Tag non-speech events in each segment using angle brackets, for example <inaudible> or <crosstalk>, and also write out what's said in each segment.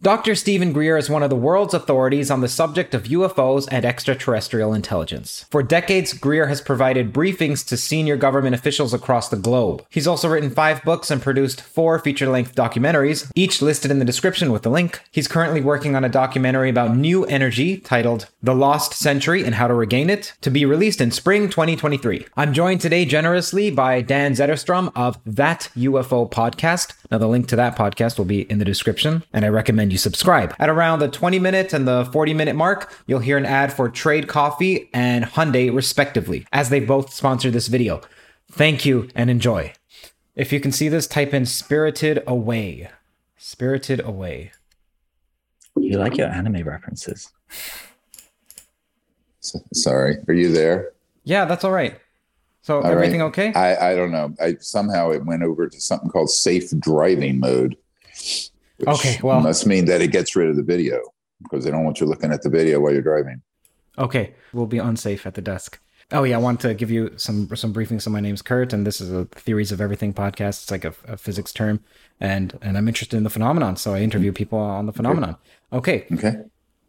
Dr. Steven Greer is one of the world's authorities on the subject of UFOs and extraterrestrial intelligence. For decades, Greer has provided briefings to senior government officials across the globe. He's also written five books and produced four feature length documentaries, each listed in the description with a link. He's currently working on a documentary about new energy titled The Lost Century and How to Regain It, to be released in spring 2023. I'm joined today generously by Dan Zetterstrom of That UFO Podcast. Now, the link to that podcast will be in the description, and I recommend you subscribe. At around the 20 minute and the 40 minute mark, you'll hear an ad for Trade Coffee and Hyundai, respectively, as they both sponsor this video. Thank you and enjoy. If you can see this, type in Spirited Away. Spirited Away. You like your anime references. S- Sorry, are you there? Yeah, that's all right. So, All everything right. okay? I, I don't know. I somehow it went over to something called safe driving mode. Okay, well- must mean that it gets rid of the video because they don't want you looking at the video while you're driving. Okay, we'll be unsafe at the desk. Oh yeah, I want to give you some some briefings. So my name's Curt, and this is a Theories of Everything podcast. It's like a, a physics term, and and I'm interested in the phenomenon, so I interview mm-hmm. people on the phenomenon. Okay, Okay.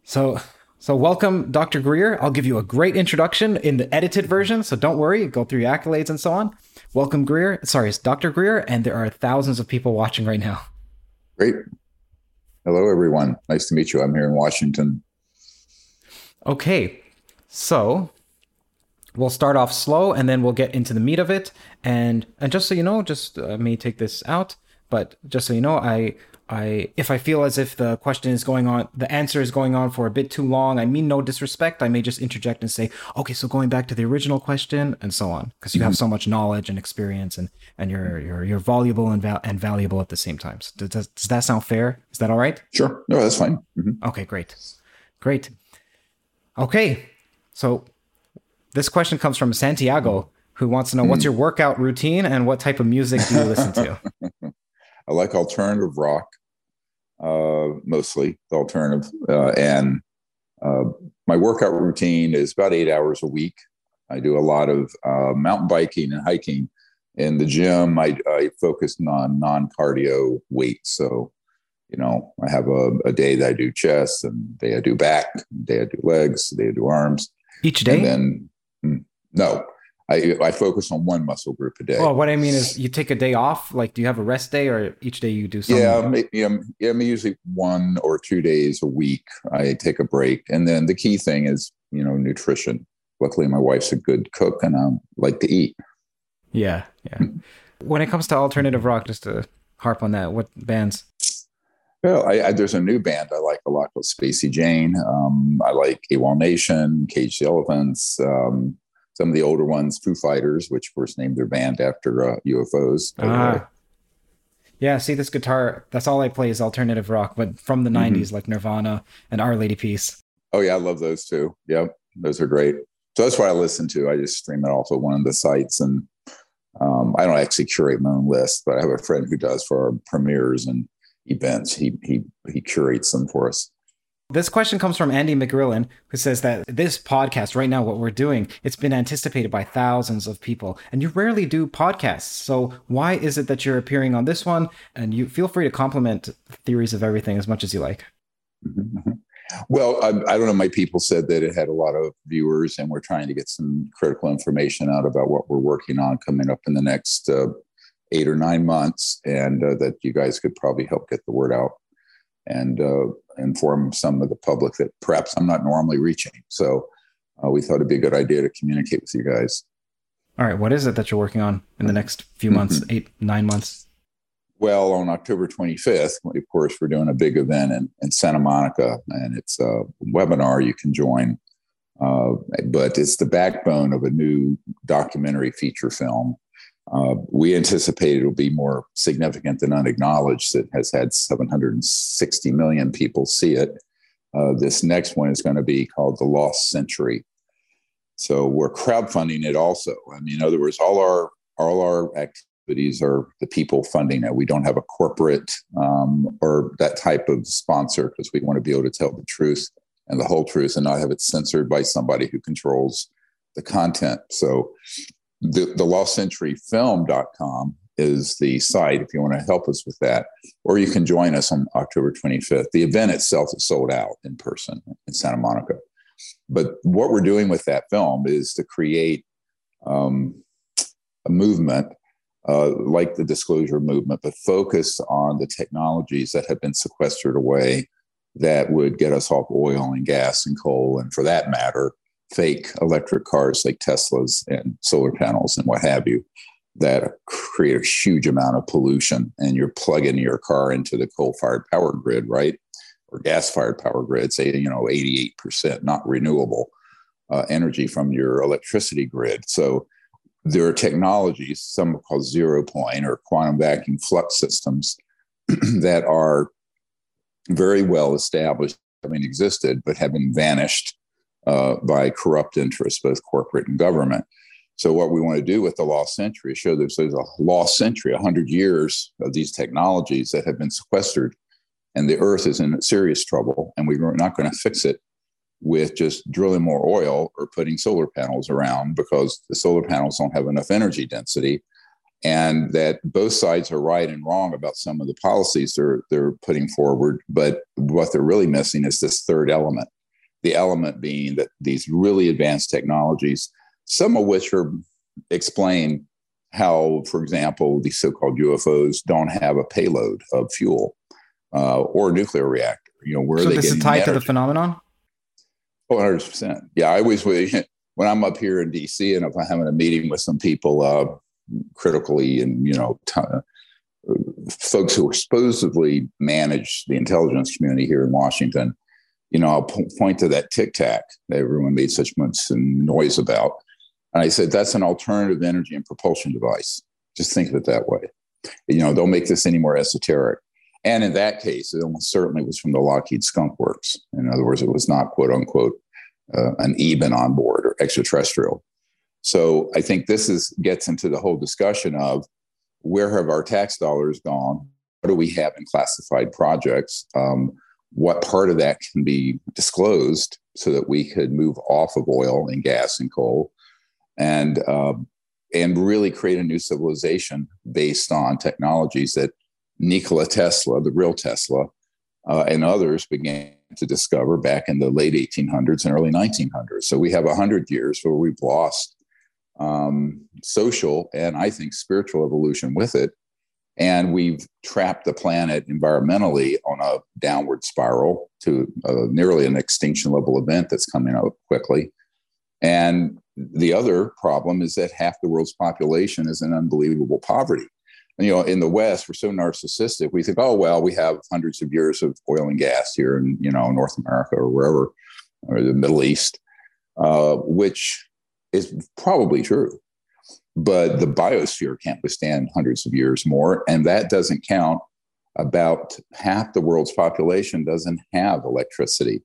so so welcome, Dr. Greer. I'll give you a great introduction in the edited version, so don't worry. Go through your accolades and so on. Welcome, Greer. Sorry, it's Dr. Greer, and there are thousands of people watching right now. Great. Hello, everyone. Nice to meet you. I'm here in Washington. Okay, so we'll start off slow and then we'll get into the meat of it. And and just so you know, just uh, may take this out, but just so you know, I I if I feel as if the question is going on, the answer is going on for a bit too long. I mean no disrespect. I may just interject and say, okay, so going back to the original question and so on, because you have so much knowledge and experience and and you're you're you're voluble and val- and valuable at the same time. So does, does that sound fair? Is that all right? Sure. No, that's fine. Mhm. Okay, great. Great. Okay. So this question comes from Santiago, who wants to know what's your workout routine and what type of music do you listen to? <laughs> I like alternative rock, mostly the alternative. Uh, and uh, my workout routine is about eight hours a week. I do a lot of uh, mountain biking and hiking. In the gym, I, I focus on non cardio weight. So, you know, I have a, a day that I do chest, and day I do back, day I do legs, day I do arms. Each day? And then, mm, no, I, I focus on one muscle group a day. well, what I mean is you take a day off, like do you have a rest day or each day you do something? Yeah, maybe, yeah, yeah, maybe usually one or two days a week. I take a break, and then the key thing is, you know, nutrition. Luckily, my wife's a good cook, and I like to eat. Yeah, yeah. <laughs> when it comes to alternative rock, just to harp on that, what bands? Well, I, I, there's a new band I like a lot called Spacey Jane. Um, I like AWOL Nation, Cage the Elephants, um, some of the older ones, Foo Fighters, which of course named their band after uh, UFOs. Ah. Yeah, see this guitar, that's all I play is alternative rock, but from the Mhm. 90s, like Nirvana and Our Lady Peace. Oh yeah, I love those too. Yep, those are great. So that's what I listen to. I just stream it off of one of the sites, and um, I don't actually curate my own list, but I have a friend who does for our premieres and events. He he he curates them for us. This question comes from Andy McGrillen, who says that this podcast, right now, what we're doing, it's been anticipated by thousands of people, and you rarely do podcasts. So why is it that you're appearing on this one? And you feel free to compliment theories of everything as much as you like. Well, I, I don't know. My people said that it had a lot of viewers, and we're trying to get some critical information out about what we're working on coming up in the next uh, eight or nine months, and uh, that you guys could probably help get the word out and uh, inform some of the public that perhaps I'm not normally reaching. So uh, we thought it'd be a good idea to communicate with you guys. All right, what is it that you're working on in the next few months, eight, nine months? Well, on October 25th, of course, we're doing a big event in, in Santa Monica, and it's a webinar you can join. Uh, but it's the backbone of a new documentary feature film. Uh, we anticipate it'll be more significant than unacknowledged. that has had 760 million people see it. Uh, this next one is going to be called The Lost Century. So we're crowdfunding it also. I mean, in other words, all our all our activities are the people funding it. We don't have a corporate um, or that type of sponsor because we want to be able to tell the truth and the whole truth and not have it censored by somebody who controls the content. So the, the lostcenturyfilm.com is the site if you want to help us with that, or you can join us on October 25th. The event itself is sold out in person in Santa Monica. But what we're doing with that film is to create um, a movement uh, like the disclosure movement, but focused on the technologies that have been sequestered away that would get us off oil and gas and coal, and for that matter, fake electric cars like Teslas and solar panels and what have you that create a huge amount of pollution. And you're plugging your car into the coal fired power grid, right? Or gas fired power grid, say, you know, 88% not renewable uh, energy from your electricity grid. So there are technologies, some are called zero point or quantum vacuum flux systems, <clears throat> that are very well established, I mean, existed, but have been vanished uh, by corrupt interests, both corporate and government. So, what we want to do with the lost century is show that there's a lost century, 100 years of these technologies that have been sequestered, and the earth is in serious trouble, and we're not going to fix it with just drilling more oil or putting solar panels around because the solar panels don't have enough energy density and that both sides are right and wrong about some of the policies they're they're putting forward but what they're really missing is this third element the element being that these really advanced technologies some of which are explain how for example these so-called ufos don't have a payload of fuel uh, or a nuclear reactor. You know where so they this is tied to the phenomenon? Oh, 100%. Yeah, I always, <laughs> when I'm up here in DC and if I'm having a meeting with some people uh, critically and, you know, t- uh, folks who supposedly manage the intelligence community here in Washington, you know, I'll po- point to that tic tac that everyone made such much noise about. And I said, that's an alternative energy and propulsion device. Just think of it that way. You know, don't make this any more esoteric. And in that case, it almost certainly was from the Lockheed Skunk Works. In other words, it was not quote unquote uh, an even on board or extraterrestrial. So I think this is gets into the whole discussion of where have our tax dollars gone? What do we have in classified projects? Um, what part of that can be disclosed so that we could move off of oil and gas and coal, and um, and really create a new civilization based on technologies that Nikola Tesla, the real Tesla, uh, and others began to discover back in the late 1800s and early 1900s. So we have 100 years where we've lost um, social and I think spiritual evolution with it. And we've trapped the planet environmentally on a downward spiral to uh, nearly an extinction level event that's coming up quickly. And the other problem is that half the world's population is in unbelievable poverty you know, in the West, we're so narcissistic. We think, oh well, we have hundreds of years of oil and gas here in you know North America or wherever, or the Middle East, uh, which is probably true. But the biosphere can't withstand hundreds of years more, and that doesn't count. About half the world's population doesn't have electricity.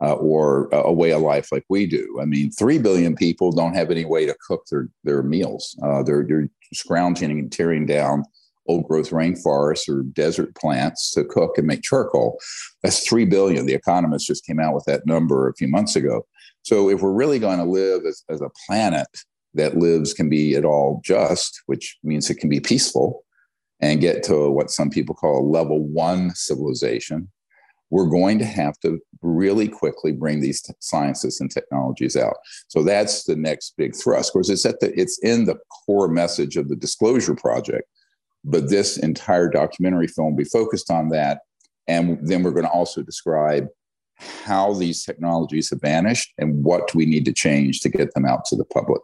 Uh, or a, way of life like we do. I mean, three billion people don't have any way to cook their their meals. Uh, they're they're scrounging and tearing down old growth rainforests or desert plants to cook and make charcoal. That's 3 billion. The Economist just came out with that number a few months ago. So if we're really going to live as, as a planet that lives can be at all just, which means it can be peaceful and get to what some people call a level one civilization, we're going to have to really quickly bring these t- sciences and technologies out. So that's the next big thrust. Of course, it's at the it's in the core message of the Disclosure Project, but this entire documentary film will be focused on that. And then we're going to also describe how these technologies have vanished and what we need to change to get them out to the public.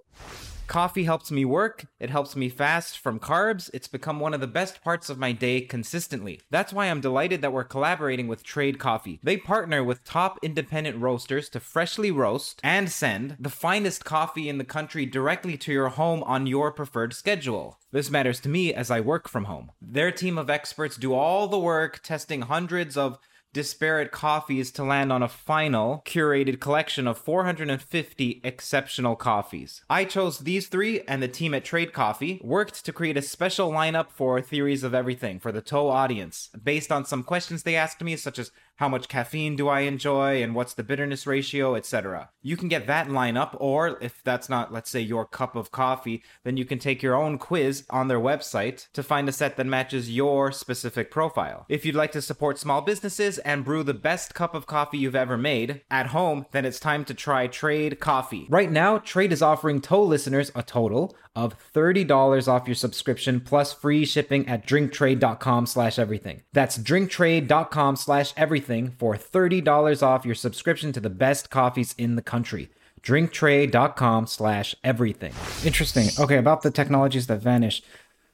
Coffee helps me work, it helps me fast from carbs, it's become one of the best parts of my day consistently. That's why I'm delighted that we're collaborating with Trade Coffee. They partner with top independent roasters to freshly roast and send the finest coffee in the country directly to your home on your preferred schedule. This matters to me as I work from home. Their team of experts do all the work testing hundreds of disparate coffees to land on a final curated collection of 450 exceptional coffees. I chose these three, and the team at Trade Coffee worked to create a special lineup for Theories of Everything for the TOE audience, based on some questions they asked me, such as how much caffeine do I enjoy and what's the bitterness ratio, etc. You can get that line up, or if that's not, let's say, your cup of coffee, then you can take your own quiz on their website to find a set that matches your specific profile. If you'd like to support small businesses and brew the best cup of coffee you've ever made at home, then it's time to try Trade Coffee. Right now, Trade is offering TOE listeners a total of $30 off your subscription plus free shipping at drinktrade.com slash everything. That's drinktrade.com slash everything for $30 off your subscription to the best coffees in the country. drinktrade.com slash everything. Interesting. Okay, about the technologies that vanish.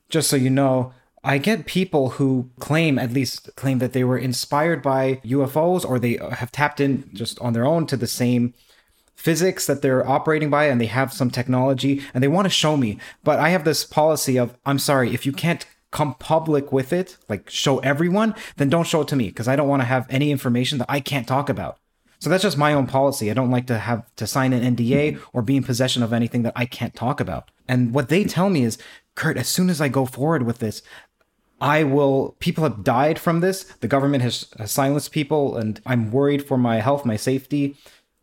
Just so you know, I get people who claim, at least claim that they were inspired by UFOs or they have tapped in just on their own to the same physics that they're operating by and they have some technology and they want to show me. But I have this policy of, I'm sorry, if you can't come public with it, like show everyone, then don't show it to me because I don't want to have any information that I can't talk about. So that's just my own policy. I don't like to have to sign an NDA or be in possession of anything that I can't talk about. And what they tell me is, Curt, as soon as I go forward with this, I will. People have died from this. The government has, has silenced people, and I'm worried for my health, my safety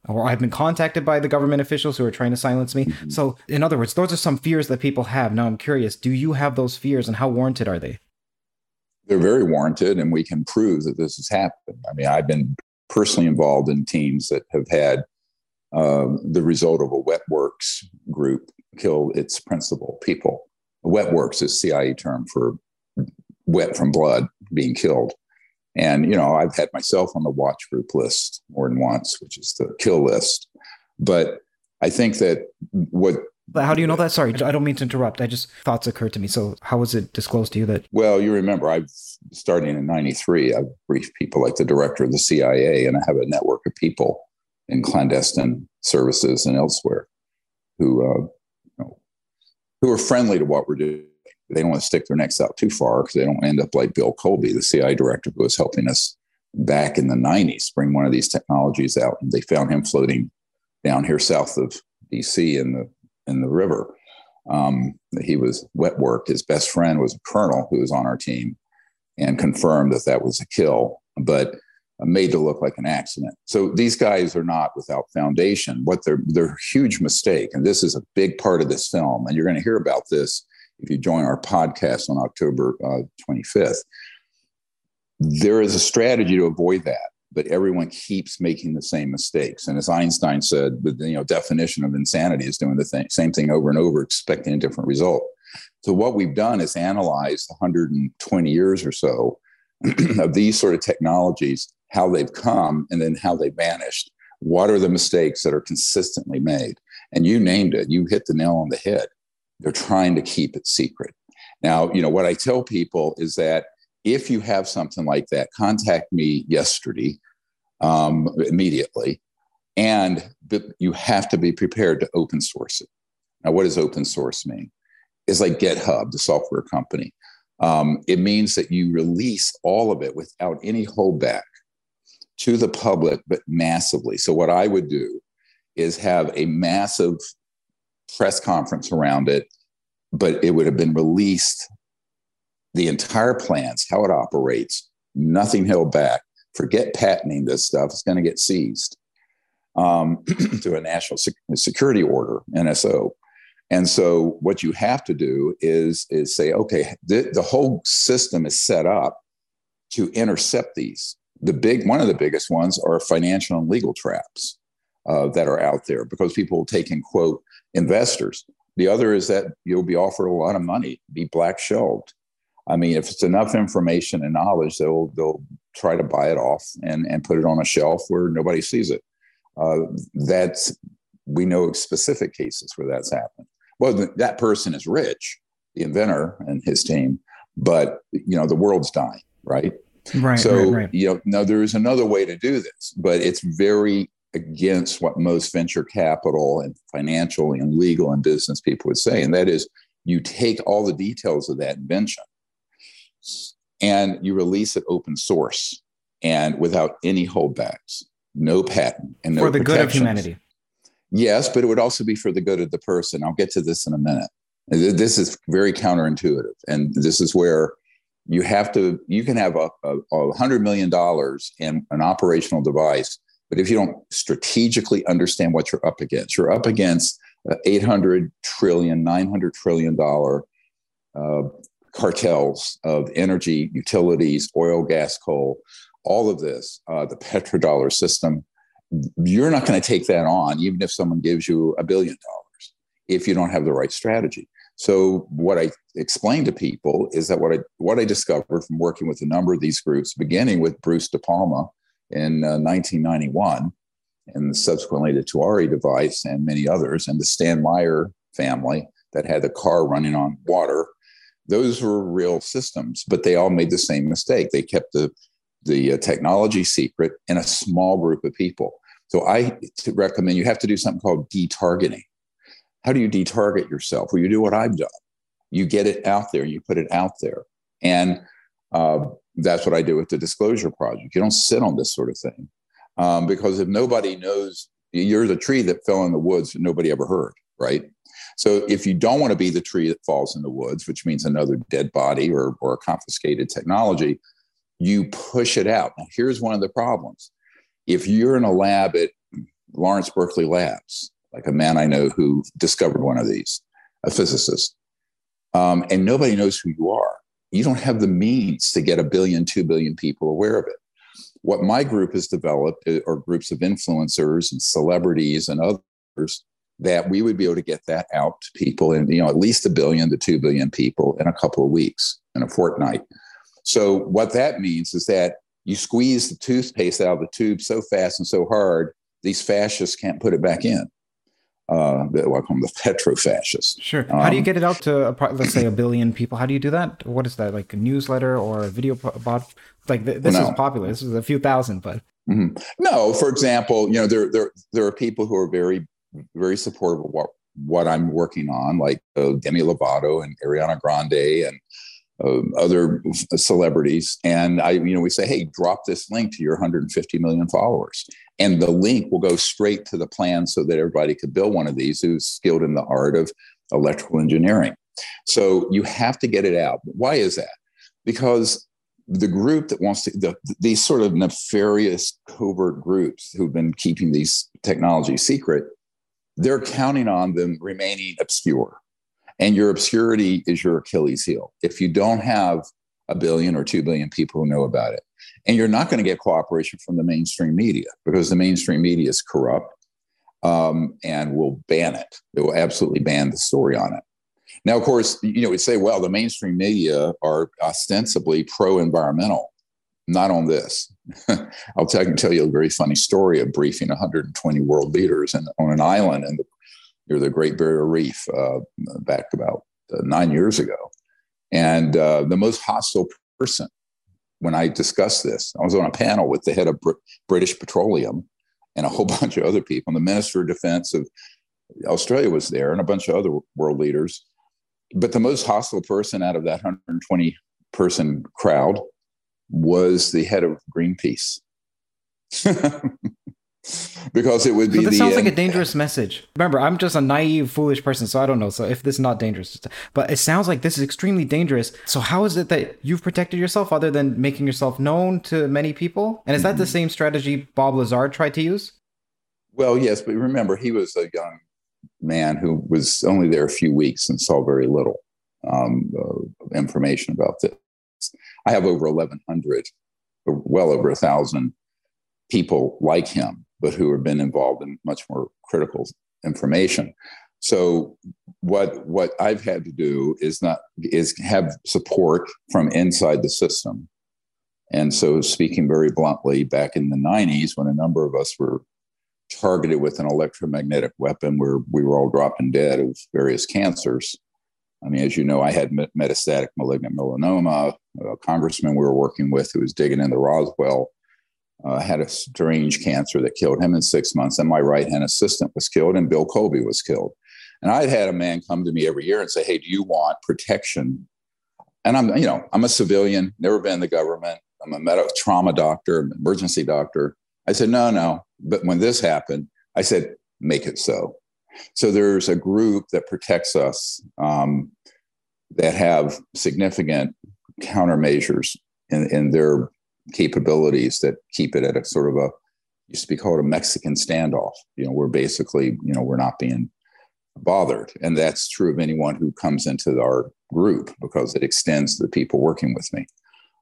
or I've been contacted by the government officials who are trying to silence me. Mm-hmm. So, in other words, those are some fears that people have. Now, I'm curious do you have those fears and how warranted are they? They're very warranted, and we can prove that this has happened. I mean, I've been personally involved in teams that have had um, the result of a wet works group kill its principal people. Wet works is CIA term for wet from blood being killed. And, you know, I've had myself on the watch group list more than once, which is the kill list. But I think that what but how do you know that? Sorry, I don't mean to interrupt. I just thoughts occurred to me. So how was it disclosed to you that? Well, you remember, I've starting in '93. I've briefed people like the director of the CIA, and I have a network of people in clandestine services and elsewhere who, uh, you know, who are friendly to what we're doing they don't want to stick their necks out too far because they don't end up like Bill Colby, the CIA director who was helping us back in the 90s bring one of these technologies out. And they found him floating down here south of DC in the in the river. Um, he was wet worked. His best friend was a colonel who was on our team and confirmed that that was a kill, but made to look like an accident. So these guys are not without foundation. What they're they're huge mistake, and this is a big part of this film. And you're going to hear about this if you join our podcast on October uh, 25th. There is a strategy to avoid that, but everyone keeps making the same mistakes. And as Einstein said, the you know, definition of insanity is doing the thing, same thing over and over, expecting a different result. So what we've done is analyzed 120 years or so <clears throat> of these sort of technologies, how they've come and then how they vanished. What are the mistakes that are consistently made? And you named it. You hit the nail on the head. They're trying to keep it secret. Now, you know, what I tell people is that if you have something like that, contact me yesterday um, immediately. And you have to be prepared to open source it. Now, what does open source mean? It's like GitHub, the software company. Um, it means that you release all of it without any holdback to the public, but massively. So, what I would do is have a massive press conference around it, but it would have been released the entire plans, how it operates, nothing held back. Forget patenting this stuff, it's going to get seized um, <clears throat> through a national security order, NSO. And so what you have to do is, is say, okay, the, the whole system is set up to intercept these. The big one of the biggest ones are financial and legal traps uh, that are out there because people will take in quote investors. The other is that you'll be offered a lot of money, be black shelved. I mean, if it's enough information and knowledge, they'll they'll try to buy it off and and put it on a shelf where nobody sees it. Uh, that's we know specific cases where that's happened. Well, th- that person is rich, the inventor and his team, but you know the world's dying, right? Right. So right, right. you know, now there is another way to do this, but it's very against what most venture capital and financial and legal and business people would say. And that is you take all the details of that invention and you release it open source and without any holdbacks, no patent and no for the good of humanity. Yes, but it would also be for the good of the person. I'll get to this in a minute. This is very counterintuitive. And this is where you have to you can have a, a, a hundred million dollars in an operational device but if you don't strategically understand what you're up against you're up against 800 trillion 900 trillion dollar uh, cartels of energy utilities oil gas coal all of this uh, the petrodollar system you're not going to take that on even if someone gives you a billion dollars if you don't have the right strategy. So what I explain to people is that what I what I discovered from working with a number of these groups, beginning with Bruce De Palma in uh, 1991, and subsequently the Tewari device and many others, and the Stan Meyer family that had the car running on water. Those were real systems, but they all made the same mistake. They kept the the uh, technology secret in a small group of people. So I recommend you have to do something called detargeting. How do you detarget yourself? Well, you do what I've done. You get it out there, you put it out there. And uh, that's what I do with the Disclosure Project. You don't sit on this sort of thing um, because if nobody knows, you're the tree that fell in the woods that nobody ever heard, right? So if you don't want to be the tree that falls in the woods, which means another dead body or, or a confiscated technology, you push it out. Now, here's one of the problems. If you're in a lab at Lawrence Berkeley Labs like a man I know who discovered one of these, a physicist. Um, and nobody knows who you are. You don't have the means to get a billion, two billion people aware of it. What my group has developed uh, are groups of influencers and celebrities and others that we would be able to get that out to people and you know at least a billion to two billion people in a couple of weeks in a fortnight. So what that means is that you squeeze the toothpaste out of the tube so fast and so hard, these fascists can't put it back in uh, what I call them the petro-fascists. Sure. How um, do you um, get it out to, let's say, a billion people? How do you do that? What is that, like a newsletter or a video bot? Like th- this no. is popular. This is a few thousand, but mm-hmm. no. For example, you know, there there there are people who are very very supportive of what what I'm working on, like uh, Demi Lovato and Ariana Grande and uh, other celebrities. And I, you know, we say, hey, drop this link to your 150 million followers. And the link will go straight to the plan so that everybody could build one of these who's skilled in the art of electrical engineering. So you have to get it out. Why is that? Because the group that wants to, the, these sort of nefarious covert groups who've been keeping these technologies secret, they're counting on them remaining obscure. And your obscurity is your Achilles heel. If you don't have a billion or two billion people who know about it, and you're not going to get cooperation from the mainstream media because the mainstream media is corrupt um, and will ban it. They will absolutely ban the story on it. Now, of course, you know, we say, well, the mainstream media are ostensibly pro environmental. Not on this. <laughs> I'll tell, I can tell you a very funny story of briefing 120 world leaders in, on an island in the, near the Great Barrier Reef uh, back about uh, nine years ago. And uh, the most hostile person when I discussed this. I was on a panel with the head of Br- British Petroleum and a whole <laughs> bunch of other people. And the Minister of Defense of Australia was there and a bunch of other world leaders. But the most hostile person out of that 120 person crowd was the head of Greenpeace. <laughs> because it would be. So this sounds like a dangerous message. Remember, I'm just a naive, foolish person, so I don't know. So if this is not dangerous, but it sounds like this is extremely dangerous. So how is it that you've protected yourself other than making yourself known to many people? And is that the mm-hmm. same strategy Bob Lazar tried to use? Well, yes, but remember, he was a young man who was only there a few weeks and saw very little um, uh, information about this. I have over 1,100, well over a thousand people like him but who have been involved in much more critical information. So what what I've had to do is not is have support from inside the system. And so speaking very bluntly, back in the 90s, when a number of us were targeted with an electromagnetic weapon where we were all dropping dead of various cancers. I mean, as you know, I had metastatic malignant melanoma. A congressman we were working with who was digging in the Roswell uh, had a strange cancer that killed him in six months, and my right hand assistant was killed, and Bill Colby was killed. And I'd had a man come to me every year and say, "Hey, do you want protection?" And I'm, you know, I'm a civilian, never been in the government. I'm a medical trauma doctor, emergency doctor. I said, "No, no." But when this happened, I said, "Make it so." So there's a group that protects us um, that have significant countermeasures in, in their capabilities that keep it at a sort of a used to be called a Mexican standoff. You know, we're basically, you know, we're not being bothered. And that's true of anyone who comes into our group because it extends to the people working with me.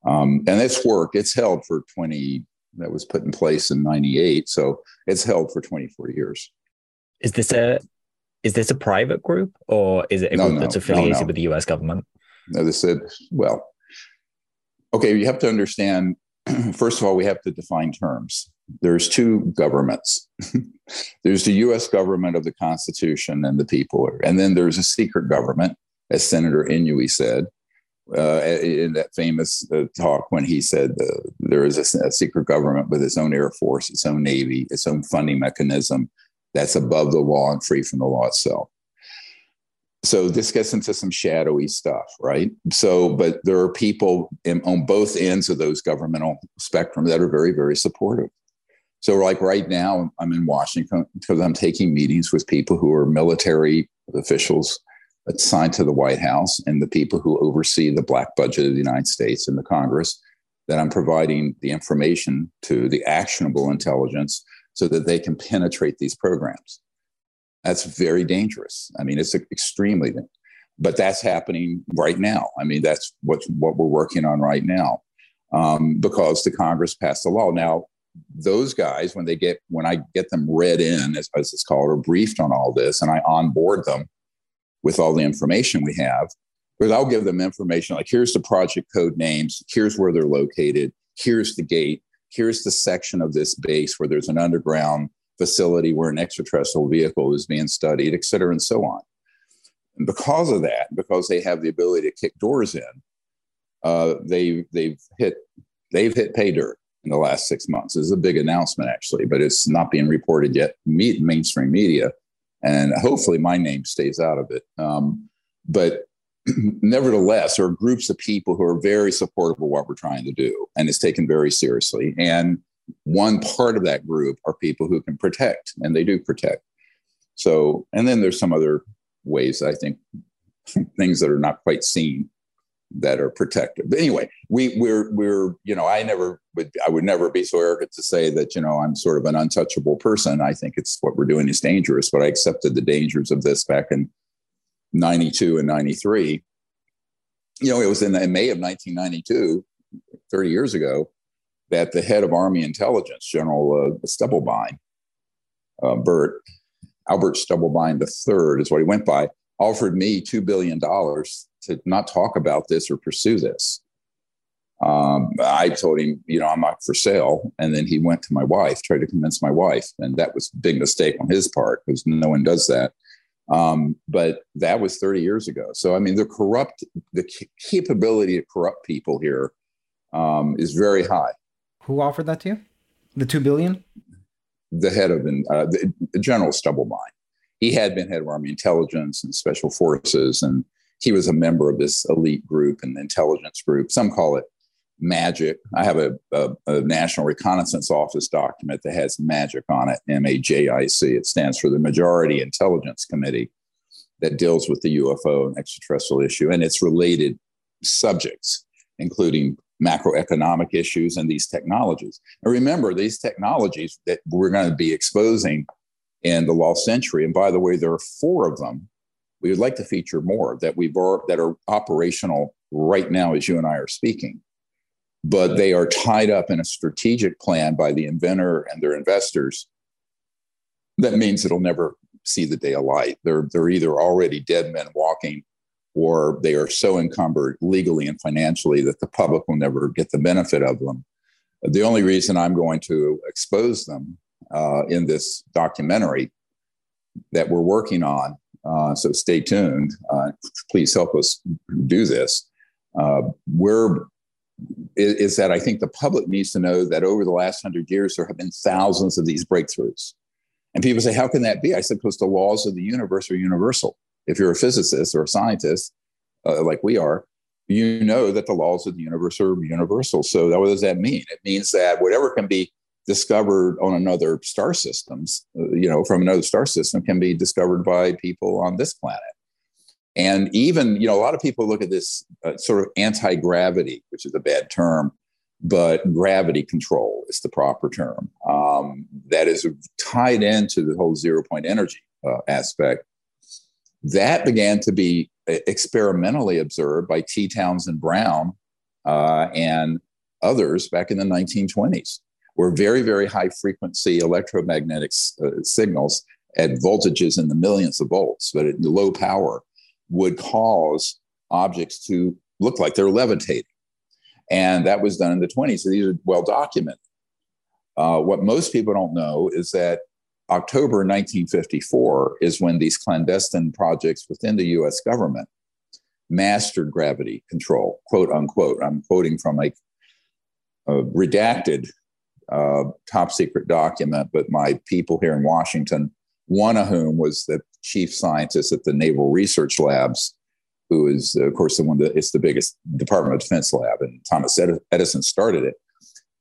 Um, and it's worked. It's held for 20, that was put in place in 98. So it's held for 24 years. Is this a is this a private group or is it a No, group no, that's affiliated no, with the US government? No, they said, well, okay, you have to understand, <clears throat> first of all, we have to define terms. There's two governments. <laughs> there's the US government of the Constitution and the people, and then there's a secret government, as Senator Inouye said. Uh, in that famous uh, talk, when he said uh, there is a, a secret government with its own air force, its own navy, its own funding mechanism that's above the law and free from the law itself so this gets into some shadowy stuff right? So but there are people in, on both ends of those governmental spectrum that are very very supportive. So like right now i'm in washington because i'm taking meetings with people who are military officials assigned to the white house and the people who oversee the black budget of the united states and the congress that i'm providing the information to the actionable intelligence so that they can penetrate these programs that's very dangerous. I mean, it's extremely, but that's happening right now. I mean, that's what what we're working on right now, um, because the Congress passed a law. Now, those guys, when they get when I get them read in, as, as it's called, or briefed on all this, and I onboard them with all the information we have, because I'll give them information like here's the project code names, here's where they're located, here's the gate, here's the section of this base where there's an underground facility where an extraterrestrial vehicle is being studied, et cetera, and so on. And because of that, because they have the ability to kick doors in, uh, they they've hit they've hit pay dirt in the last six months. Is a big announcement actually, but it's not being reported yet. Meet mainstream media, and hopefully my name stays out of it. Um, but <clears throat> nevertheless, there are groups of people who are very supportive of what we're trying to do, and it's taken very seriously. And one part of that group are people who can protect, and they do protect. So, and then there's some other ways I think <laughs> things that are not quite seen that are protective. But anyway, we we're we're you know I never would I would never be so arrogant to say that you know I'm sort of an untouchable person. I think it's what we're doing is dangerous, but I accepted the dangers of this back in 92 and 93. You know, it was in, in May of 1992, 30 years ago, that the head of Army intelligence, General uh, Stubblebine, uh, Bert, Albert Stubblebine III is what he went by, offered me $2 billion to not talk about this or pursue this. Um, I told him, you know, I'm not for sale. And then he went to my wife, tried to convince my wife. And that was a big mistake on his part because no one does that. Um, but that was 30 years ago. So, I mean, the corrupt, the capability to corrupt people here um, is very high. Who offered that to you? The two billion? The head of uh, the, General Stubblebine. He had been head of Army intelligence and special forces, and he was a member of this elite group and intelligence group. Some call it MAJIC. I have a, a, a National Reconnaissance Office document that has MAJIC on it, M A J I C. It stands for the Majority Intelligence Committee that deals with the UFO and extraterrestrial issue and its related subjects, including macroeconomic issues and these technologies. And remember, these technologies that we're going to be exposing in the lost century, and by the way, there are four of them. We would like to feature more that we've that are operational right now as you and I are speaking. But they are tied up in a strategic plan by the inventor and their investors. That means it'll never see the day of light. They're, they're either already dead men walking or they are so encumbered legally and financially that the public will never get the benefit of them. The only reason I'm going to expose them uh, in this documentary that we're working on, uh, so stay tuned. Uh, please help us do this. Uh, we're is, is that I think the public needs to know that over the last hundred years there have been thousands of these breakthroughs, and people say, "How can that be?" I said, "Because the laws of the universe are universal." If you're a physicist or a scientist uh, like we are, you know that the laws of the universe are universal. So what does that mean? It means that whatever can be discovered on another star systems, uh, you know, from another star system can be discovered by people on this planet. And even, you know, a lot of people look at this uh, sort of anti gravity, which is a bad term, but gravity control is the proper term. Um, that is tied into the whole zero point energy uh, aspect. That began to be uh, experimentally observed by T. Townsend Brown uh, and others back in the 1920s, where very, very high frequency electromagnetic uh, signals at voltages in the millions of volts, but at low power, would cause objects to look like they're levitating. And that was done in the 20s. So these are well documented. Uh, what most people don't know is that October 1954 is when these clandestine projects within the US government mastered gravity control, quote unquote. I'm quoting from a, a redacted uh, top secret document, but my people here in Washington, one of whom was the chief scientist at the Naval Research Labs, who is, of course, the one that it's the biggest Department of Defense lab, and Thomas Edison started it.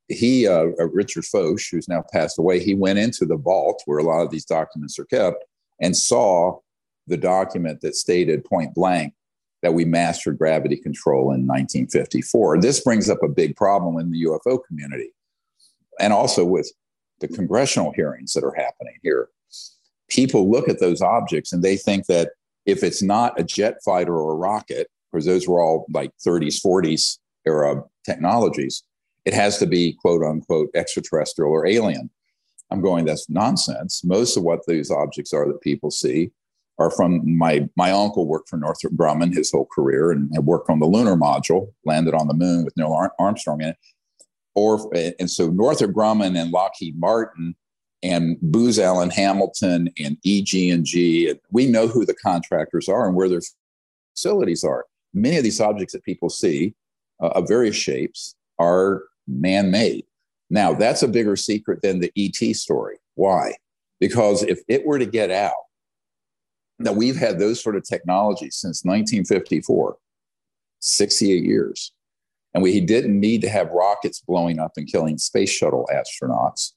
He, uh, uh, Richard Foch, who's now passed away, he went into the vault where a lot of these documents are kept and saw the document that stated point blank that we mastered gravity control in 1954. This brings up a big problem in the UFO community and also with the congressional hearings that are happening here. People look at those objects and they think that if it's not a jet fighter or a rocket, because those were all like 30s, 40s era technologies, it has to be quote unquote extraterrestrial or alien. I'm going, that's nonsense. Most of what these objects are that people see are from my my uncle worked for Northrop Grumman his whole career and had worked on the lunar module, landed on the moon with Neil Armstrong in it. Or and so Northrop Grumman and Lockheed Martin and Booz Allen Hamilton and EG&G, we know who the contractors are and where their facilities are. Many of these objects that people see uh, of various shapes are man-made. Now, that's a bigger secret than the ET story. Why? Because if it were to get out, now we've had those sort of technologies since 1954, 68 years. And we didn't need to have rockets blowing up and killing space shuttle astronauts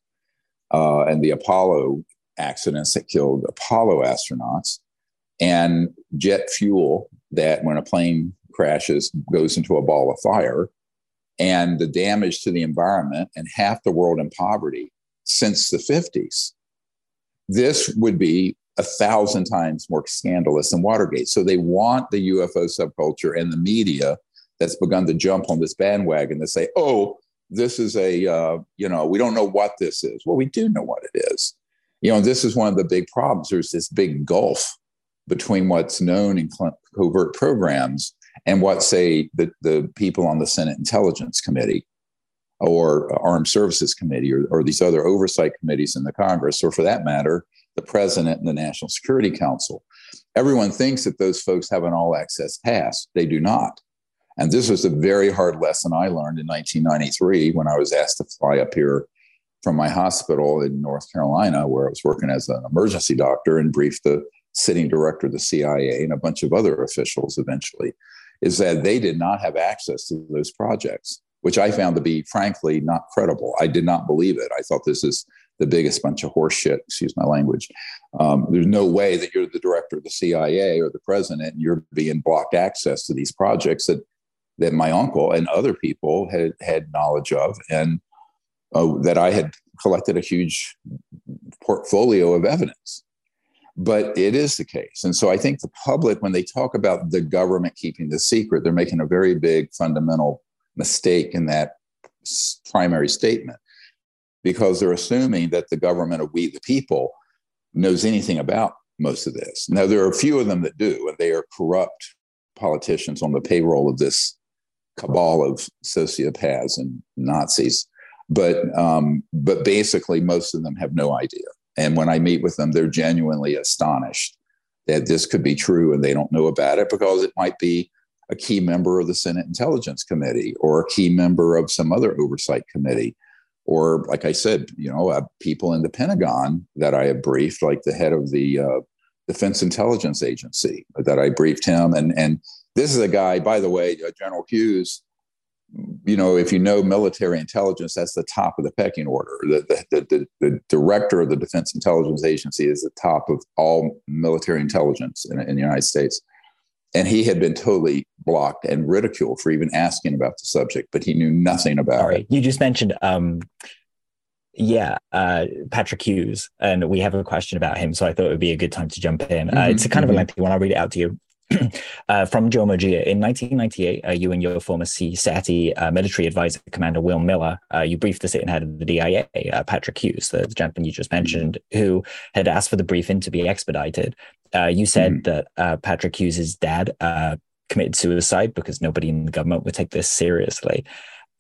uh, and the Apollo accidents that killed Apollo astronauts and jet fuel that when a plane crashes goes into a ball of fire and the damage to the environment and half the world in poverty since the 50s. This would be a thousand times more scandalous than Watergate. So they want the UFO subculture and the media that's begun to jump on this bandwagon to say, oh, this is a, uh, you know, we don't know what this is. Well, we do know what it is. You know, this is one of the big problems. There's this big gulf between what's known in covert programs and what, say, the, the people on the Senate Intelligence Committee or Armed Services Committee or, or these other oversight committees in the Congress, or for that matter, the President and the National Security Council. Everyone thinks that those folks have an all access pass. They do not. And this was a very hard lesson I learned in 1993 when I was asked to fly up here from my hospital in North Carolina, where I was working as an emergency doctor and briefed the sitting director of the CIA and a bunch of other officials eventually, is that they did not have access to those projects, which I found to be, frankly, not credible. I did not believe it. I thought this is the biggest bunch of horseshit, excuse my language. Um, there's no way that you're the director of the CIA or the president and you're being blocked access to these projects that that my uncle and other people had had knowledge of, and uh, that I had collected a huge portfolio of evidence. But it is the case. And so I think the public, when they talk about the government keeping the secret, they're making a very big fundamental mistake in that primary statement because they're assuming that the government of we the people knows anything about most of this. Now, there are a few of them that do, and they are corrupt politicians on the payroll of this cabal of sociopaths and Nazis. But um, but basically, most of them have no idea. And when I meet with them, they're genuinely astonished that this could be true, and they don't know about it because it might be a key member of the Senate Intelligence Committee or a key member of some other oversight committee. Or, like I said, you know, uh, people in the Pentagon that I have briefed, like the head of the uh, Defense Intelligence Agency, that I briefed him, and and this is a guy, by the way, uh, General Hughes. You know, if you know military intelligence, that's the top of the pecking order. The, the, the, the director of the Defense Intelligence Agency is the top of all military intelligence in, in the United States. and he had been totally blocked and ridiculed for even asking about the subject, but he knew nothing about Sorry, it. you just mentioned, um, yeah, uh, Patrick Hughes, and we have a question about him, so I thought it would be a good time to jump in. Uh, Mhm, it's a kind of a mhm. lengthy one. I'll read it out to you. <clears throat> uh, from Joe Mojia. In 1998, uh, you and your former CSETI uh, military advisor, Commander Will Miller, uh, you briefed the sitting head of the DIA, uh, Patrick Hughes, the, the gentleman you just mentioned, who had asked for the briefing to be expedited. Uh, you said Mhm. that uh, Patrick Hughes' dad uh, committed suicide because nobody in the government would take this seriously.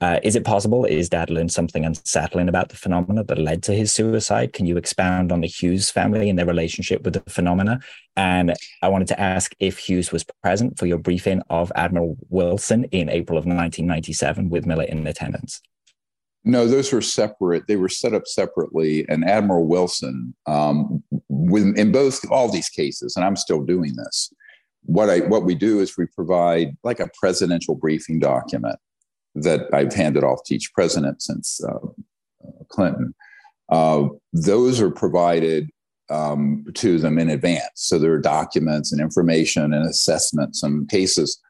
Uh, is it possible? Is dad learned something unsettling about the phenomena that led to his suicide? Can you expound on the Hughes family and their relationship with the phenomena? And I wanted to ask if Hughes was present for your briefing of Admiral Wilson in April of 1997 with Miller in attendance. No, those were separate. They were set up separately. And Admiral Wilson, um, with, in both all these cases, and I'm still doing this. What I what we do is we provide like a presidential briefing document that I've handed off to each president since uh, Clinton. Uh, those are provided um, to them in advance. So there are documents and information and assessments and cases.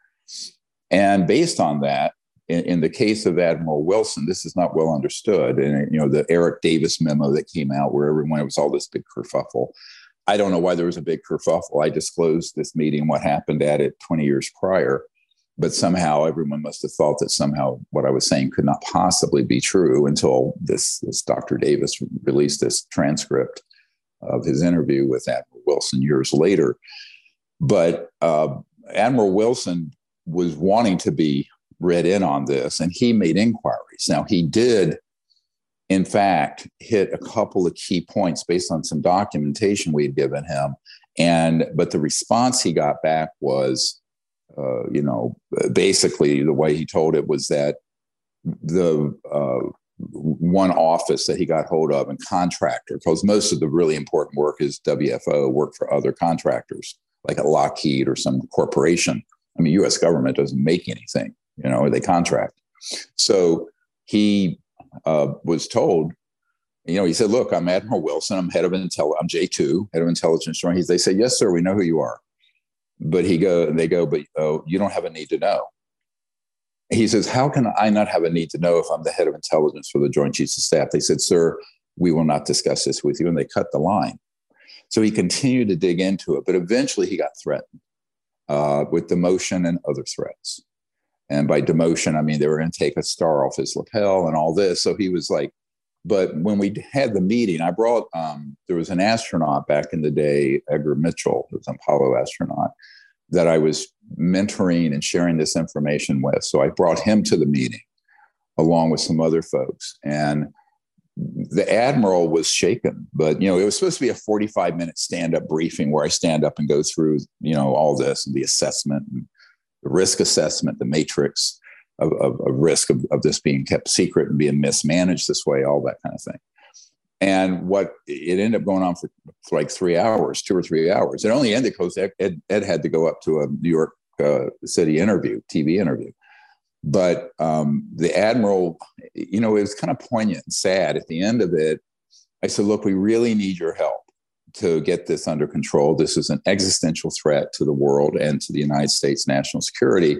And based on that, in, in, the case of Admiral Wilson, this is not well understood. And you know, the Eric Davis memo that came out where everyone it was all this big kerfuffle. I don't know why there was a big kerfuffle. I disclosed this meeting, what happened at it 20 years prior, but somehow everyone must have thought that somehow what I was saying could not possibly be true until this, this Dr. Davis released this transcript of his interview with Admiral Wilson years later. But uh, Admiral Wilson was wanting to be read in on this, and he made inquiries. Now, he did, in fact, hit a couple of key points based on some documentation we had given him. And but the response he got back was, uh, you know, basically the way he told it was that the uh, one office that he got hold of and contractor, because most of the really important work is WFO work for other contractors, like a Lockheed or some corporation. I mean, U.S. government doesn't make anything, you know, they contract. So he uh, was told, you know, he said, "Look, I'm Admiral Wilson. I'm head of intel. I'm J2, head of intelligence." He, they say, "Yes, sir. We know who you are." But he go, they go, "But oh, you don't have a need to know." He says, How can I not have a need to know if I'm the head of intelligence for the Joint Chiefs of Staff? They said, Sir, we will not discuss this with you. And they cut the line. So he continued to dig into it, but eventually he got threatened uh, with demotion and other threats. And by demotion, I mean they were going to take a star off his lapel and all this. So he was like, but when we had the meeting, I brought, um, there was an astronaut back in the day, Edgar Mitchell, who was an Apollo astronaut, that I was mentoring and sharing this information with. So I brought him to the meeting along with some other folks. And the admiral was shaken, but you know, it was supposed to be a 45 minute stand up briefing where I stand up and go through, you know, all this and the assessment and the risk assessment, the matrix of, of, of risk of, of this being kept secret and being mismanaged this way, all that kind of thing. And what it ended up going on for, for like three hours, two or three hours. It only ended because Ed, Ed, Ed had to go up to a New York uh, City interview, TV interview. But um, the admiral, you know, it was kind of poignant and sad. At the end of it, I said, "Look, we really need your help to get this under control. This is an existential threat to the world and to the United States national security.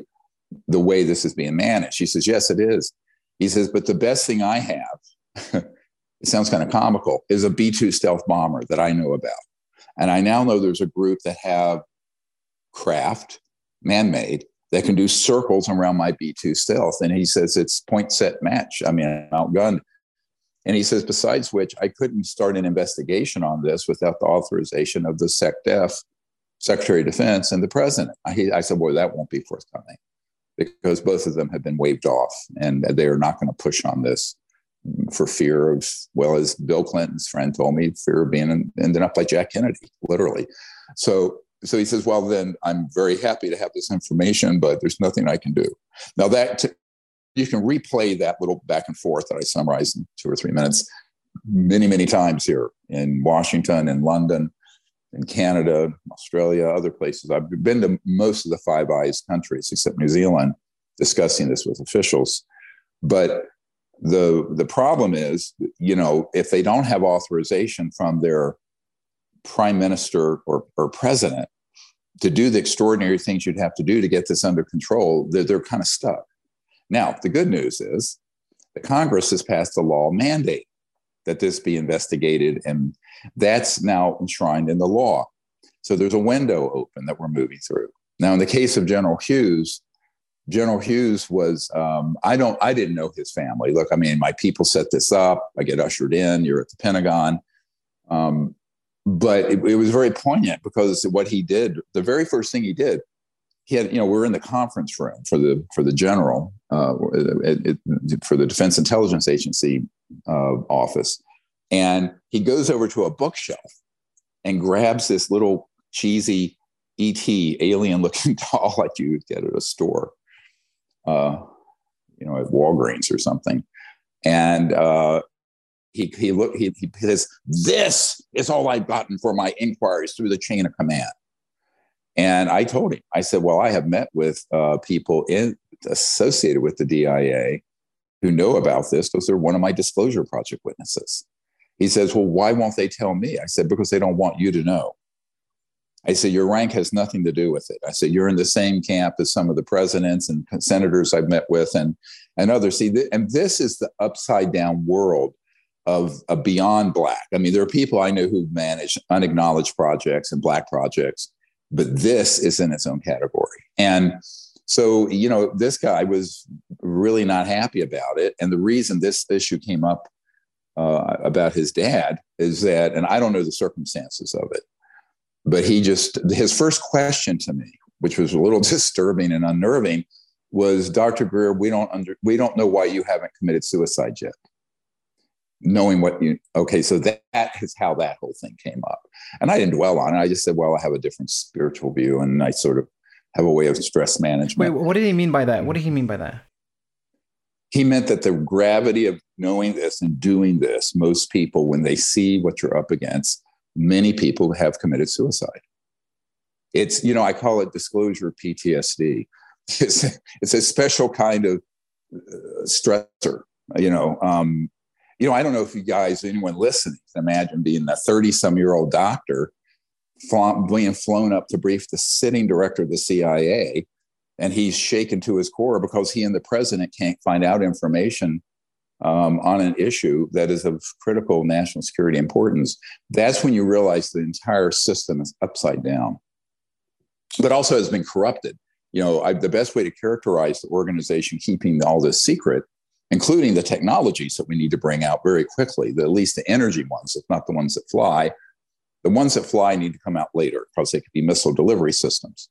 The way this is being managed." He says, "Yes, it is." He says, "But the best thing I have." <laughs> it sounds kind of comical, is a B 2 stealth bomber that I know about. And I now know there's a group that have craft, man made, that can do circles around my B 2 stealth. And he says it's point set match. I mean, I'm outgunned. And he says, besides which, I couldn't start an investigation on this without the authorization of the SecDef, Secretary of Defense, and the President. I, I said, Boy, that won't be forthcoming because both of them have been waved off and they are not going to push on this for fear of, well, as Bill Clinton's friend told me, fear of being ended up like Jack Kennedy, literally. So, so he says, well, then I'm very happy to have this information, but there's nothing I can do. Now that t- you can replay that little back and forth that I summarized in two or three minutes many, many times here in Washington, in London, in Canada, Australia, other places. I've been to most of the Five Eyes countries except New Zealand discussing this with officials. But the the problem is you know if they don't have authorization from their prime minister or, or president to do the extraordinary things you'd have to do to get this under control, they're, they're kind of stuck. Now, the good news is the Congress has passed a law mandate that this be investigated, and that's now enshrined in the law. So there's a window open that we're moving through. Now, in the case of General Hughes, General Hughes was, um, I don't, I didn't know his family. Look, I mean, my people set this up. I get ushered in. You're at the Pentagon. Um, but it, it, was very poignant because what he did, the very first thing he did, he had, you know, we're in the conference room for the for the general, uh, it, it, for the Defense Intelligence Agency uh, office, and he goes over to a bookshelf and grabs this little cheesy ET alien looking <laughs> doll like you would get at a store, uh, you know, at Walgreens or something, and uh, he he look he, he says this is all I've gotten for my inquiries through the chain of command. And I told him, I said, well, I have met with uh, people in, associated with the DIA who know about this because they're one of my disclosure project witnesses. He says, well, why won't they tell me? I said, because they don't want you to know. I said, your rank has nothing to do with it. I said, you're in the same camp as some of the presidents and senators I've met with and, and others. See, th- and this is the upside down world of a beyond black. I mean, there are people I know who manage unacknowledged projects and black projects, but this is in its own category. And so, you know, this guy was really not happy about it. And the reason this issue came up uh, about his dad is that, and I don't know the circumstances of it, but he just, his first question to me, which was a little <laughs> disturbing and unnerving, was Dr. Greer, we don't under, we don't know why you haven't committed suicide yet knowing what you okay so that, that is how that whole thing came up and i didn't dwell on it i just said well i have a different spiritual view and i sort of have a way of stress management. Wait what did he mean by that? What did he mean by that? He meant that the gravity of knowing this and doing this most people when they see what you're up against many people have committed suicide. It's you know i call it disclosure ptsd <laughs> it's, it's a special kind of uh, stressor you know um, you know, I don't know if you guys, anyone listening, imagine being a 30 some year old doctor being flown up to brief the sitting director of the CIA, and he's shaken to his core because he and the president can't find out information um, on an issue that is of critical national security importance. That's when you realize the entire system is upside down, but also has been corrupted. You know, I, the best way to characterize the organization keeping all this secret including the technologies that we need to bring out very quickly, the, at least the energy ones, if not the ones that fly. The ones that fly need to come out later because they could be missile delivery systems.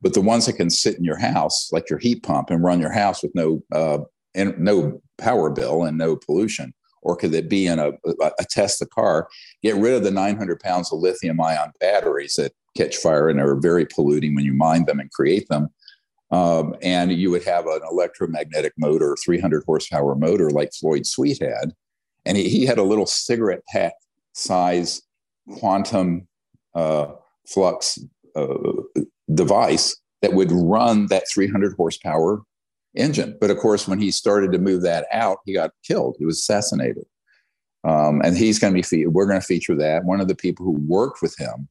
But the ones that can sit in your house, like your heat pump, and run your house with no uh, and no power bill and no pollution, or could it be in a, a, Tesla car? Get rid of the 900 pounds of lithium ion batteries that catch fire and are very polluting when you mine them and create them um, and you would have an electromagnetic motor, 300 horsepower motor like Floyd Sweet had. And he, he had a little cigarette pack size quantum uh, flux uh, device that would run that 300 horsepower engine. But of course, when he started to move that out, he got killed. He was assassinated. Um, and he's going to be, fe- we're going to feature that. One of the people who worked with him,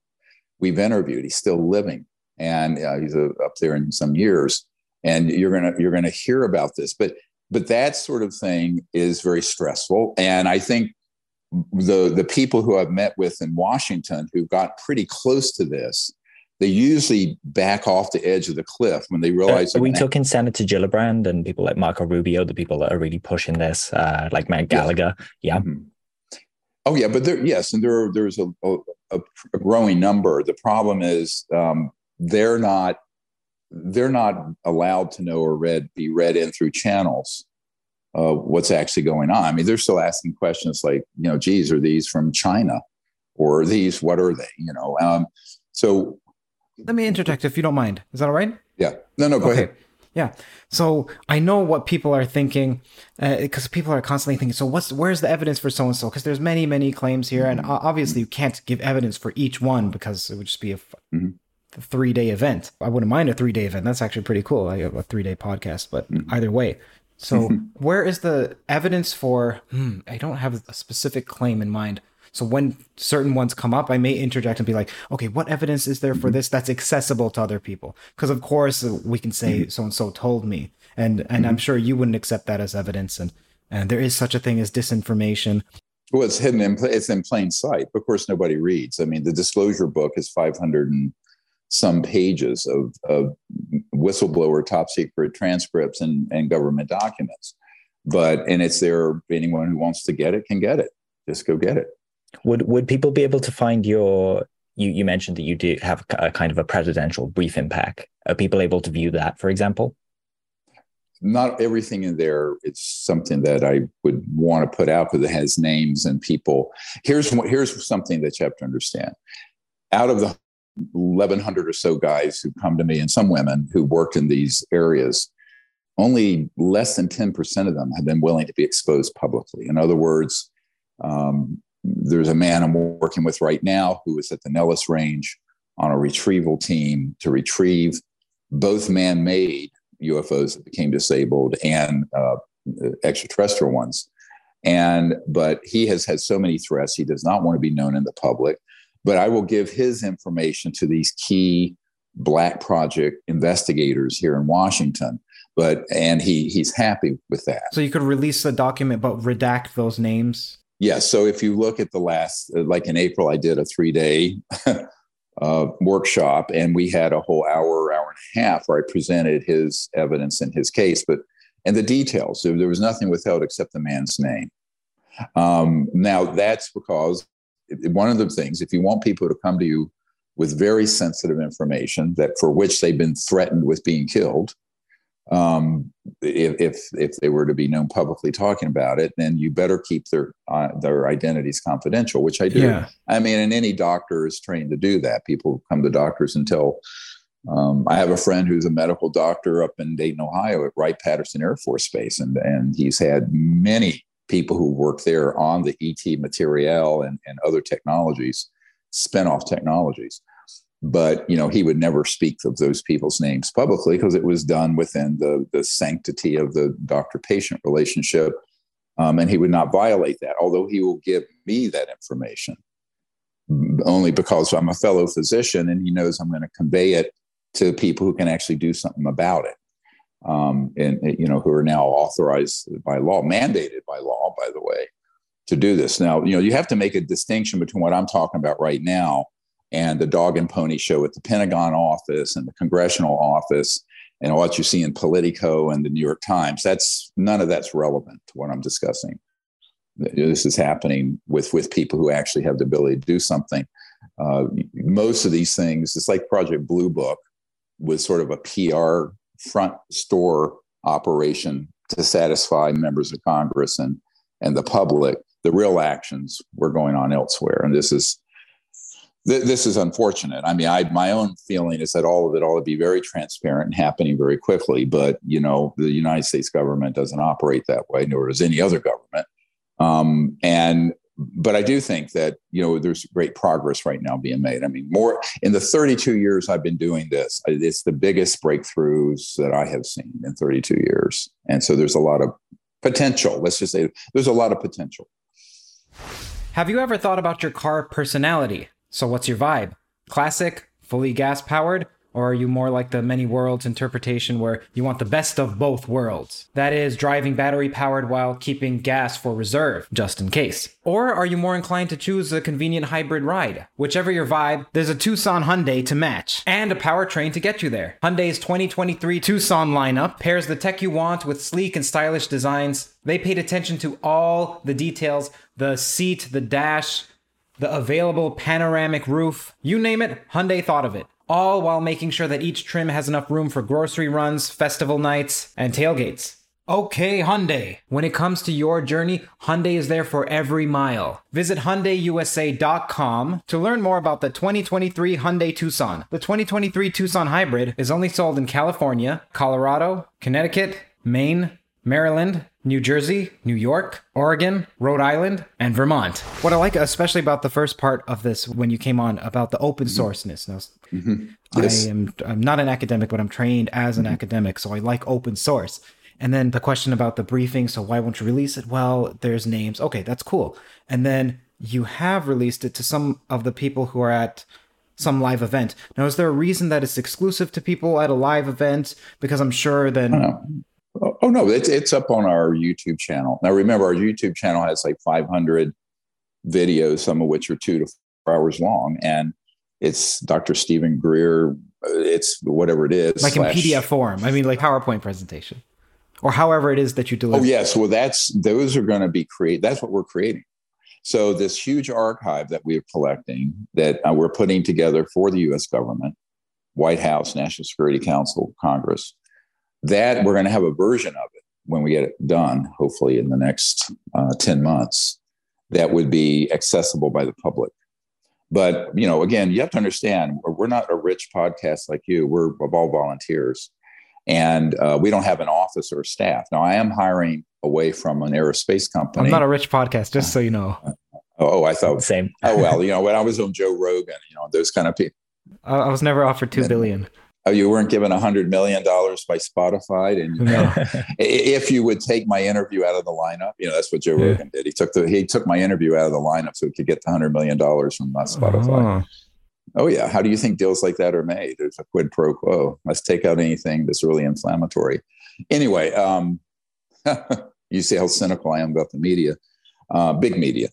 we've interviewed, he's still living and uh, he's uh, up there in some years. And you're gonna you're gonna hear about this, but but that sort of thing is very stressful. And I think the the people who I've met with in Washington who got pretty close to this, they usually back off the edge of the cliff when they realize. Uh, we took in Senator Gillibrand and people like Marco Rubio, the people that are really pushing this, uh, like Matt Gallagher. Yeah. yeah. Mm-hmm. Oh yeah, but there yes, and there there's a, a, a, growing number. The problem is um, they're not they're not allowed to know or read be read in through channels uh, what's actually going on. I mean, they're still asking questions like, you know, geez, are these from China, or are these what are they? You know, um, so let me interject if you don't mind. Is that all right? Yeah. No, no, go okay. ahead. Yeah. So I know what people are thinking because uh, people are constantly thinking, so what's where's the evidence for so and so? Because there's many, many claims here, and obviously you can't give evidence for each one because it would just be a mm-hmm three day event. I wouldn't mind a three day event. That's actually pretty cool. I have a three day podcast, but mm-hmm. either way. So, <laughs> where is the evidence for? Hmm, I don't have a specific claim in mind. So when certain ones come up, I may interject and be like, okay, what evidence is there for mm-hmm. this that's accessible to other people? Because of course uh, we can say so and so told me, and and I'm mm-hmm. sure you wouldn't accept that as evidence, and and there is such a thing as disinformation. Well, it's hidden in it's in plain sight. Of course, nobody reads. I mean, the disclosure book is 500 and some pages of, of whistleblower top secret transcripts and, and government documents. But and it's there. Anyone who wants to get it can get it. Just go get it. Would would people be able to find your? You you mentioned that you do have a kind of a presidential briefing pack. Are people able to view that, for example? not everything in there. It's something that I would want to put out because it has names and people. Here's what here's something that you have to understand. Out of the 1,100 or so guys who come to me, and some women who worked in these areas, only less than 10% of them have been willing to be exposed publicly. In other words, um, there's a man I'm working with right now who is at the Nellis Range on a retrieval team to retrieve both man made UFOs that became disabled and uh, extraterrestrial ones. And but he has had so many threats. He does not want to be known in the public. But I will give his information to these key Black Project investigators here in Washington. But and he he's happy with that. So you could release the document, but redact those names. Yes. Yeah, so if you look at the last, like in April, I did a three day <laughs> uh, workshop, and we had a whole hour, hour and a half where I presented his evidence in his case, but and the details. So there was nothing withheld except the man's name. Um, now that's because one of the things, if you want people to come to you with very sensitive information that for which they've been threatened with being killed, um, if, if, if they were to be known publicly talking about it, then you better keep their uh, their identities confidential, which I do. Yeah. I mean, and any doctor is trained to do that. People come to doctors and tell. Um, I have a friend who's a medical doctor up in Dayton, Ohio, at Wright Patterson Air Force Base, and and he's had many people who work there on the ET material and, and other technologies, spin-off technologies. But you know he would never speak of those people's names publicly because it was done within the the sanctity of the doctor patient relationship um, and he would not violate that although he will give me that information only because i'm a fellow physician and he knows i'm going to convey it to people who can actually do something about it um, and you know who are now authorized by law mandated by law by the way to do this now you know you have to make a distinction between what i'm talking about right now and the dog and pony show at the Pentagon office and the congressional office and what you see in Politico and the New York Times. That's none of that's relevant to what I'm discussing. This is happening with with people who actually have the ability to do something. Uh, most of these things, it's like Project Blue Book, was sort of a PR front store operation to satisfy members of Congress and and the public. The real actions were going on elsewhere, and this is th- this is unfortunate. I mean, I my own feeling is that all of it ought to be very transparent and happening very quickly. But you know, the United States government doesn't operate that way, nor does any other government. Um, and but I do think that you know there's great progress right now being made. I mean, more in the 32 years I've been doing this, it's the biggest breakthroughs that I have seen in 32 years, and so there's a lot of potential. Let's just say there's a lot of potential. Have you ever thought about your car personality? So, what's your vibe? Classic, fully gas powered? Or are you more like the many worlds interpretation where you want the best of both worlds? That is, driving battery powered while keeping gas for reserve, just in case. Or are you more inclined to choose a convenient hybrid ride? Whichever your vibe, there's a Tucson Hyundai to match, and a powertrain to get you there. Hyundai's 2023 Tucson lineup pairs the tech you want with sleek and stylish designs. They paid attention to all the details the seat, the dash, the available panoramic roof, you name it, Hyundai thought of it. All while making sure that each trim has enough room for grocery runs, festival nights, and tailgates. Okay, Hyundai. When it comes to your journey, Hyundai is there for every mile. Visit HyundaiUSA.com to learn more about the 2023 Hyundai Tucson. The 2023 Tucson Hybrid is only sold in California, Colorado, Connecticut, Maine, Maryland, New Jersey, New York, Oregon, Rhode Island, and Vermont. What I like especially about the first part of this when you came on about the open mm-hmm. sourceness. Now, mm-hmm. yes. I am I'm not an academic, but I'm trained as an mm-hmm. academic, so I like open source. And then the question about the briefing, so why won't you release it? Well, there's names. Okay, that's cool. And then you have released it to some of the people who are at some live event. Now, is there a reason that it's exclusive to people at a live event? Because I'm sure then. Oh, oh no, it's it's up on our YouTube channel. Now remember, our YouTube channel has like 500 videos, some of which are two to four hours long, and it's Dr. Steven Greer. It's whatever it is, like slash, in PDF form. I mean, like PowerPoint presentation, or however it is that you deliver. Oh yes, well that's those are going to be create. That's what we're creating. So this huge archive that we're collecting, that uh, we're putting together for the U.S. government, White House, National Security Council, Congress, that we're going to have a version of it when we get it done, hopefully in the next uh, 10 months, that would be accessible by the public. But, you know, again, you have to understand we're not a rich podcast like you. We're all volunteers and uh, we don't have an office or staff. Now, I am hiring away from an aerospace company. I'm not a rich podcast, just so you know. Oh, I thought <laughs> same. oh well, you know, when I was on Joe Rogan, you know, those kind of people. I was never offered two billion oh, you weren't given a hundred million dollars by Spotify, and you know, <laughs> if you would take my interview out of the lineup, you know, that's what Joe Rogan did. He took the he took my interview out of the lineup so he could get the hundred million dollars from Spotify. Oh. oh. yeah, how do you think deals like that are made? There's a quid pro quo. Let's take out anything that's really inflammatory. Anyway, um, <laughs> you see how cynical I am about the media, uh, big media.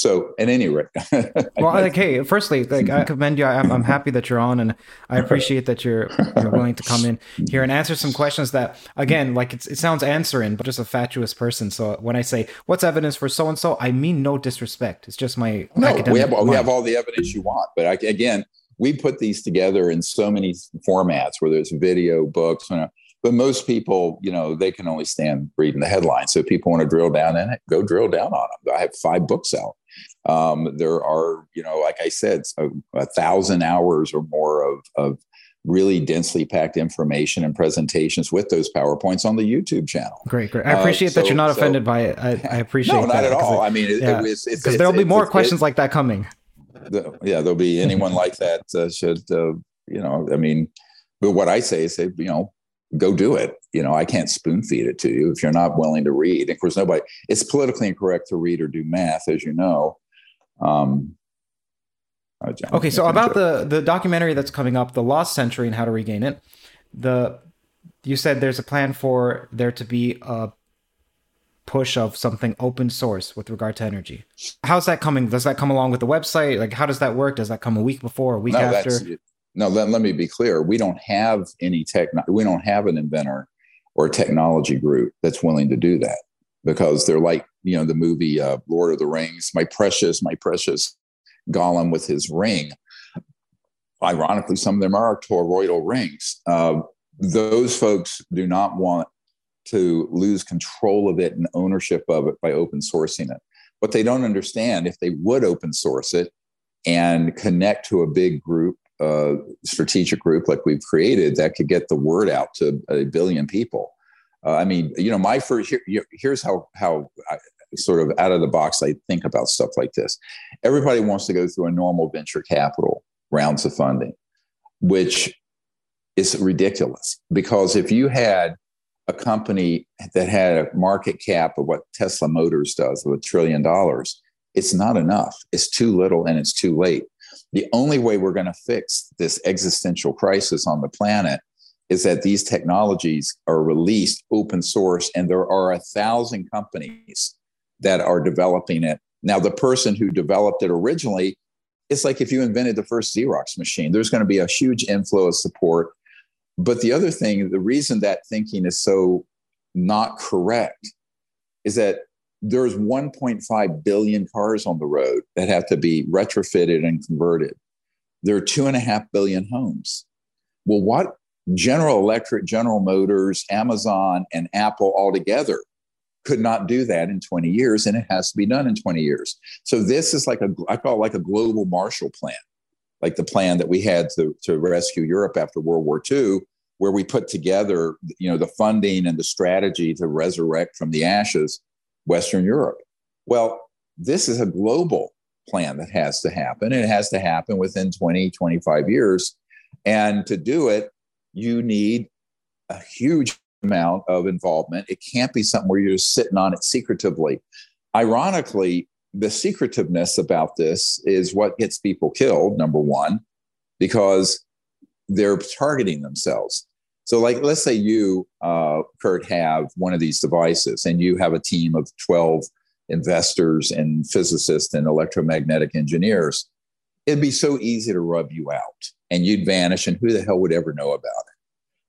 So, at any rate, well, <laughs> like, hey, firstly, like, I <laughs> commend you. I'm, I'm happy that you're on, and I appreciate that you're, you're willing to come in <laughs> here and answer some questions that, again, like it sounds answering, but just a fatuous person. So when I say what's evidence for so and so, I mean no disrespect. It's just my no. We have mind. we have all the evidence you want, but I, again, we put these together in so many formats, whether it's video, books, you know, but most people, you know, they can only stand reading the headlines. So if people want to drill down in it, go drill down on them. I have five books out. Um, there are, you know, like I said, a, a thousand hours or more of, of really densely packed information and presentations with those PowerPoints on the YouTube channel. Great, great. I appreciate uh, so, that you're not so, offended by it. I, I <laughs> appreciate no, not that at all. I mean, yeah. it, because there'll be more questions like that coming. The, yeah, there'll be anyone like that uh, should, uh, you know, I mean, but what I say is, say, you know, go do it. You know, I can't spoon feed it to you if you're not willing to read. Of course, nobody, it's politically incorrect to read or do math, as you know. Um, okay, so about the the documentary that's coming up, "The Lost Century and How to Regain It," the you said there's a plan for there to be a push of something open source with regard to energy. How's that coming? Does that come along with the website? Like, how does that work? Does that come a week before, a week no, after? no, let, let me be clear. We don't have any tech. We don't have an inventor or a technology group that's willing to do that because they're like you know the movie uh, Lord of the Rings. My precious, my precious Gollum with his ring. Ironically, some of them are toroidal rings. Uh, those folks do not want to lose control of it and ownership of it by open sourcing it. What they don't understand, if they would open source it and connect to a big group uh, strategic group like we've created that could get the word out to a billion people. Uh, I mean, you know, my first here, here's how how I, sort of out of the box I think about stuff like this. Everybody wants to go through a normal venture capital rounds of funding, which is ridiculous because if you had a company that had a market cap of what Tesla Motors does of a trillion dollars, it's not enough. It's too little and it's too late. The only way we're going to fix this existential crisis on the planet is that these technologies are released open source, and there are a thousand companies that are developing it. Now, the person who developed it originally, it's like if you invented the first Xerox machine, there's going to be a huge inflow of support. But the other thing, the reason that thinking is so not correct is that there's 1.5 billion cars on the road that have to be retrofitted and converted. There are two and a half billion homes. Well, what General Electric, General Motors, Amazon, and Apple all together could not do that in 20 years, and it has to be done in 20 years. So this is like a I call it like a global Marshall Plan, like the plan that we had to, to rescue Europe after World War II, where we put together you know the funding and the strategy to resurrect from the ashes Western Europe. Well, this is a global plan that has to happen. It has to happen within 20, 25 years. And to do it, you need a huge amount of involvement. It can't be something where you're just sitting on it secretively. Ironically, the secretiveness about this is what gets people killed, number one, because they're targeting themselves. So, like, let's say you, uh, Curt, have one of these devices and you have a team of 12 investors and physicists and electromagnetic engineers. It'd be so easy to rub you out and you'd vanish, and who the hell would ever know about it?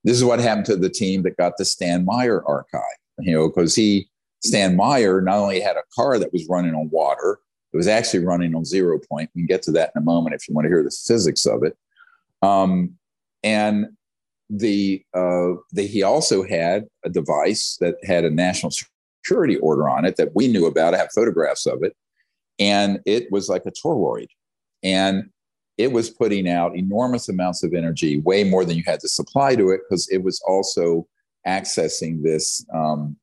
This is what happened to the team that got the Stan Meyer archive, you know, because he Stan Meyer not only had a car that was running on water, it was actually running on zero point. We can get to that in a moment if you want to hear the physics of it. Um, and the, uh, the he also had a device that had a national security order on it that we knew about. I have photographs of it, and it was like a toroid, and it was putting out enormous amounts of energy, way more than you had to supply to it, because it was also accessing this um,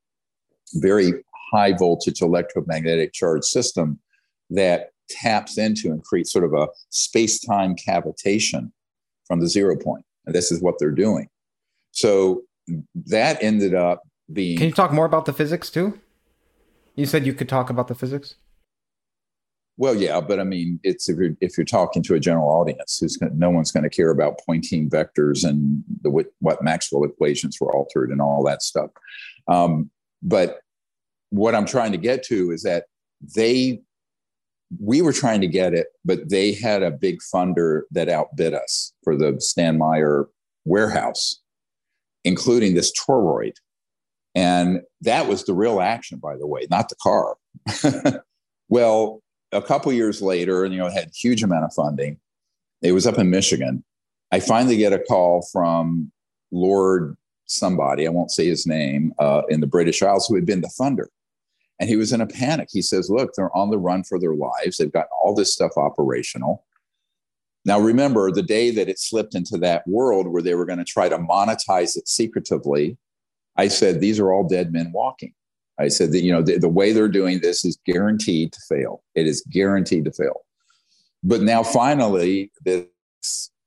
very high voltage electromagnetic charge system that taps into and creates sort of a space time cavitation from the zero point. And this is what they're doing. So that ended up being. Can you talk more about the physics too? You said you could talk about the physics. Well, yeah, but I mean, it's if you're if you're talking to a general audience, who's gonna, no one's going to care about Poynting vectors and the what Maxwell equations were altered and all that stuff. Um, but what I'm trying to get to is that they, we were trying to get it, but they had a big funder that outbid us for the Stan Meyer warehouse, including this toroid. And that was the real action, by the way, not the car. <laughs> well, a couple years later, and you know, had huge amount of funding. It was up in Michigan. I finally get a call from Lord somebody, I won't say his name, uh, in the British Isles, who had been the funder. And he was in a panic. He says, Look, they're on the run for their lives. They've got all this stuff operational. Now, remember the day that it slipped into that world where they were going to try to monetize it secretively, I said, These are all dead men walking. I said that, you know, the, the way they're doing this is guaranteed to fail. It is guaranteed to fail. But now finally, this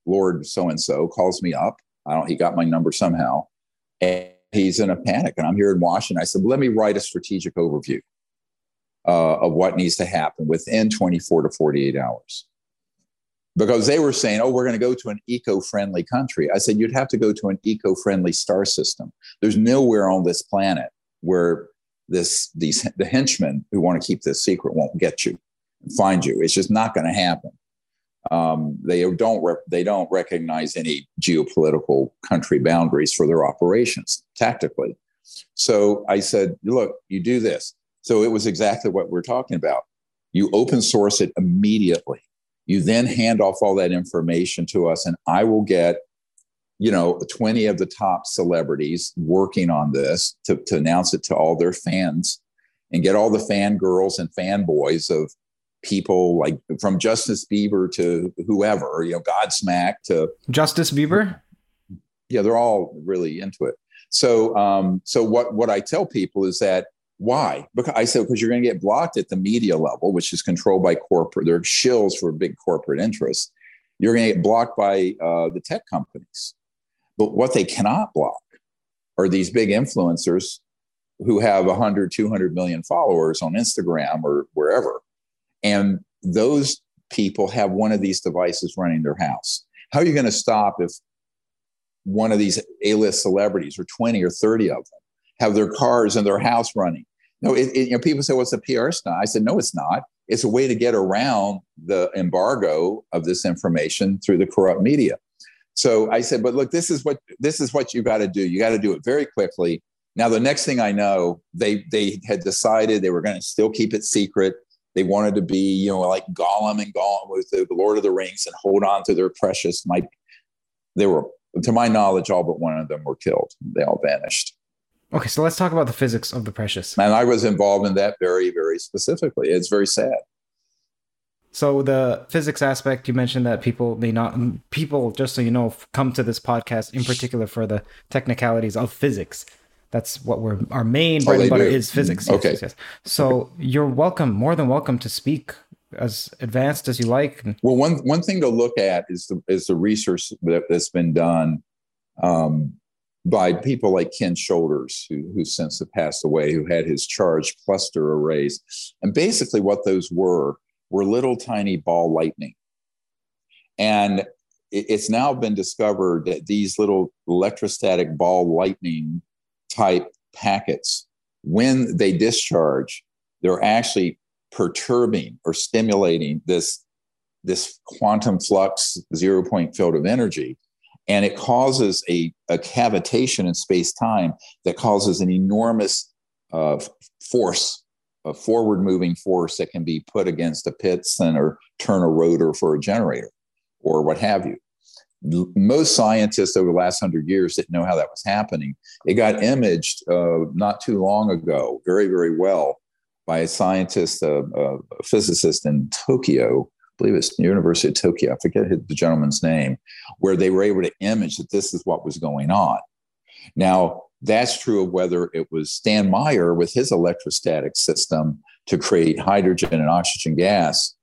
Lord so and so calls me up. I don't, he got my number somehow and he's in a panic. And I'm here in Washington. I said, let me write a strategic overview uh, of what needs to happen within 24 to 48 hours. Because they were saying, oh, we're going to go to an eco friendly country. I said, you'd have to go to an eco friendly star system. There's nowhere on this planet where this, these, the henchmen who want to keep this secret won't get you and find you. It's just not going to happen. Um, they don't rep- they don't recognize any geopolitical country boundaries for their operations tactically. So I said, look, you do this. So it was exactly what we're talking about. You open source it immediately. You then hand off all that information to us, and I will get, you know, 20 of the top celebrities working on this to, to announce it to all their fans and get all the fangirls and fanboys of people like from Justice Bieber to whoever, you know, Godsmack to Justice Bieber. Yeah, they're all really into it. So, um, so what what I tell people is that why? Because I said because you're going to get blocked at the media level, which is controlled by corporate. They're shills for big corporate interests. You're going to get blocked by uh, the tech companies. But what they cannot block are these big influencers who have 100, 200 million followers on Instagram or wherever and those people have one of these devices running their house. How are you going to stop if one of these A-list celebrities or 20 or 30 of them have their cars and their house running? No, it, it, you know, people say, "What's well, a PR stunt?" I said, "No, it's not. It's a way to get around the embargo of this information through the corrupt media." So I said, "But look, this is what this is what you got to do. You got to do it very quickly." Now, the next thing I know, they they had decided they were going to still keep it secret. They wanted to be, you know, like Gollum and Gollum with the, Lord of the Rings and hold on to their precious. Might they were, to my knowledge, all but one of them were killed. They all vanished. Okay, so let's talk about the physics of the precious. And I was involved in that very, very specifically. It's very sad. So the physics aspect, you mentioned that people may not people, just so you know, come to this podcast in particular for the technicalities of physics that's what we're our main bread oh, and butter do. is physics. Yes, okay. Yes, yes. So you're welcome, more than welcome to speak as advanced as you like. Well, one one thing to look at is the is the research that, has been done um, by people like Ken Shoulders, who, who since have passed away, who had his charge cluster arrays. And basically, what those were were little tiny ball lightning. And it's now been discovered that these little electrostatic ball lightning type packets, when they discharge, they're actually perturbing or stimulating this, this quantum flux zero point field of energy. And it causes a, a cavitation in space time that causes an enormous uh, force, a forward moving force that can be put against a piston or turn a rotor for a generator or what have you. Most scientists over the last hundred years didn't know how that was happening. It got imaged uh, not too long ago, very, very well, by a scientist, a, a physicist in Tokyo, I believe it's the University of Tokyo, I forget the gentleman's name, where they were able to image that this is what was going on. Now, that's true of whether it was Stan Meyer with his electrostatic system to create hydrogen and oxygen gas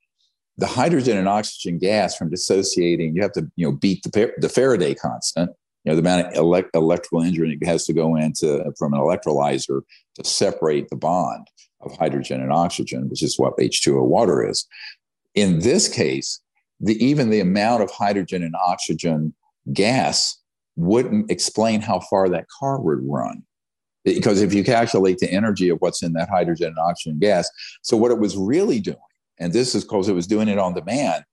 the hydrogen and oxygen gas from dissociating, you have to you know beat the, the Faraday constant. You know the amount of elect, electrical energy that has to go into from an electrolyzer to separate the bond of hydrogen and oxygen, which is what H2O water is. In this case, the, even the amount of hydrogen and oxygen gas wouldn't explain how far that car would run. Because if you calculate the energy of what's in that hydrogen and oxygen gas, so what it was really doing and this is because it was doing it on demand,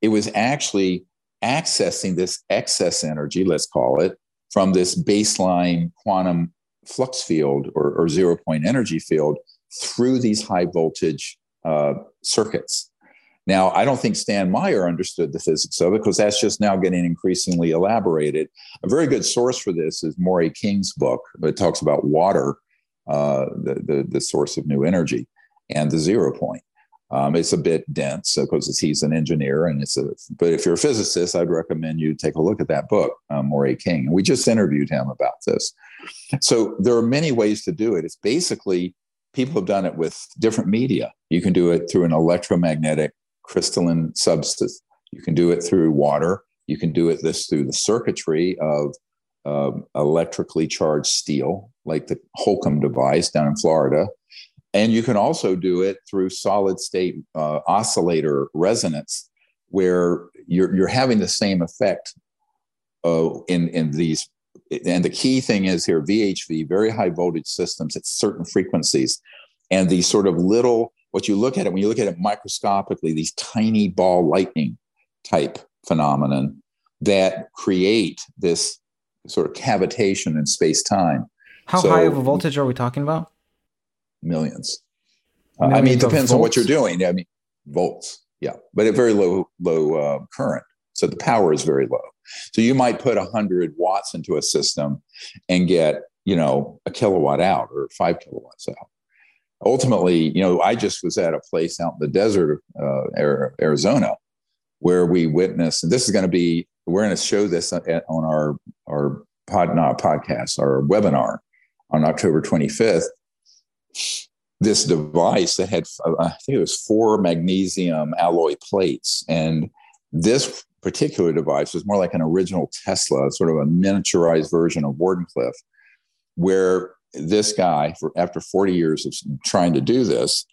it was actually accessing this excess energy, let's call it, from this baseline quantum flux field or, or zero point energy field through these high voltage uh, circuits. Now, I don't think Stan Meyer understood the physics of it because that's just now getting increasingly elaborated. A very good source for this is Moray King's book that talks about water, uh, the, the, the source of new energy, and the zero point. Um, it's a bit dense because he's an engineer, and it's a. But if you're a physicist, I'd recommend you take a look at that book, um, Moray King. And we just interviewed him about this. So there are many ways to do it. It's basically people have done it with different media. You can do it through an electromagnetic crystalline substance. You can do it through water. You can do it this through the circuitry of uh, electrically charged steel, like the Holcomb device down in Florida. And you can also do it through solid state uh, oscillator resonance, where you're, you're having the same effect uh, in, in these. And the key thing is here VHV, very high voltage systems at certain frequencies. And these sort of little, what you look at it, when you look at it microscopically, these tiny ball lightning type phenomenon that create this sort of cavitation in space time. How so, high of a voltage are we talking about? millions. Uh, I mean, it depends on what you're doing. I mean, volts, yeah, but a very low low uh, current, so the power is very low. So you might put hundred watts into a system and get you know a kilowatt out or five kilowatts out. Ultimately, you know, I just was at a place out in the desert of uh, Arizona where we witnessed, and this is going to be we're going to show this on our our pod not podcast our webinar on October 25th this device that had, uh, I think it was four magnesium alloy plates. And this particular device was more like an original Tesla, sort of a miniaturized version of Wardenclyffe, where this guy, for after 40 years of trying to do this,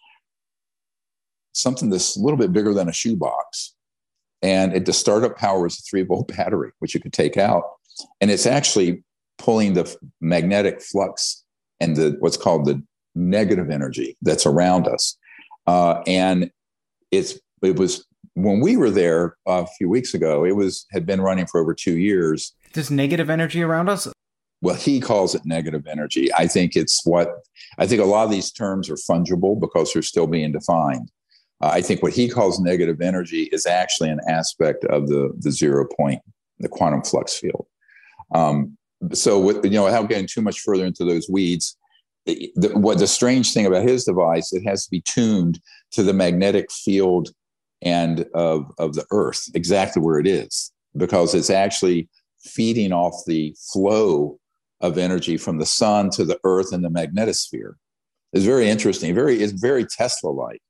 something that's a little bit bigger than a shoebox. And it, the startup power is a three volt <laughs> battery, which you could take out. And it's actually pulling the magnetic flux and the what's called the negative energy that's around us. Uh, and it's it was when we were there a few weeks ago. It was had been running for over two years. There's negative energy around us. Well, he calls it negative energy. I think it's what I think. A lot of these terms are fungible because they're still being defined. Uh, I think what he calls negative energy is actually an aspect of the the zero point, the quantum flux field. Um, so, with, you know, without getting too much further into those weeds, the, what the strange thing about his device, it has to be tuned to the magnetic field and of, of the earth, exactly where it is, because it's actually feeding off the flow of energy from the sun to the earth and the magnetosphere. It's very interesting. Very, it's very Tesla-like.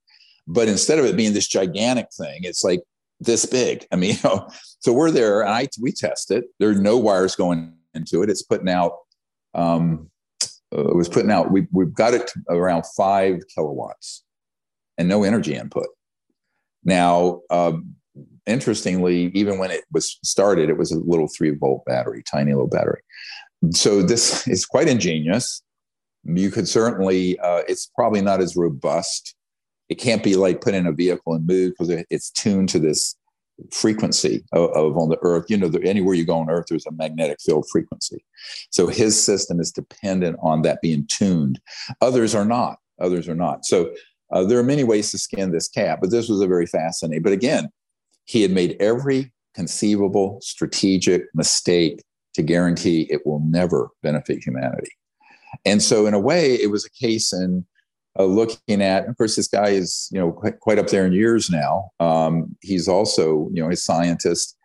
But instead of it being this gigantic thing, it's like this big. I mean, <laughs> you know, so we're there and I we test it. There are no wires going into it. It's putting out um, uh, was putting out. We, we've got it around five kilowatts and no energy input. Now, um, interestingly, even when it was started, it was a little three volt battery, tiny little battery. So this is quite ingenious. You could certainly, uh, it's probably not as robust. It can't be like put in a vehicle and move because it's tuned to this frequency of, of, on the earth. You know anywhere you go on earth there's a magnetic field frequency. So his system is dependent on that being tuned. Others are not. Others are not. So uh, there are many ways to skin this cat but this was a very fascinating but again he had made every conceivable strategic mistake to guarantee it will never benefit humanity and so in a way it was a case in uh, looking at, of course, this guy is you know quite, quite up there in years now. Um, he's also you know a scientist,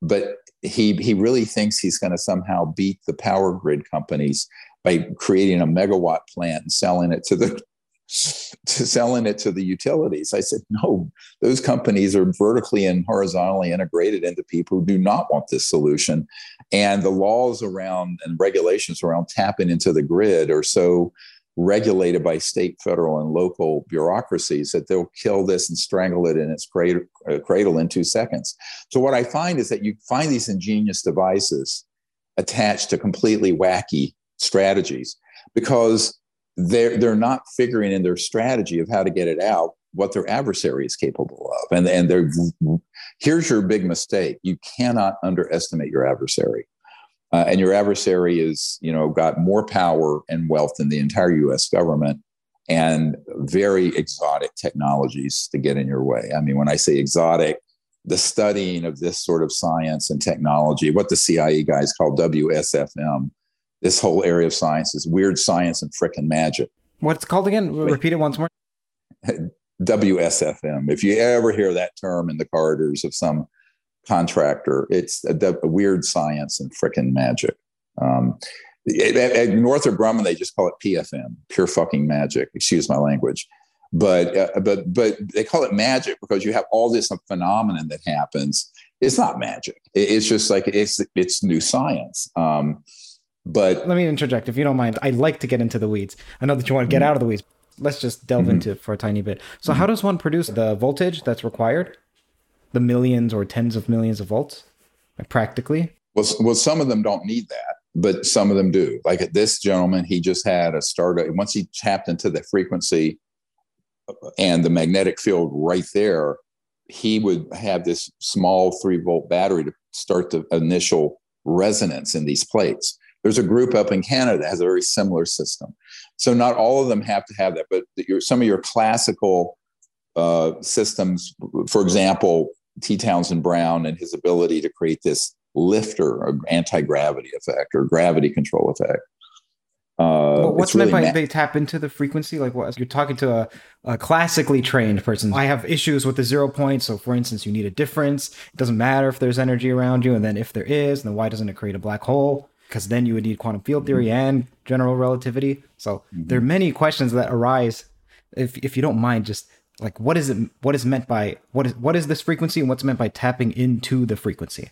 but he he really thinks he's going to somehow beat the power grid companies by creating a megawatt plant and selling it to the <laughs> to selling it to the utilities. I said, no, those companies are vertically and horizontally integrated into people who do not want this solution. And the laws around and regulations around tapping into the grid are so regulated by state, federal, and local bureaucracies that they'll kill this and strangle it in its cradle, uh, in two seconds. So, what I find is that you find these ingenious devices attached to completely wacky strategies because they're, they're not figuring in their strategy of how to get it out what their adversary is capable of. And, and they're, here's your big mistake. You cannot underestimate your adversary. Uh, and your adversary is you know got more power and wealth than the entire us government and very exotic technologies to get in your way. I mean when i say exotic the studying of this sort of science and technology what the cia guys call wsfm this whole area of science is weird science and frickin' magic what's called again repeat it once more <laughs> WSFM. If you ever hear that term in the corridors of some contractor. It's a, a weird science and frickin' magic. Um, at, at Northrop Grumman, they just call it PFM, pure fucking magic. Excuse my language, but uh, but but they call it magic because you have all this phenomenon that happens. It's not magic. It's just like it's it's new science. Um, but let me interject, if you don't mind. I'd like to get into the weeds. I know that you want to get mm-hmm. out of the weeds. Let's just delve mm-hmm. into it for a tiny bit. So, mm-hmm. how does one produce the voltage that's required? the millions or tens of millions of volts, like practically? Well, well, some of them don't need that, but some of them do. Like this gentleman, he just had a startup. Once he tapped into the frequency and the magnetic field right there, he would have this small three volt battery to start the initial resonance in these plates. There's a group up in Canada that has a very similar system. So not all of them have to have that, but your, some of your classical uh, systems, for example, T. Townsend Brown and his ability to create this lifter or anti-gravity effect or gravity control effect. Uh, well, what's meant by ma- they tap into the frequency? Like what you're talking to a, a, classically trained person. I have issues with the zero point. So for instance, you need a difference. It doesn't matter if there's energy around you. And then if there is, then why doesn't it create a black hole? Because then you would need quantum field theory mm-hmm. and general relativity. So mm-hmm. there are many questions that arise. If, if you don't mind, just like what is it what is meant by what is what is this frequency and what's meant by tapping into the frequency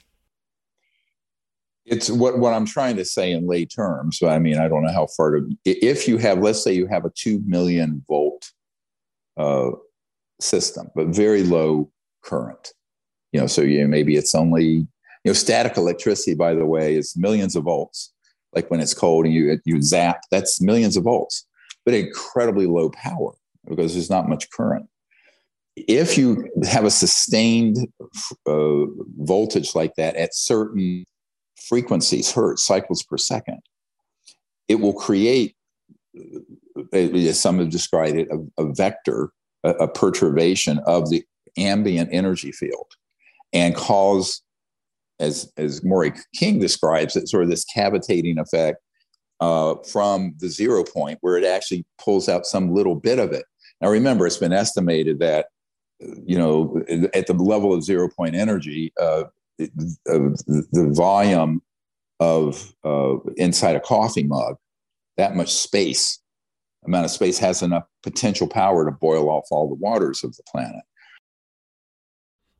it's what, what i'm trying to say in lay terms but i mean i don't know how far to if you have let's say you have a 2 million volt uh, system but very low current you know so you maybe it's only you know static electricity by the way is millions of volts. Like when it's cold and you you zap that's millions of volts. But incredibly low power because there's not much current. If you have a sustained uh, voltage like that at certain frequencies, hertz, cycles per second, it will create, uh, as some have described it, a, a vector, a, a, perturbation of the ambient energy field and cause, as, as Moray King describes it, sort of this cavitating effect uh, from the zero point where it actually pulls out some little bit of it. Now, remember, it's been estimated that you know, at the level of zero point energy, uh, the volume of uh, inside a coffee mug, that much space, amount of space has enough potential power to boil off all the waters of the planet.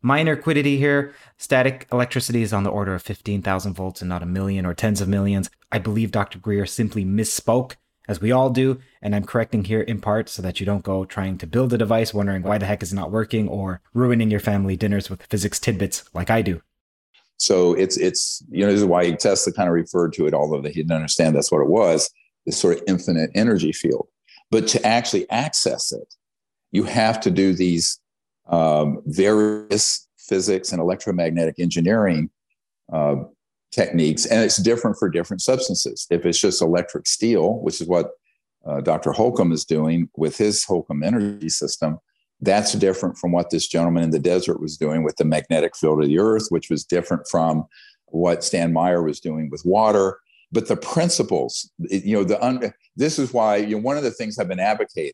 Minor quiddity here. Static electricity is on the order of 15,000 volts and not a million or tens of millions. I believe Dr. Greer simply misspoke, as we all do, and I'm correcting here in part so that you don't go trying to build a device wondering why the heck is not working or ruining your family dinners with physics tidbits like I do. So it's it's you know this is why Tesla kind of referred to it, although he didn't understand that's what it was, this sort of infinite energy field. But to actually access it, you have to do these um, various physics and electromagnetic engineering uh, techniques, and it's different for different substances. If it's just electric steel, which is what uh, Dr. Holcomb is doing with his Holcomb energy system, that's different from what this gentleman in the desert was doing with the magnetic field of the earth, which was different from what Stan Meyer was doing with water. But the principles, you know, the un- this is why you know, one of the things I've been advocating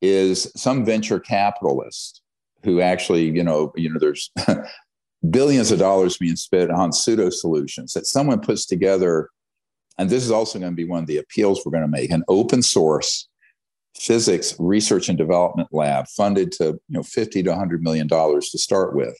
is some venture capitalist who actually, you know, you know, there's <laughs> billions of dollars being spent on pseudo solutions that someone puts together. And this is also going to be one of the appeals we're going to make an open source physics research and development lab funded to you know 50 to 100 million dollars to start with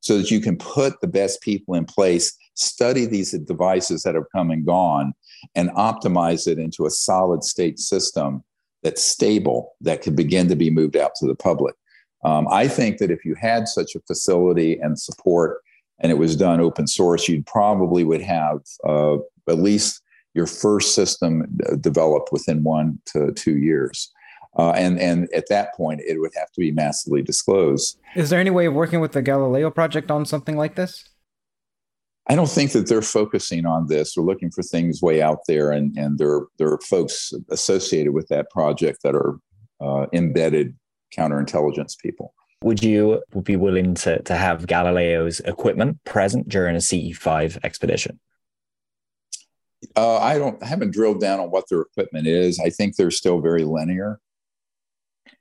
so that you can put the best people in place study these devices that have come and gone and optimize it into a solid state system that's stable that can begin to be moved out to the public um, i think that if you had such a facility and support and it was done open source you'd probably would have uh, at least your first system uh, developed within one to two years uh, and and at that point, it would have to be massively disclosed. Is there any way of working with the Galileo project on something like this? I don't think that they're focusing on this. They're looking for things way out there, and and there there are folks associated with that project that are uh, embedded counterintelligence people. Would you be willing to to have Galileo's equipment present during a CE5 expedition? Uh, I don't I haven't drilled down on what their equipment is. I think they're still very linear.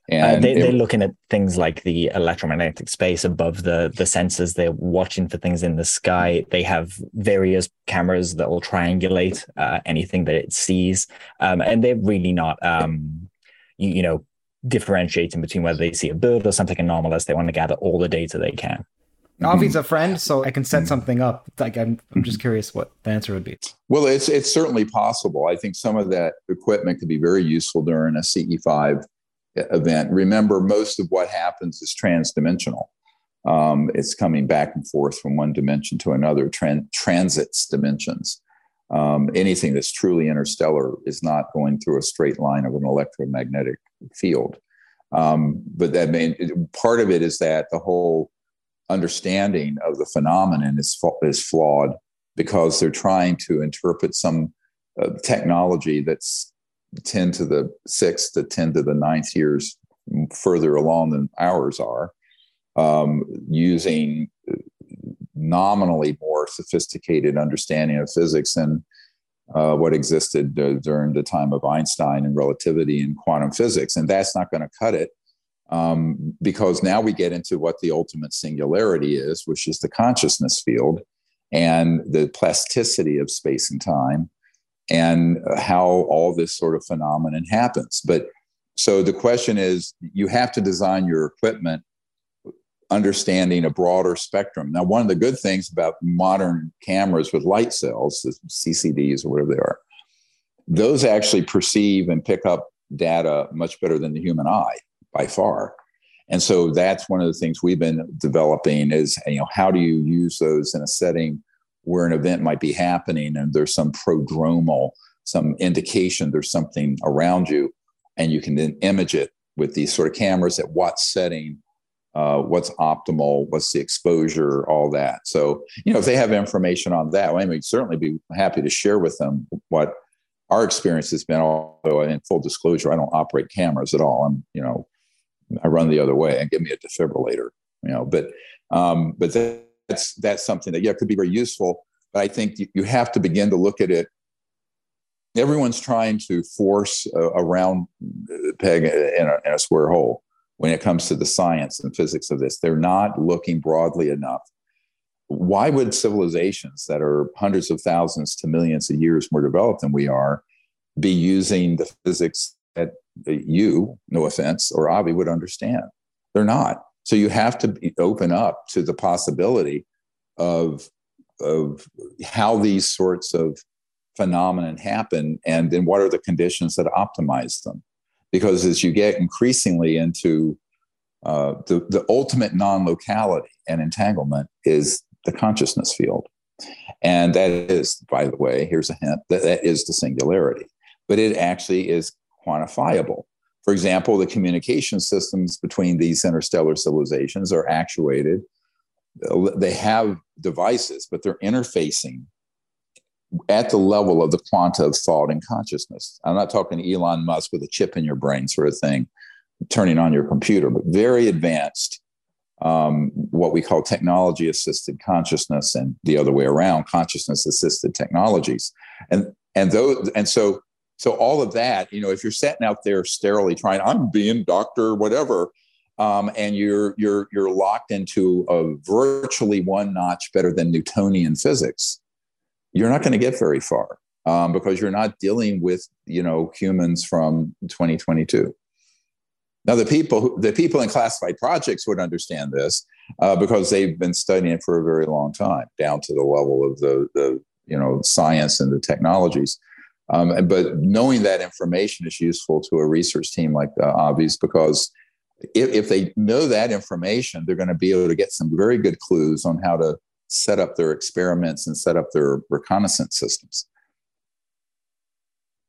Uh, they, are looking at things like the electromagnetic space above the the sensors. They're watching for things in the sky. They have various cameras that will triangulate uh, anything that it sees, um, and they're really not, um, you, you, know, differentiating between whether they see a bird or something anomalous. They want to gather all the data they can. Avi's a friend, so I can set mm-hmm. something up. Like I'm, I'm just curious what the answer would be. Well, it's it's certainly possible. I think some of that equipment could be very useful during a CE5 event. Remember, most of what happens is transdimensional. Um, it's coming back and forth from one dimension to another, tran- transits dimensions. Um, anything that's truly interstellar is not going through a straight line of an electromagnetic field. Um, but that main part of it is that the whole understanding of the phenomenon is is flawed because they're trying to interpret some uh, technology that's 10 to the sixth to 10 to the ninth years further along than ours are, um, using nominally more sophisticated understanding of physics than uh, what existed uh, during the time of Einstein and relativity and quantum physics. And that's not going to cut it um, because now we get into what the ultimate singularity is, which is the consciousness field and the plasticity of space and time and how all this sort of phenomenon happens. But so the question is you have to design your equipment understanding a broader spectrum. Now, one of the good things about modern cameras with light cells, the CCDs or whatever they are, those actually perceive and pick up data much better than the human eye by far. And so that's one of the things we've been developing is you know how do you use those in a setting where an event might be happening and there's some prodromal, some indication there's something around you, and you can then image it with these sort of cameras at what setting, uh, what's optimal, what's the exposure, all that. So, you know, if they have information on that, well, I mean, certainly be happy to share with them what our experience has been. Although, in full disclosure, I don't operate cameras at all. I'm, you know, I run the other way and give me a defibrillator, you know, but, um, but that's that's something that yeah could be very useful. But I think you, have to begin to look at it. Everyone's trying to force a, a round peg in a, in a square hole when it comes to the science and physics of this. They're not looking broadly enough. Why would civilizations that are hundreds of thousands to millions of years more developed than we are be using the physics that you, no offense, or Avi would understand? They're not. So you have to be, open up to the possibility of of how these sorts of phenomenon happen and then what are the conditions that optimize them because as you get increasingly into uh, the, the ultimate non-locality and entanglement is the consciousness field. And that is by the way here's a hint that that is the singularity but it actually is quantifiable. For example the communication systems between these interstellar civilizations are actuated they have devices, but they're interfacing at the level of the quanta of thought and consciousness. I'm not talking Elon Musk with a chip in your brain sort of thing, turning on your computer, but very advanced, um, what we call technology assisted consciousness, and the other way around, consciousness assisted technologies. And and those and so so all of that, you know, if you're sitting out there sterilely trying, I'm being doctor, whatever, um, and you're you're you're locked into a virtually one notch better than Newtonian physics, you're not going to get very far um, because you're not dealing with you know humans from 2022. Now the people the people in classified projects would understand this uh, because they've been studying it for a very long time, down to the level of the the you know science and the technologies. Um, but knowing that information is useful to a research team like uh, Avi's because if, if they know that information, they're going to be able to get some very good clues on how to set up their experiments and set up their reconnaissance systems.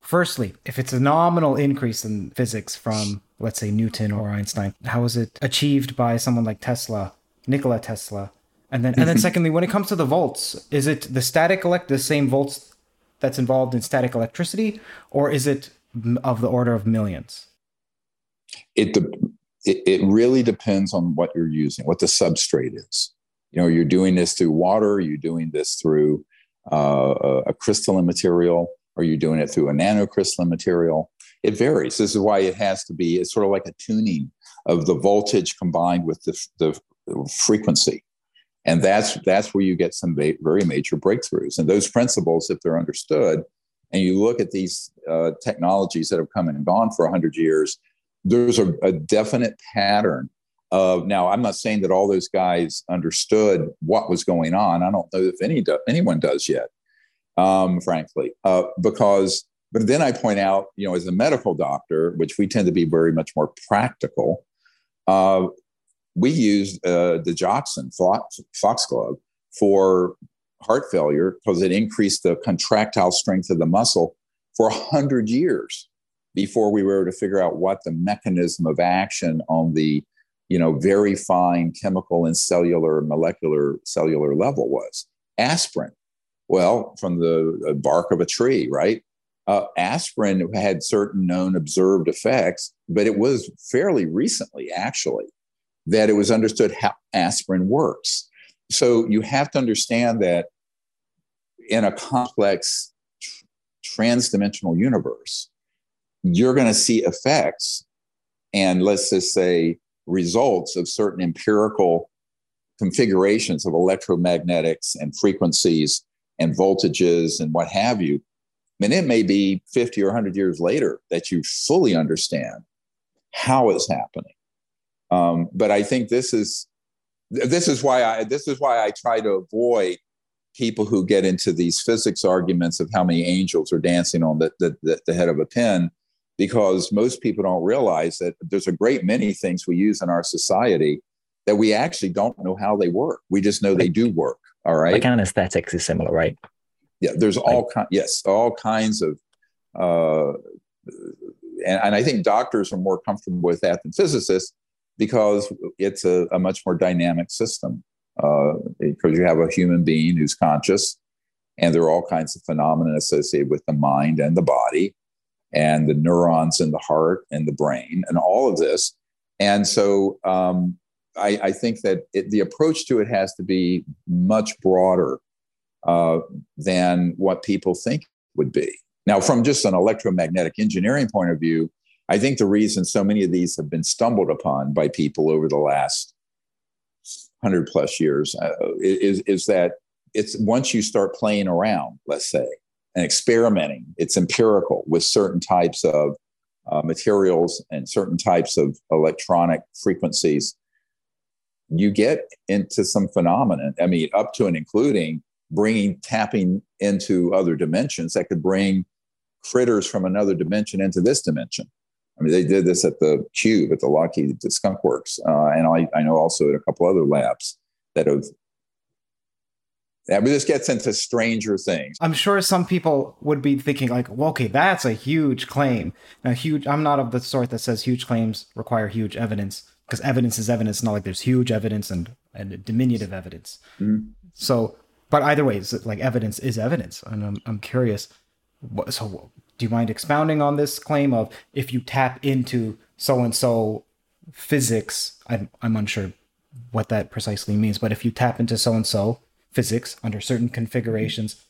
Firstly, if it's a nominal increase in physics from, let's say, Newton or Einstein, how is it achieved by someone like Tesla, Nikola Tesla? And then, and then, mm-hmm. secondly, when it comes to the volts, is it the static elect the same volts that's involved in static electricity, or is it of the order of millions? It it, it really depends on what you're using, what the substrate is. You know, you're doing this through water, you're doing this through uh, a crystalline material, or you're doing it through a nanocrystalline material. It varies. This is why it has to be, it's sort of like a tuning of the voltage combined with the, the frequency. And that's, that's where you get some very major breakthroughs. And those principles, if they're understood, and you look at these uh, technologies that have come and gone for 100 years, there's a, a definite pattern of now i'm not saying that all those guys understood what was going on. I don't know if any do, anyone does yet um, frankly uh, because but then i point out you know as a medical doctor which we tend to be very much more practical uh, we used uh, the Digoxin foxglove for heart failure because it increased the contractile strength of the muscle for 100 years before we were able to figure out what the mechanism of action on the you know very fine chemical and cellular molecular cellular level was. Aspirin. Well from the bark of a tree right? Uh, aspirin had certain known observed effects but it was fairly recently actually that it was understood how aspirin works. So you have to understand that in a complex transdimensional universe you're going to see effects and let's just say results of certain empirical configurations of electromagnetics and frequencies and voltages and what have you. And it may be 50 or 100 years later that you fully understand how it's happening. Um, but I think this is this is why I this is why I try to avoid people who get into these physics arguments of how many angels are dancing on the, the, the head of a pin because most people don't realize that there's a great many things we use in our society that we actually don't know how they work. We just know they do work. All right. Like anesthetics is similar, right? Yeah. There's all kind. Yes, all kinds of. Uh, and, and I think doctors are more comfortable with that than physicists because it's a, a much more dynamic system. Uh, because you have a human being who's conscious, and there are all kinds of phenomena associated with the mind and the body and the neurons in the heart and the brain and all of this. And so um, I, I, think that it, the approach to it has to be much broader uh, than what people think would be. Now, from just an electromagnetic engineering point of view, I think the reason so many of these have been stumbled upon by people over the last 100 plus years uh, is, is that it's once you start playing around, let's say, and experimenting. It's empirical with certain types of uh, materials and certain types of electronic frequencies. you get into some phenomenon. I mean, up to and including bringing tapping into other dimensions that could bring critters from another dimension into this dimension. I mean, they did this at the Cube at the Lockheed Skunk Works, uh, and I, I know also at a couple other labs that have. Yeah, but this gets into stranger things. I'm sure some people would be thinking like, well, okay, that's a huge claim. Now, huge. I'm not of the sort that says huge claims require huge evidence because evidence is evidence. Not like there's huge evidence and and diminutive evidence. Mm-hmm. So, but either way, it's like evidence is evidence, and I'm I'm curious. What, so, do you mind expounding on this claim of if you tap into so and so physics? I'm I'm unsure what that precisely means, but if you tap into so and so physics under certain configurations,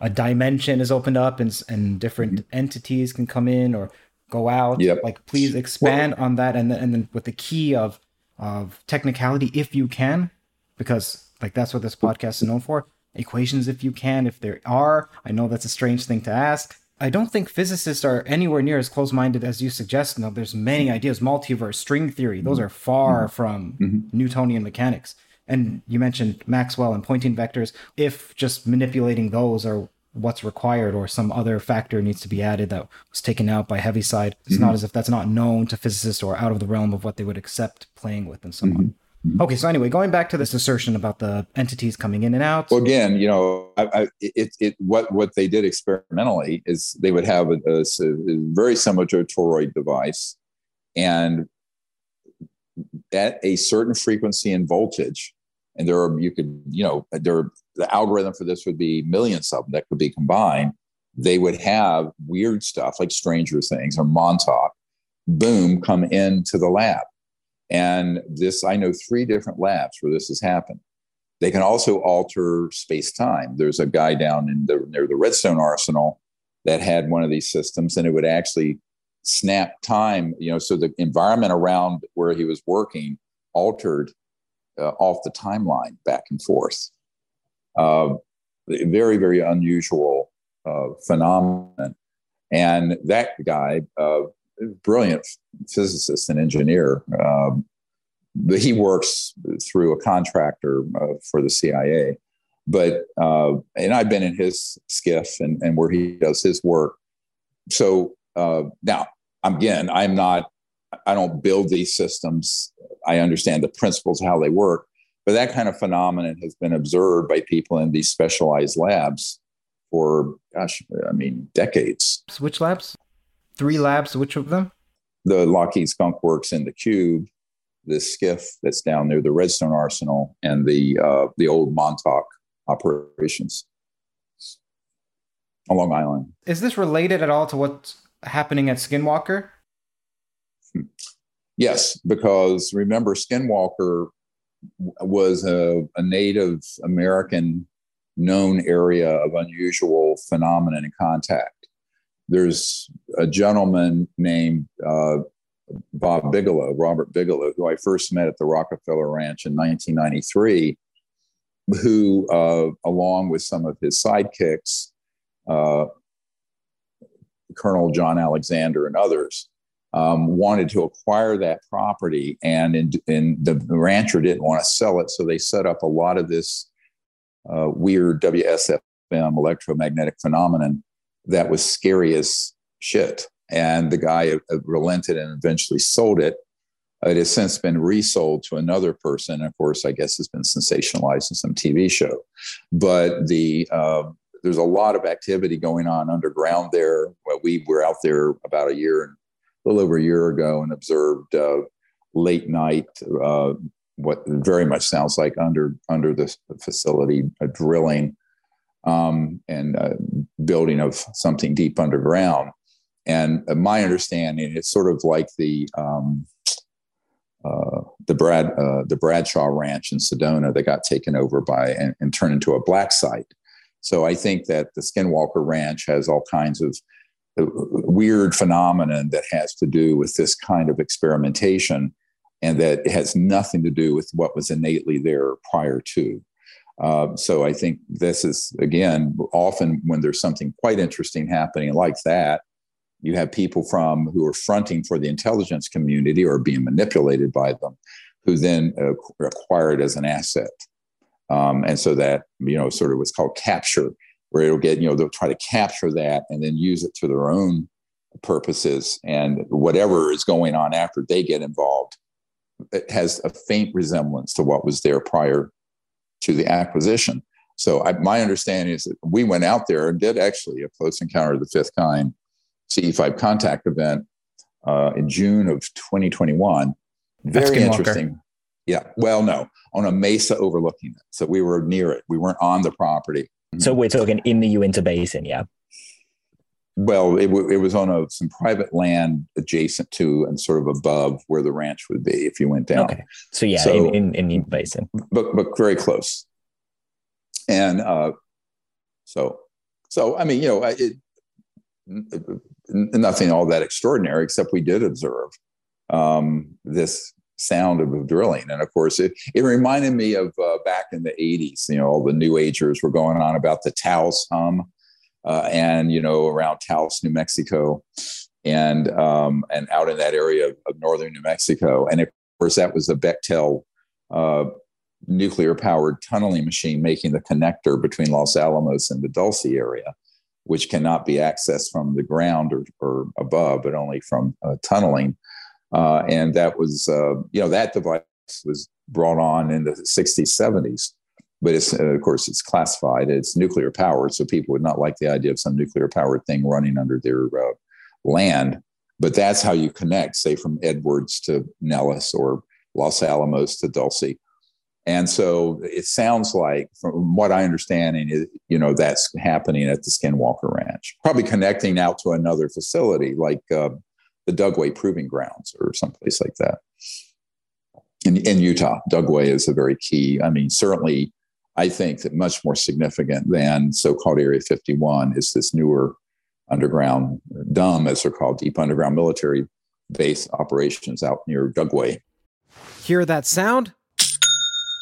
a dimension is opened up and and different mm-hmm. entities can come in or go out. Yep. Like, please expand well, on that, and then and then with the key of of technicality, if you can, because like that's what this podcast is known for. Equations, if you can, if there are. I know that's a strange thing to ask. I don't think physicists are anywhere near as close-minded as you suggest. No, there's many ideas, multiverse, string theory. Those are far mm-hmm. from mm-hmm. Newtonian mechanics. And you mentioned Maxwell and Poynting vectors. If just manipulating those are what's required or some other factor needs to be added that was taken out by Heaviside. It's mm-hmm. not as if that's not known to physicists or out of the realm of what they would accept playing with and so mm-hmm. on. Mm-hmm. Okay, so anyway, going back to this assertion about the entities coming in and out. Well, again, you know, I, I, it, it, what what they did experimentally is they would have a, a, a very similar to a toroid device, and at a certain frequency and voltage, and there are you could you know there the algorithm for this would be millions of them that could be combined. They would have weird stuff like stranger things or montauk boom come into the lab. And this i know three different labs where this has happened. They can also alter space-time. There's a guy down in the near the redstone arsenal that had one of these systems and it would actually snap time you know so the environment around where he was working altered uh, off the timeline back and forth. Uh, very, very unusual uh, phenomenon. And that guy, uh, brilliant physicist and engineer, um, he works through a contractor uh, for the CIA. But, uh, and I've been in his SCIF and, and where he does his work. So now, again, I'm not I don't build these systems. I understand the principles of how they work, but that kind of phenomenon has been observed by people in these specialized labs for, gosh, I mean, decades. Which labs? Three labs. Which of them? The Lockheed Skunk Works in the Cube, the SCIF that's down near the Redstone Arsenal, and the uh, the old Montauk operations on Long Island. Is this related at all to what's happening at Skinwalker? Yes, because remember, Skinwalker was a, a Native American known area of unusual phenomenon and contact. There's a gentleman named uh, Bob Bigelow, Robert Bigelow, who I first met at the Rockefeller Ranch in 1993, who, uh, along with some of his sidekicks, uh, Colonel John Alexander and others, um, wanted to acquire that property, and, in, in the rancher didn't want to sell it, so they set up a lot of this uh, weird WSFM electromagnetic phenomenon that was scary as shit. And the guy uh, relented and eventually sold it. It has since been resold to another person. Of course, I guess it's been sensationalized in some TV show. But the uh, there's a lot of activity going on underground there. Well, we were out there about a year a little over a year ago and observed uh, late night uh, what very much sounds like under under this facility drilling um, and uh, building of something deep underground. And my understanding, it's sort of like the um, uh, the Brad uh, the Bradshaw Ranch in Sedona that got taken over by and, and, turned into a black site. So I think that the Skinwalker Ranch has all kinds of weird phenomenon that has to do with this kind of experimentation and that has nothing to do with what was innately there prior to. Uh, so I think this is, again, often when there's something quite interesting happening like that, you have people from who are fronting for the intelligence community or being manipulated by them who then uh, acquired as an asset. Um, and so that, you know, sort of what's called capture, where it'll get, you know, they'll try to capture that and then use it to their own purposes. And whatever is going on after they get involved, it has a faint resemblance to what was there prior to the acquisition. So I, my understanding is that we went out there and did actually a close encounter of the fifth kind CE5 contact event uh, in June of 2021. Very interesting. Yeah. Well, no, on a mesa overlooking it. So we were near it. We weren't on the property. So we're talking in the Uinta Basin, yeah. Well, it, w- it was on a, some private land adjacent to and sort of above where the ranch would be if you went down. Okay. So yeah, so, in, in, in the basin, but but very close. And uh, so so I mean, you know, it, nothing all that extraordinary, except we did observe um, this sound of drilling. And of course, it, it reminded me of uh, back in the 80s, you know, all the new agers were going on about the Taos hum uh, and, you know, around Taos, New Mexico, and, um, and out in that area of, of, northern New Mexico. And of course, that was the Bechtel uh, nuclear powered tunneling machine making the connector between Los Alamos and the Dulce area which cannot be accessed from the ground or, or above, but only from uh, tunneling. Uh, and that was, uh, you know, that device was brought on in the 60s, 70s. But it's, uh, of course, it's classified. It's nuclear powered, so people would not like the idea of some nuclear powered thing running under their uh, land. But that's how you connect, say, from Edwards to Nellis or Los Alamos to Dulce. And so it sounds like, from what I understand, you know that's happening at the Skinwalker Ranch, probably connecting out to another facility like uh, the Dugway Proving Grounds or someplace like that. In, in Utah, Dugway is a very key. I mean, certainly, I think that much more significant than so-called Area 51 is this newer underground DUM, as they're called, deep underground military base operations out near Dugway. Hear that sound?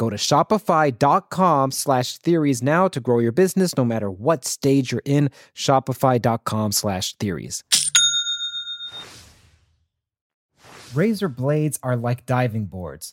Go to shopify.com slash theories now to grow your business no matter what stage you're in. Shopify.com slash theories. Razor blades are like diving boards.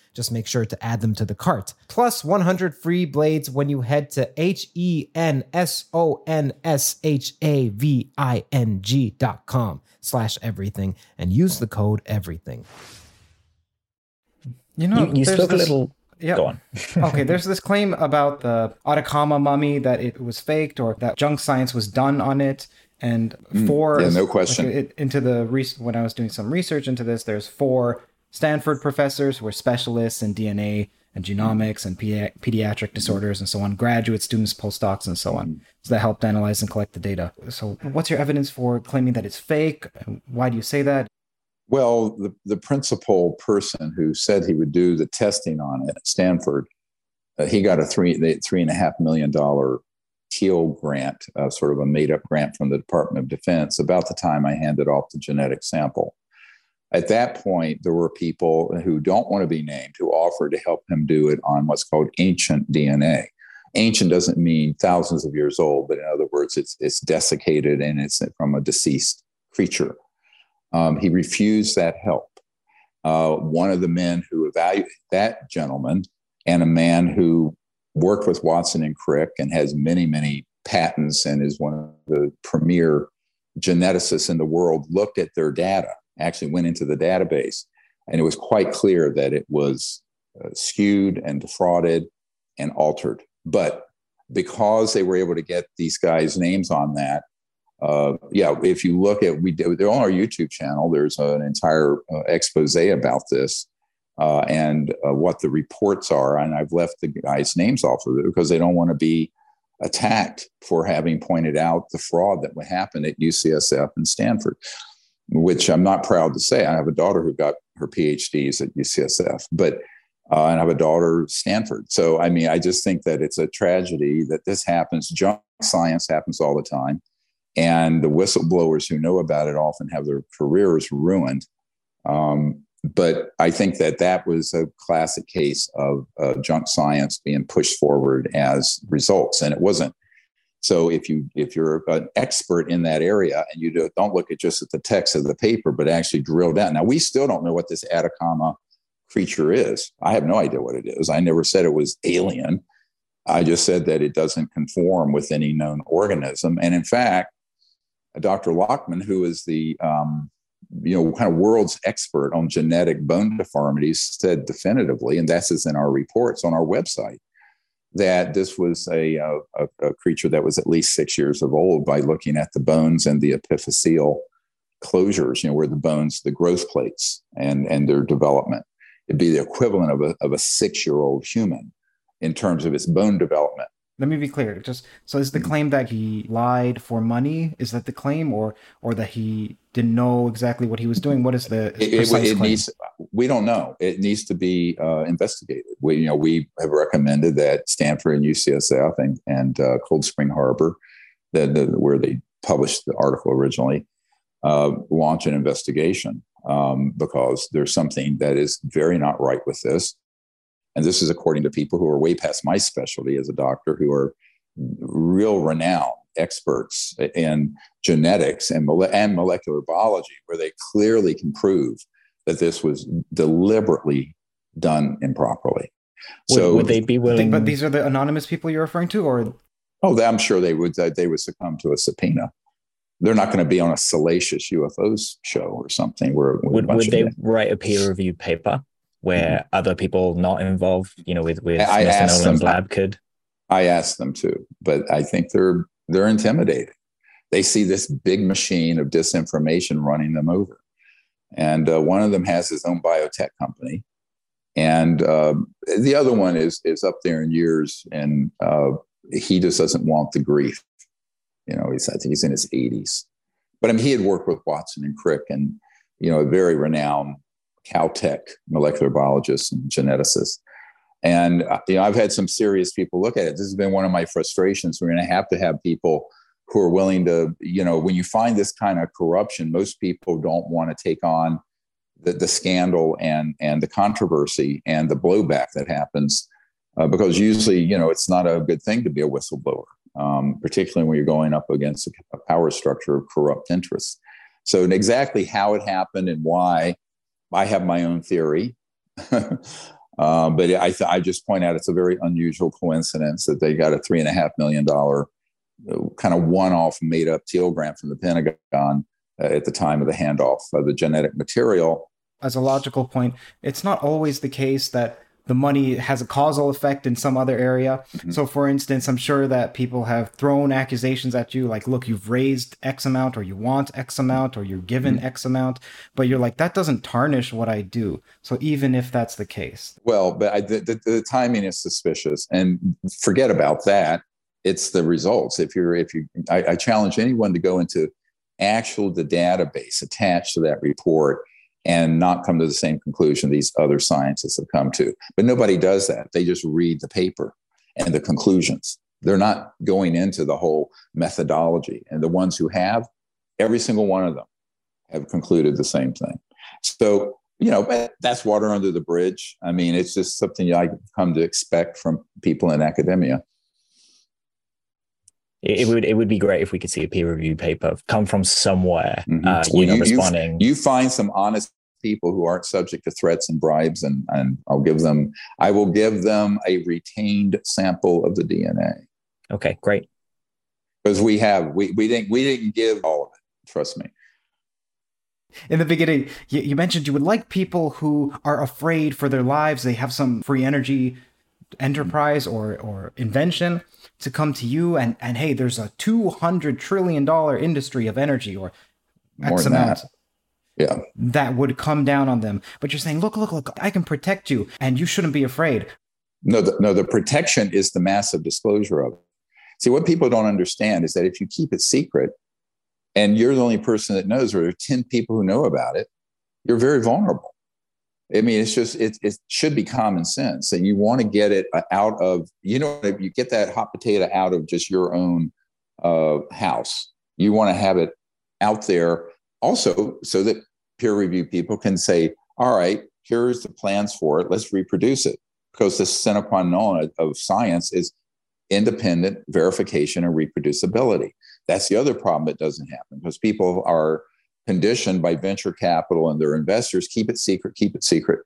Just make sure to add them to the cart. Plus 100 free blades when you head to H E N S O N S H A V I N G dot com slash everything and use the code everything. You know, you, you spoke this, a little. Yeah. Go on. <laughs> okay, there's this claim about the Atacama mummy that it was faked or that junk science was done on it. And mm, four, yeah, no question. Like it, into the when I was doing some research into this, there's four Stanford professors who are specialists in DNA and genomics and pedi- pediatric disorders and so on, graduate students, postdocs, and so on. So that helped analyze and collect the data. So, what's your evidence for claiming that it's fake? Why do you say that? Well, the, the principal person who said he would do the testing on it at Stanford, uh, he got a three three and a half million dollar Teal grant, uh, sort of a made up grant from the Department of Defense, about the time I handed off the genetic sample. At that point, there were people who don't want to be named who offered to help him do it on what's called ancient DNA. Ancient doesn't mean thousands of years old, but in other words, it's, it's desiccated and it's from a deceased creature. Um, he refused that help. Uh, one of the men who evaluated that gentleman and a man who worked with Watson and Crick and has many, many patents and is one of the premier geneticists in the world looked at their data actually went into the database, and it was quite clear that it was uh, skewed and defrauded and altered. But because they were able to get these guys' names on that, uh, yeah, if you look at we they're on our YouTube channel. There's an entire uh, expose about this uh, and uh, what the reports are, and I've left the guys' names off of it because they don't want to be attacked for having pointed out the fraud that would happen at UCSF and Stanford which I'm not proud to say. I have a daughter who got her PhDs at UCSF, but uh, and I have a daughter Stanford. So I mean, I just think that it's a tragedy that this happens. Junk science happens all the time, and the whistleblowers who know about it often have their careers ruined. Um, but I think that that was a classic case of uh, junk science being pushed forward as results, and it wasn't so if you if you're an expert in that area and you do, don't look at just at the text of the paper, but actually drill down. Now we still don't know what this Atacama creature is. I have no idea what it is. I never said it was alien. I just said that it doesn't conform with any known organism. And in fact, Dr. Lachman, who is the um, you know kind of world's expert on genetic bone deformities, said definitively, and that's is in our reports on our website that this was a, a, a, creature that was at least six years of old by looking at the bones and the epiphyseal closures, you know, where the bones, the growth plates and, and their development. It'd be the equivalent of a, of a six year old human in terms of its bone development let me be clear. Just so is the mm-hmm. claim that he lied for money? Is that the claim or or that he didn't know exactly what he was doing? What is the it, it, it needs we don't know. It needs to be uh, investigated. We you know we have recommended that stanford and ucsf and, and uh, cold spring harbor that the, where they published the article originally uh, launch an investigation um, because there's something that is very not right with this and this is according to people who are way past my specialty as a doctor, who are real renowned experts in genetics and, mole- and molecular biology, where they clearly can prove that this was deliberately done improperly. Would, so would they be willing? But these are the anonymous people you're referring to, or oh, I'm sure they would. Uh, they would succumb to a subpoena. They're not going to be on a salacious UFOs show or something. Where would, would they write a peer-reviewed paper where mm-hmm. other people not involved, you know, with with I Mr. Nolan's them, lab could? I asked them to, but I think they're they're intimidated. They see this big machine of disinformation running them over, and uh, one of them has his own biotech company, and uh, the other one is is up there in years, and uh, he just doesn't want the grief. You know, he's I think he's in his 80s, but I mean, he had worked with Watson and Crick, and you know, a very renowned Caltech molecular biologists and geneticists. And uh, you know, I've had some serious people look at it. This has been one of my frustrations. We're going to have to have people who are willing to, you know, when you find this kind of corruption, most people don't want to take on the, the scandal and and the controversy and the blowback that happens, uh, because usually, you know, it's not a good thing to be a whistleblower, um, particularly when you're going up against a power structure of corrupt interests. So, exactly how it happened and why I have my own theory. <laughs> Um, but I, th- I just point out it's a very unusual coincidence that they got a three and a half million dollar uh, kind of one-off made-up Teal grant from the Pentagon uh, at the time of the handoff of the genetic material. As a logical point, it's not always the case that the money has a causal effect in some other area. Mm-hmm. So, for instance, I'm sure that people have thrown accusations at you like, look, you've raised X amount, or you want X amount, or you're given mm-hmm. X amount. But you're like, that doesn't tarnish what I do. So, even if that's the case. Well, but I, the, the, the timing is suspicious. And forget about that. It's the results. If you're, if you, I, I challenge anyone to go into actual the database attached to that report and not come to the same conclusion these other scientists have come to. But nobody does that. They just read the paper and the conclusions. They're not going into the whole methodology. And the ones who have, every single one of them have concluded the same thing. So, you know, that's water under the bridge. I mean, it's just something I come to expect from people in academia. It, would it would be great if we could see a peer reviewed paper come from somewhere. Mm-hmm. Uh, you well, know, you, responding. You, you find some honest people who aren't subject to threats and bribes, and and I'll give them. I will give them a retained sample of the DNA. Okay, great. Because we have we we didn't we didn't give all of it. Trust me. In the beginning, you, you mentioned you would like people who are afraid for their lives. They have some free energy enterprise or or invention to come to you and and hey there's a 200 trillion dollar industry of energy or More x amount that. yeah. That would come down on them. But you're saying look look look i can protect you and you shouldn't be afraid. No the, no the protection is the massive disclosure of it. See what people don't understand is that if you keep it secret and you're the only person that knows or there are 10 people who know about it you're very vulnerable I mean, it's just it, it should be common sense, and you want to get it uh, out of you know you get that hot potato out of just your own uh, house. You want to have it out there also so that peer review people can say, "All right, here's the plans for it. Let's reproduce it." Because the sine qua non of science is independent verification and reproducibility. That's the other problem that doesn't happen because people are conditioned by venture capital and their investors keep it secret, keep it secret.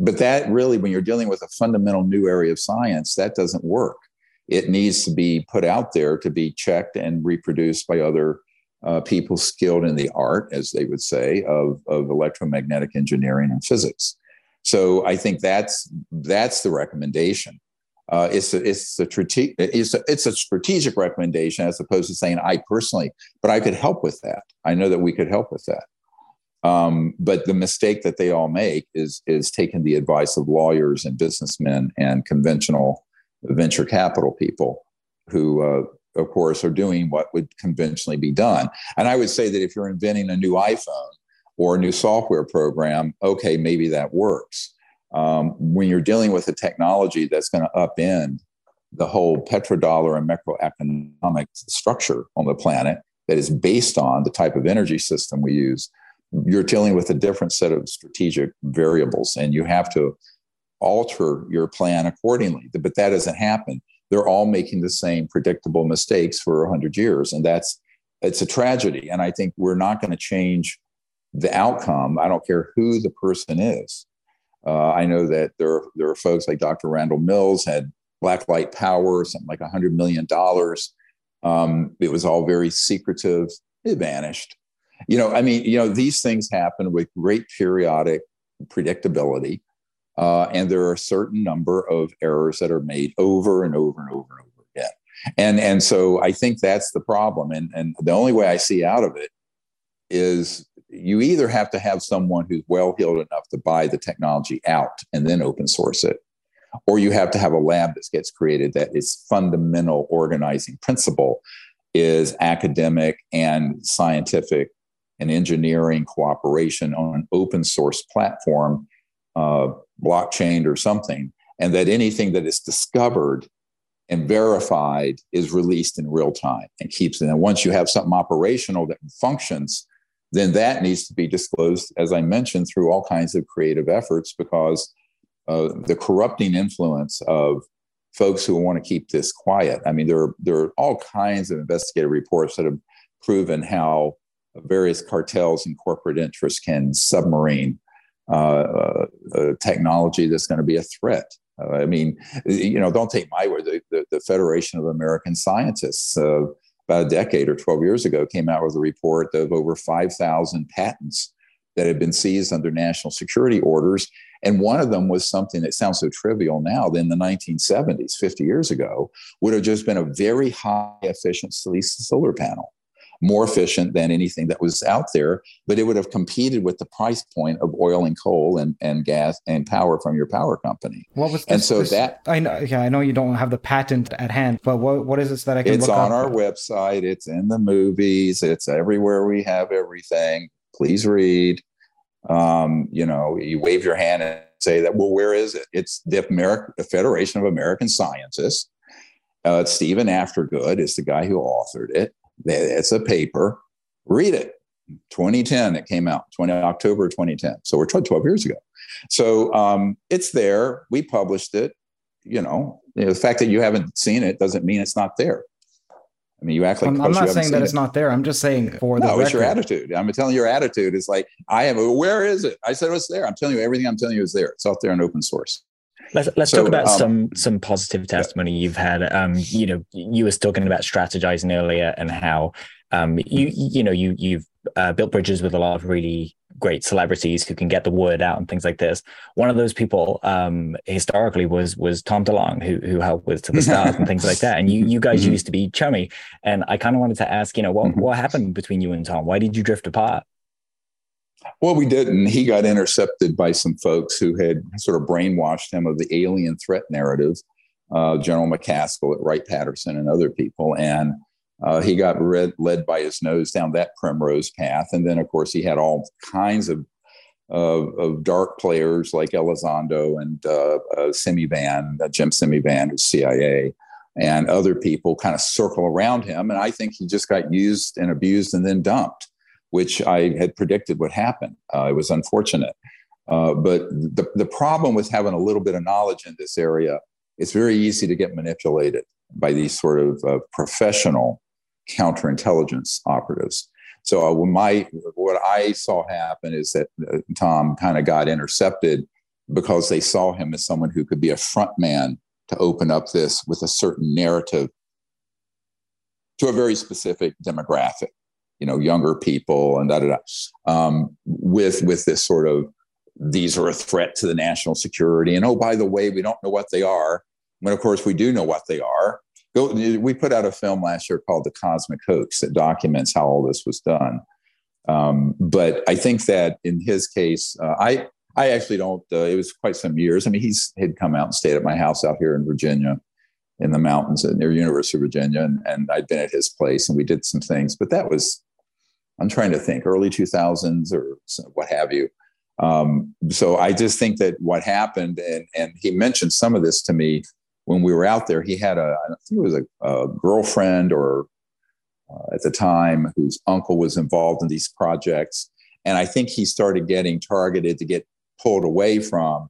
But that really, when you're dealing with a fundamental new area of science, that doesn't work. It needs to be put out there to be checked and reproduced by other uh, people skilled in the art, as they would say, of, of electromagnetic engineering and physics. So I think that's that's the recommendation uh, it's a, it's a strategic it's a, it's a strategic recommendation as opposed to saying I personally, but I could help with that. I know that we could help with that. Um, but the mistake that they all make is is taking the advice of lawyers and businessmen and conventional venture capital people who uh, of course are doing what would conventionally be done and i would say that if you're inventing a new iphone or a new software program okay maybe that works um, when you're dealing with a technology that's going to upend the whole petrodollar and macroeconomic structure on the planet that is based on the type of energy system we use, you're dealing with a different set of strategic variables and you have to alter your plan accordingly. But that doesn't happen. They're all making the same predictable mistakes for 100 years. And that's, it's a tragedy. And I think we're not going to change the outcome. I don't care who the person is. Uh, I know that there there are folks like Dr. Randall Mills had Blacklight Power, something like hundred million dollars. Um, it was all very secretive. It vanished. You know, I mean, you know, these things happen with great periodic predictability, uh, and there are a certain number of errors that are made over and over and over and over again. And and so I think that's the problem. And and the only way I see out of it is you either have to have someone who's well heeled enough to buy the technology out and then open source it, or you have to have a lab that gets created that its fundamental organizing principle is academic and scientific and engineering cooperation on an open source platform, uh, blockchain or something, and that anything that is discovered and verified is released in real time and keeps it. And once you have something operational that functions, then that needs to be disclosed, as I mentioned, through all kinds of creative efforts because uh, the corrupting influence of folks who want to keep this quiet. I mean, there are, there are all kinds of investigative reports that have proven how various cartels and corporate interests can submarine uh, uh, technology that's going to be a threat. Uh, I mean, you know, don't take my word. The, the, the Federation of American Scientists, uh, about a decade or 12 years ago, came out with a report of over 5,000 patents that had been seized under national security orders. And one of them was something that sounds so trivial now, in the 1970s, 50 years ago, would have just been a very high efficiency solar panel more efficient than anything that was out there, but it would have competed with the price point of oil and coal and, and gas and power from your power company. What was and so this, that I know yeah, I know you don't have the patent at hand, but what what is this that I can look? It's on up? our website, it's in the movies, it's everywhere we have everything. Please read. Um, you know, you wave your hand and say that, well, where is it? It's the American the Federation of American Scientists. Uh, Steven Aftergood is the guy who authored it. It's a paper. Read it. 2010, it came out, 20 October 2010. So we're 12 years ago. So um, it's there. We published it. You know, the fact that you haven't seen it doesn't mean it's not there. I mean, you act like I'm, I'm not saying that it's not there. I'm just saying for the no, record. it's your attitude. I'm telling you, your attitude is like I am. Where is it? I said it's there. I'm telling you, everything I'm telling you is there. It's out there in open source. Let's let's so, talk about um, some some positive testimony yeah. you've had. Um, you know, you were talking about strategizing earlier and how um, you you know you you've uh, built bridges with a lot of really great celebrities who can get the word out and things like this. One of those people um, historically was was Tom DeLonge, who who helped with To the Stars and things like that. And you <laughs> you guys mm-hmm. used to be chummy. And I kind of wanted to ask, you know, what mm-hmm. what happened between you and Tom? Why did you drift apart? Well, we didn't. He got intercepted by some folks who had sort of brainwashed him of the alien threat narrative, uh, General McCasland at Wright Patterson and other people. And uh, he got read, led by his nose down that primrose path. And then, of course, he had all kinds of, of, of dark players like Elizondo and uh, uh, Semivan, uh, Jim Semivan, who's CIA, and other people kind of circle around him. And I think he just got used and abused and then dumped which I had predicted would happen. Uh, it was unfortunate. Uh, but the, the problem with having a little bit of knowledge in this area, it's very easy to get manipulated by these sort of uh, professional counterintelligence operatives. So uh, my what I saw happen is that uh, Tom kind of got intercepted because they saw him as someone who could be a front man to open up this with a certain narrative to a very specific demographic you know younger people and da da da. Um, with with this sort of these are a threat to the national security and oh by the way we don't know what they are. When of course we do know what they are. Go we put out a film last year called the cosmic hoax that documents how all this was done. Um, but i think that in his case uh, i i actually don't uh, it was quite some years. I mean he's had come out and stayed at my house out here in virginia in the mountains near University of Virginia, and, and I'd been at his place, and we did some things. But that was I'm trying to think early 2000s or what have you. Um, so I just think that what happened, and, and he mentioned some of this to me when we were out there. He had a, I think it was a, a girlfriend or uh, at the time whose uncle was involved in these projects. And I think he started getting targeted to get pulled away from,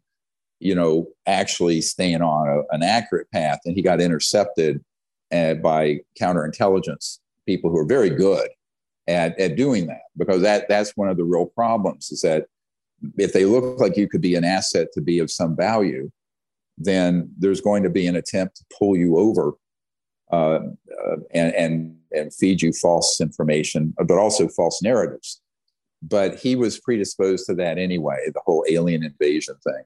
you know, actually staying on a, an accurate path. And he got intercepted uh, by counterintelligence people who are very good at, at doing that because that that's one of the real problems is that if they look like you could be an asset to be of some value then there's going to be an attempt to pull you over uh, uh, and, and and feed you false information but also false narratives but he was predisposed to that anyway the whole alien invasion thing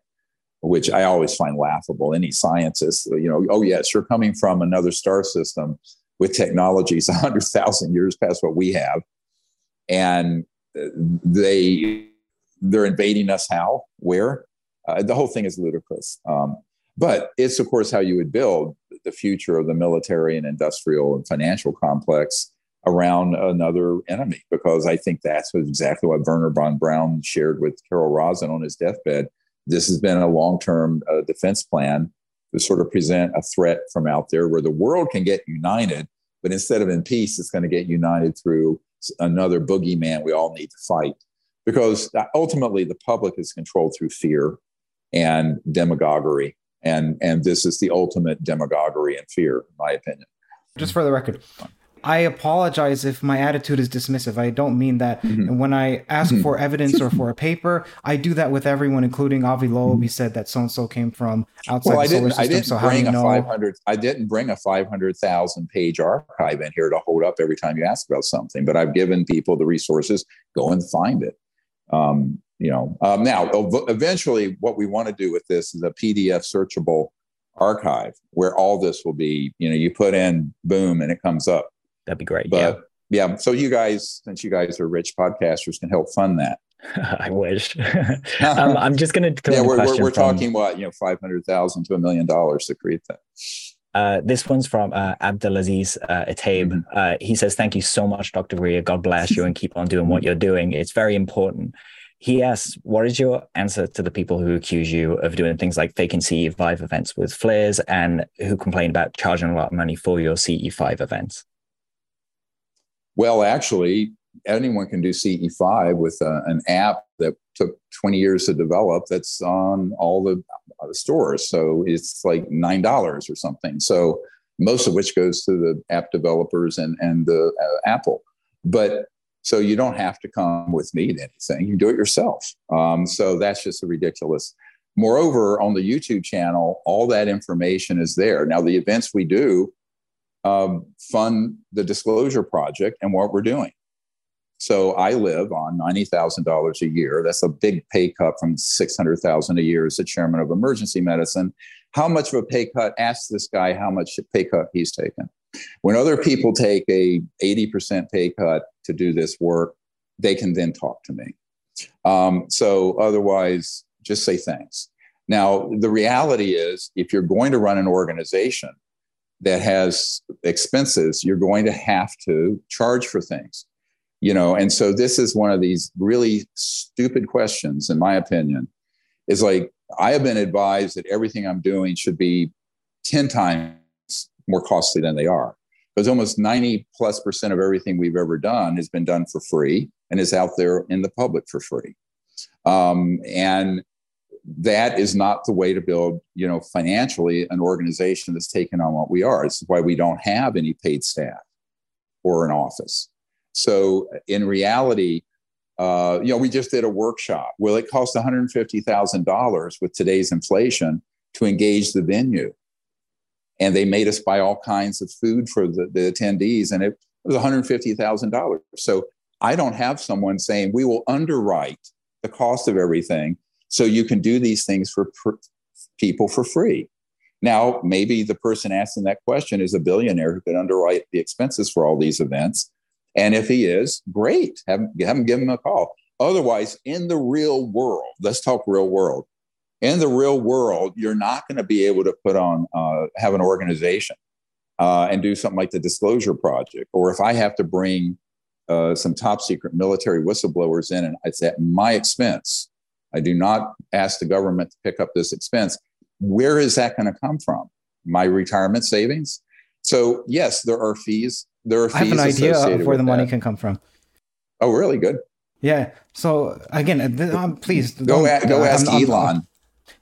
which i always find laughable any scientist you know oh yes you're coming from another star system with technologies <laughs> 100,000 years past what we have. And they, they're invading us how, where? Uh, the whole thing is ludicrous. Um, but it's, of course, how you would build the future of the military and industrial and financial complex around another enemy, because I think that's exactly what werner von Braun shared with Carol Rosin on his deathbed. This has been a long term uh, defense plan to sort of present a threat from out there where the world can get united but instead of in peace, it's going to get united through another boogeyman we all need to fight. Because ultimately, the public is controlled through fear and demagoguery. And, and this is the ultimate demagoguery and fear, in my opinion. Just for the record, I apologize if my attitude is dismissive. I don't mean that. Mm-hmm. And when I ask mm-hmm. for evidence or for a paper, I do that with everyone, including Avi Loeb. He said that so and so came from outside well, the solar system. I didn't so bring a 500. I didn't bring a 500,000 page archive in here to hold up every time you ask about something. But I've given people the resources. Go and find it. Um, you know. Um, now, eventually, what we want to do with this is a PDF searchable archive where all this will be. You know, you put in boom and it comes up That'd be great. But yeah. yeah. So you guys, since you guys are rich podcasters, can help fund that. <laughs> I wish. <laughs> um, I'm just going to. Yeah, we're, we're, we're from, talking what you know, five hundred thousand to a million dollars to create that. Uh, this one's from uh, Abdelaziz uh, Ataib. Mm-hmm. Uh, he says, "Thank you so much, Dr. Greer. God bless you, and keep on doing what you're doing. It's very important." He asks, "What is your answer to the people who accuse you of doing things like faking CE5 events with flares and who complain about charging a lot of money for your CE5 events?" Well, actually, anyone can do CE5 with a, uh, an app that took 20 years to develop that's on all the, uh, stores. So it's like $9 or something. So most of which goes to the app developers and, and the uh, Apple. But so you don't have to come with me to anything. You do it yourself. Um, so that's just ridiculous. Moreover, on the YouTube channel, all that information is there. Now, the events we do um, fund the disclosure project and what we're doing. So I live on ninety thousand dollars a year. That's a big pay cut from six hundred thousand a year as the chairman of emergency medicine. How much of a pay cut? Ask this guy how much pay cut he's taken. When other people take a eighty percent pay cut to do this work, they can then talk to me. Um, so otherwise, just say thanks. Now the reality is, if you're going to run an organization that has expenses, you're going to have to charge for things. You know, and so this is one of these really stupid questions, in my opinion, is like I have been advised that everything I'm doing should be 10 times more costly than they are. Because almost 90 plus percent of everything we've ever done has been done for free and is out there in the public for free. Um, and that is not the way to build, you know, financially an organization that's taken on what we are. It's why we don't have any paid staff or an office. So in reality, uh, you know, we just did a workshop. Well, it cost $150,000 with today's inflation to engage the venue. And they made us buy all kinds of food for the, the attendees, and it was $150,000. So I don't have someone saying we will underwrite the cost of everything so you can do these things for per- people for free. Now, maybe the person asking that question is a billionaire who could underwrite the expenses for all these events. And if he is, great, have, have him give him a call. Otherwise, in the real world, let's talk real world. In the real world, you're not going to be able to put on, uh, have an organization uh, and do something like the Disclosure Project. Or if I have to bring uh, some top secret military whistleblowers in and it's at my expense, I do not ask the government to pick up this expense. Where is that going to come from? My retirement savings? So, yes, there are fees. There are fees. I have an idea of where the money that. can come from. Oh, really? Good. Yeah. So again, um, please go, at, go ask I'm, Elon. I'm,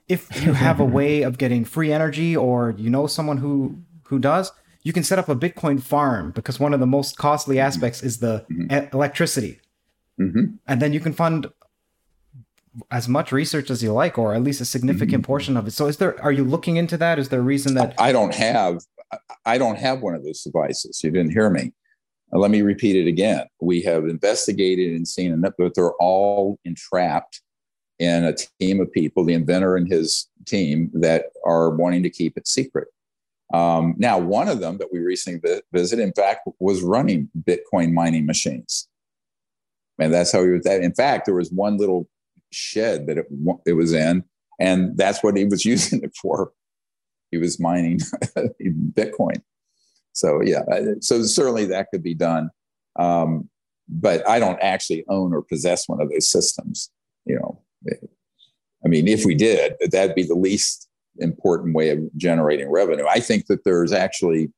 if you have a way of getting free energy, or you know someone who who does, you can set up a Bitcoin farm because one of the most costly aspects is the mm-hmm. electricity, mm-hmm. and then you can fund as much research as you like, or at least a significant mm-hmm. portion of it. So, is there? Are you looking into that? Is there a reason that I don't have? I don't have one of those devices. You didn't hear me. Let me repeat it again. We have investigated and seen enough, but they're all entrapped in a team of people, the inventor and his team, that are wanting to keep it secret. Um, now, one of them that we recently visited, in fact, was running Bitcoin mining machines. And that's how he was. That. In fact, there was one little shed that it, it was in, and that's what he was <laughs> using it for. He was mining <laughs> Bitcoin. So yeah, so certainly that could be done, um, but I don't actually own or possess one of those systems. You know, I mean, if we did, that'd be the least important way of generating revenue. I think that there's actually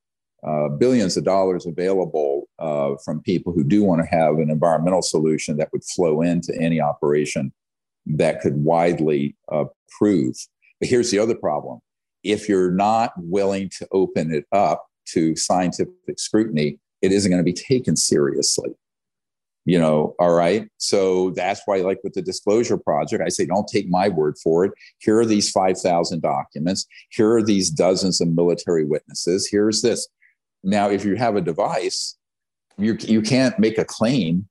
uh, billions of dollars available uh, from people who do want to have an environmental solution that would flow into any operation that could widely uh, prove. But here's the other problem if you're not willing to open it up to scientific scrutiny, it isn't going to be taken seriously. You know, all right. So that's why, like with the disclosure project, I say, don't take my word for it. Here are these 5,000 documents. Here are these dozens of military witnesses. Here's this. Now, if you have a device, you, you can't make a claim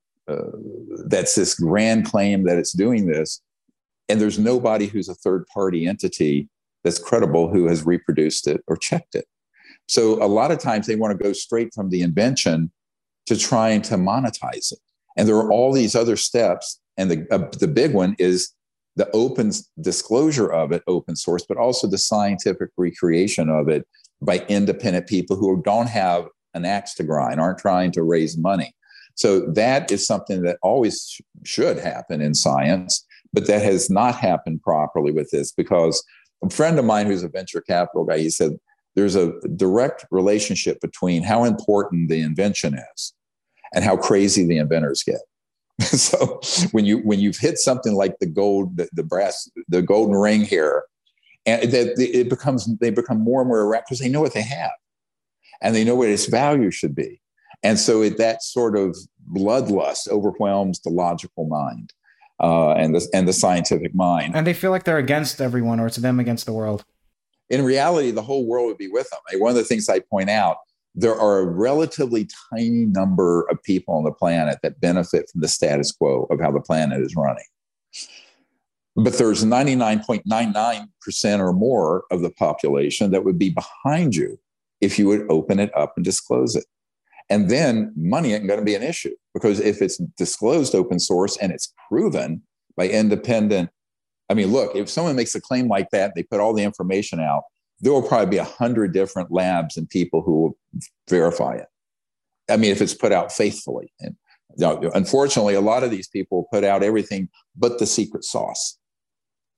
that's this grand claim that it's doing this. And there's nobody who's a third party entity that's credible who has reproduced it or checked it. So a lot of times they want to go straight from the invention to trying to monetize it. And there are all these other steps. And the, uh, the big one is the open disclosure of it, open source, but also the scientific recreation of it by independent people who don't have an axe to grind, aren't trying to raise money. So that is something that always sh- should happen in science, but that has not happened properly with this because a friend of mine who's a venture capital guy, he said there's a direct relationship between how important the invention is and how crazy the inventors get. <laughs> so when you when you've hit something like the gold, the, the brass, the golden ring here, and that it becomes they become more and more erratic because they know what they have, and they know what its value should be, and so it, that sort of bloodlust overwhelms the logical mind uh, and the and the scientific mind. And they feel like they're against everyone, or it's them against the world. In reality, the whole world would be with them. One of the things I point out there are a relatively tiny number of people on the planet that benefit from the status quo of how the planet is running. But there's 99.99% or more of the population that would be behind you if you would open it up and disclose it. And then money ain't going to be an issue because if it's disclosed open source and it's proven by independent, I mean, look, if someone makes a claim like that, they put all the information out, there will probably be a hundred different labs and people who will verify it. I mean, if it's put out faithfully. And unfortunately, a lot of these people put out everything but the secret sauce.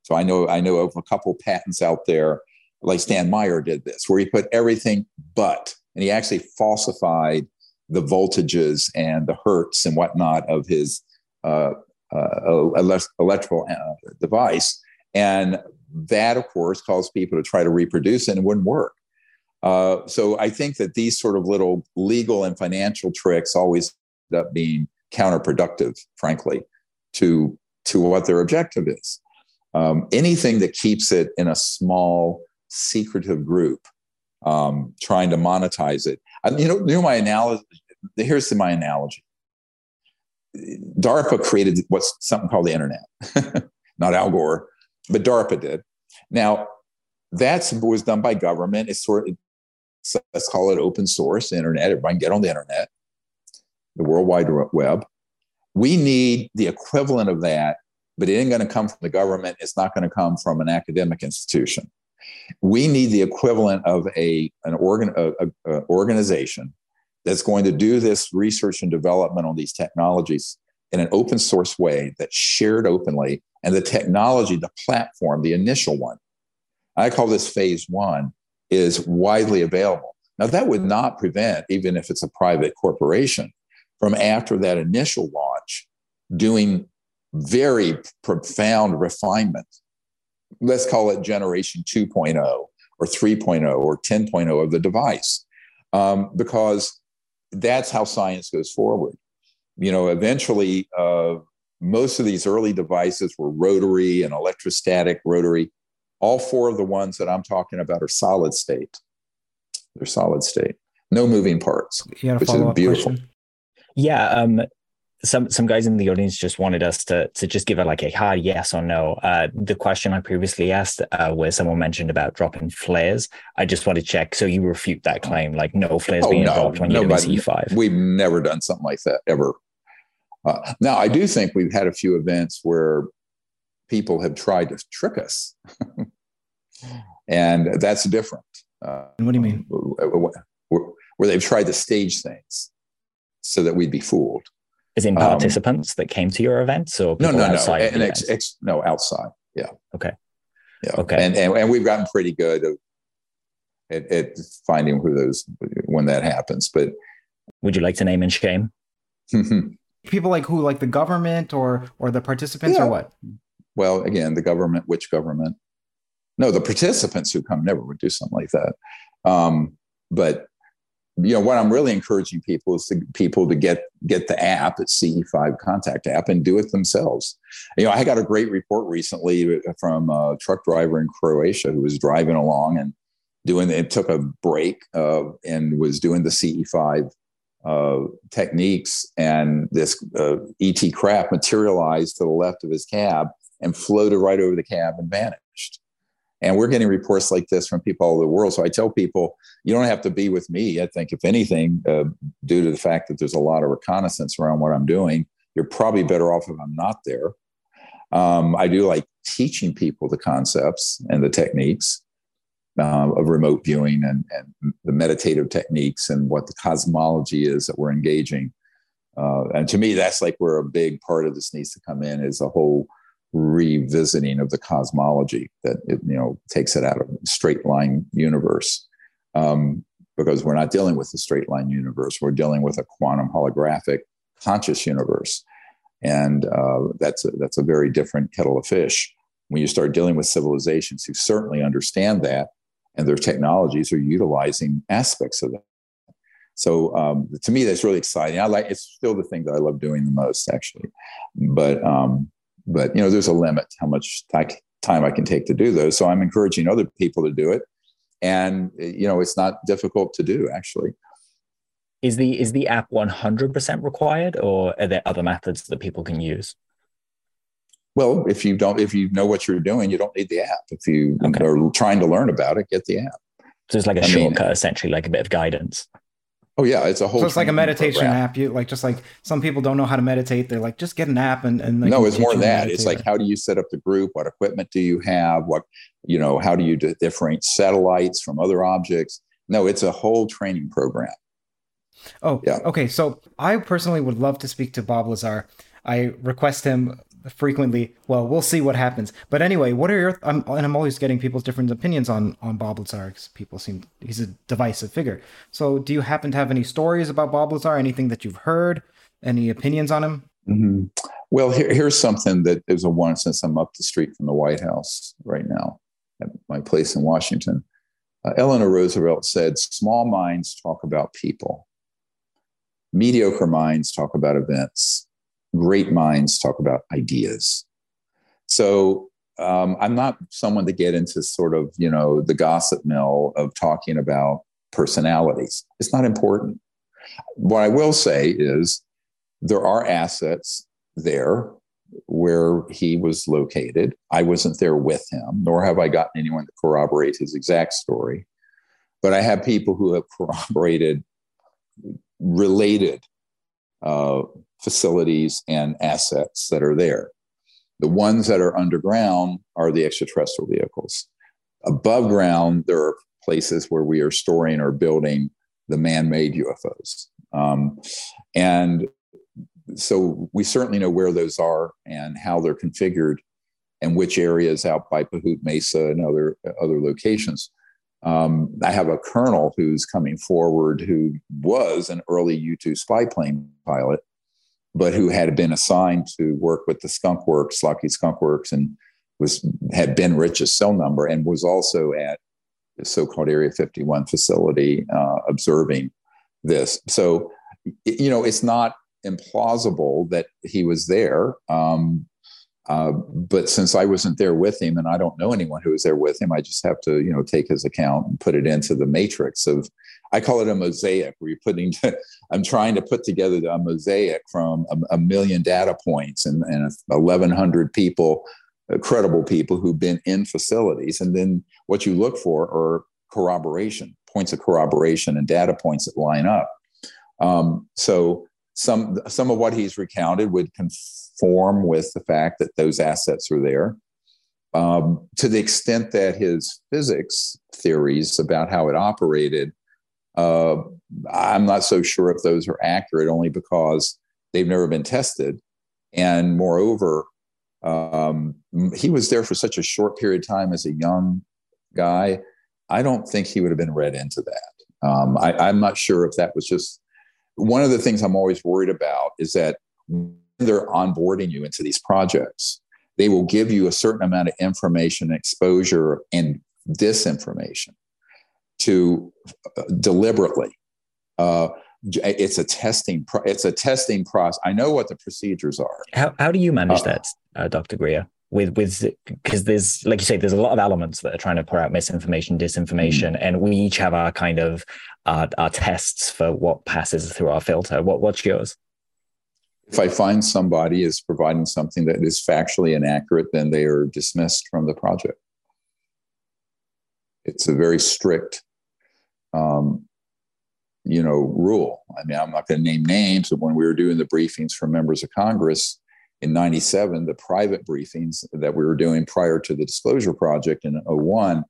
So I know I know of a couple patents out there, like Stan Meyer did this, where he put everything but, and he actually falsified the voltages and the hertz and whatnot of his uh, uh, electrical uh, device. And that, of course, caused people to try to reproduce it and it wouldn't work. Uh, so I think that these sort of little legal and financial tricks always end up being counterproductive, frankly, to to what their objective is. Um, anything that keeps it in a small, secretive group, um, trying to monetize it. I, you know, you know my analogy. Here's my analogy. DARPA created what's something called the internet, <laughs> not Al Gore, but DARPA did. Now, that was done by government. It's sort of, let's call it open source internet. Everybody can get on the internet, the World Wide Web. We need the equivalent of that, but it ain't going to come from the government. It's not going to come from an academic institution. We need the equivalent of a an organ a, a, a organization that's going to do this research and development on these technologies in an open source way that's shared openly and the technology, the platform, the initial one, I call this phase one, is widely available. Now, that would not prevent, even if it's a private corporation, from after that initial launch doing very profound refinement. Let's call it generation 2.0 or 3.0 or 10.0 of the device, um, because that's how science goes forward. You know, eventually, uh, most of these early devices were rotary and electrostatic rotary. All four of the ones that I'm talking about are solid state. They're solid state, no moving parts, which is beautiful. Question? Yeah, um, some some guys in the audience just wanted us to to just give it like a hard yes or no. Uh, the question I previously asked, uh, where someone mentioned about dropping flares, I just want to check. So you refute that claim, like no flares oh, being no, dropped when you're doing CE5. We've never done something like that ever. Uh, now, I do think we've had a few events where people have tried to trick us, and that's different. Uh, what do you mean? Where, where, they've tried to stage things so that we'd be fooled. Is in um, participants um, that came to your events, or no, no, no, and ex, ex, no outside. Yeah. Okay. Yeah. Okay. And, and and we've gotten pretty good at, at finding who those when that happens. But would you like to name and shame? <laughs> people like who like the government or or the participants yeah. or what well again the government which government no the participants who come never would do something like that um, but you know what I'm really encouraging people is to people to get get the app, the CE5 contact app, and do it themselves. You know, I got a great report recently from a truck driver in Croatia who was driving along and doing it took a break uh, and was doing the CE5 uh, techniques, and this uh, ET craft materialized to the left of his cab and floated right over the cab and vanished. And we're getting reports like this from people all over the world. So I tell people, you don't have to be with me. I think, if anything, uh, due to the fact that there's a lot of reconnaissance around what I'm doing, you're probably better off if I'm not there. Um, I do like teaching people the concepts and the techniques uh, of remote viewing and, and, the meditative techniques and what the cosmology is that we're engaging. Uh, and to me, that's like where a big part of this needs to come in is a whole revisiting of the cosmology that it, you know takes it out of straight line universe. Um, because we're not dealing with the straight line universe we're dealing with a quantum holographic conscious universe. And uh, that's a, that's a very different kettle of fish. When you start dealing with civilizations who certainly understand that and their technologies are utilizing aspects of that. So um, to me that's really exciting. I like it's still the thing that i love doing the most actually. But um, but you know there's a limit how much time i can take to do those. So i'm encouraging other people to do it. And you know it's not difficult to do actually. Is the is the app 100% required or are there other methods that people can use? Well if you don't if you know what you're doing you don't need the app. If you okay. are trying to learn about it get the app. So it's like a I shortcut mean, essentially like a bit of guidance Oh yeah, it's a whole. So it's like a meditation program. app. You like just like some people don't know how to meditate. They're like, just get an app and and. No, it's more than that. It's like how do you set up the group? What equipment do you have? What you know? How do you differentiate satellites from other objects? No, it's a whole training program. Oh, yeah. Okay, so I personally would love to speak to Bob Lazar. I request him frequently. Well, we'll see what happens. But anyway, what are your? I'm, and I'm always getting people's different opinions on on Bob Lazar because people seem he's a divisive figure. So, do you happen to have any stories about Bob Lazar? Anything that you've heard? Any opinions on him? Mm-hmm. Well, here, here's something that is a one since I'm up the street from the White House right now at my place in Washington. Uh, Eleanor Roosevelt said, "Small minds talk about people." Mediocre minds talk about events great minds talk about ideas. So um, I'm not someone to get into sort of, you know, the gossip mill of talking about personalities. It's not important. What I will say is there are assets there where he was located. I wasn't there with him, nor have I gotten anyone to corroborate his exact story. But I have people who have <laughs> corroborated related uh, facilities and assets that are there. The ones that are underground are the extraterrestrial vehicles. Above ground, there are places where we are storing or building the man made UFOs. Um, and so we certainly know where those are and how they're configured and which areas out by Pahute Mesa and other, other locations. Um, I have a colonel who's coming forward who was an early U 2 spy plane pilot but who had been assigned to work with the Skunk Works, Lockheed Skunk Works, and was had Ben Rich's cell number and was also at the so-called Area 51 facility uh, observing this. So, you know, it's not implausible that he was there. Um, uh, but since I wasn't there with him, and I don't know anyone who was there with him, I just have to, you know, take his account and put it into the matrix of. I call it a mosaic, where you're putting. <laughs> I'm trying to put together a mosaic from a, a million data points and, and 1,100 people, credible people who've been in facilities, and then what you look for are corroboration points of corroboration and data points that line up. Um, so some some of what he's recounted would conform with the fact that those assets are there. Um, to the extent that his physics theories about how it operated, uh, I'm not so sure if those are accurate, only because they've never been tested. And moreover, um, he was there for such a short period of time as a young guy. I don't think he would have been read into that. Um, I, I'm not sure if that was just one of the things I'm always worried about is that they're onboarding you into these projects, they will give you a certain amount of information, exposure, and disinformation to uh, deliberately Uh, it's a testing. Pro- it's a testing process. I know what the procedures are. How how do you manage uh, that, uh, Dr. Greer? With with because there's like you say, there's a lot of elements that are trying to put out misinformation, disinformation, mm-hmm. and we each have our kind of our, our tests for what passes through our filter. What what's yours? If I find somebody is providing something that is factually inaccurate, then they are dismissed from the project. It's a very strict um, you know, rule. I mean, I'm not going to name names, but when we were doing the briefings for members of Congress in 97, the private briefings that we were doing prior to the disclosure project in 01,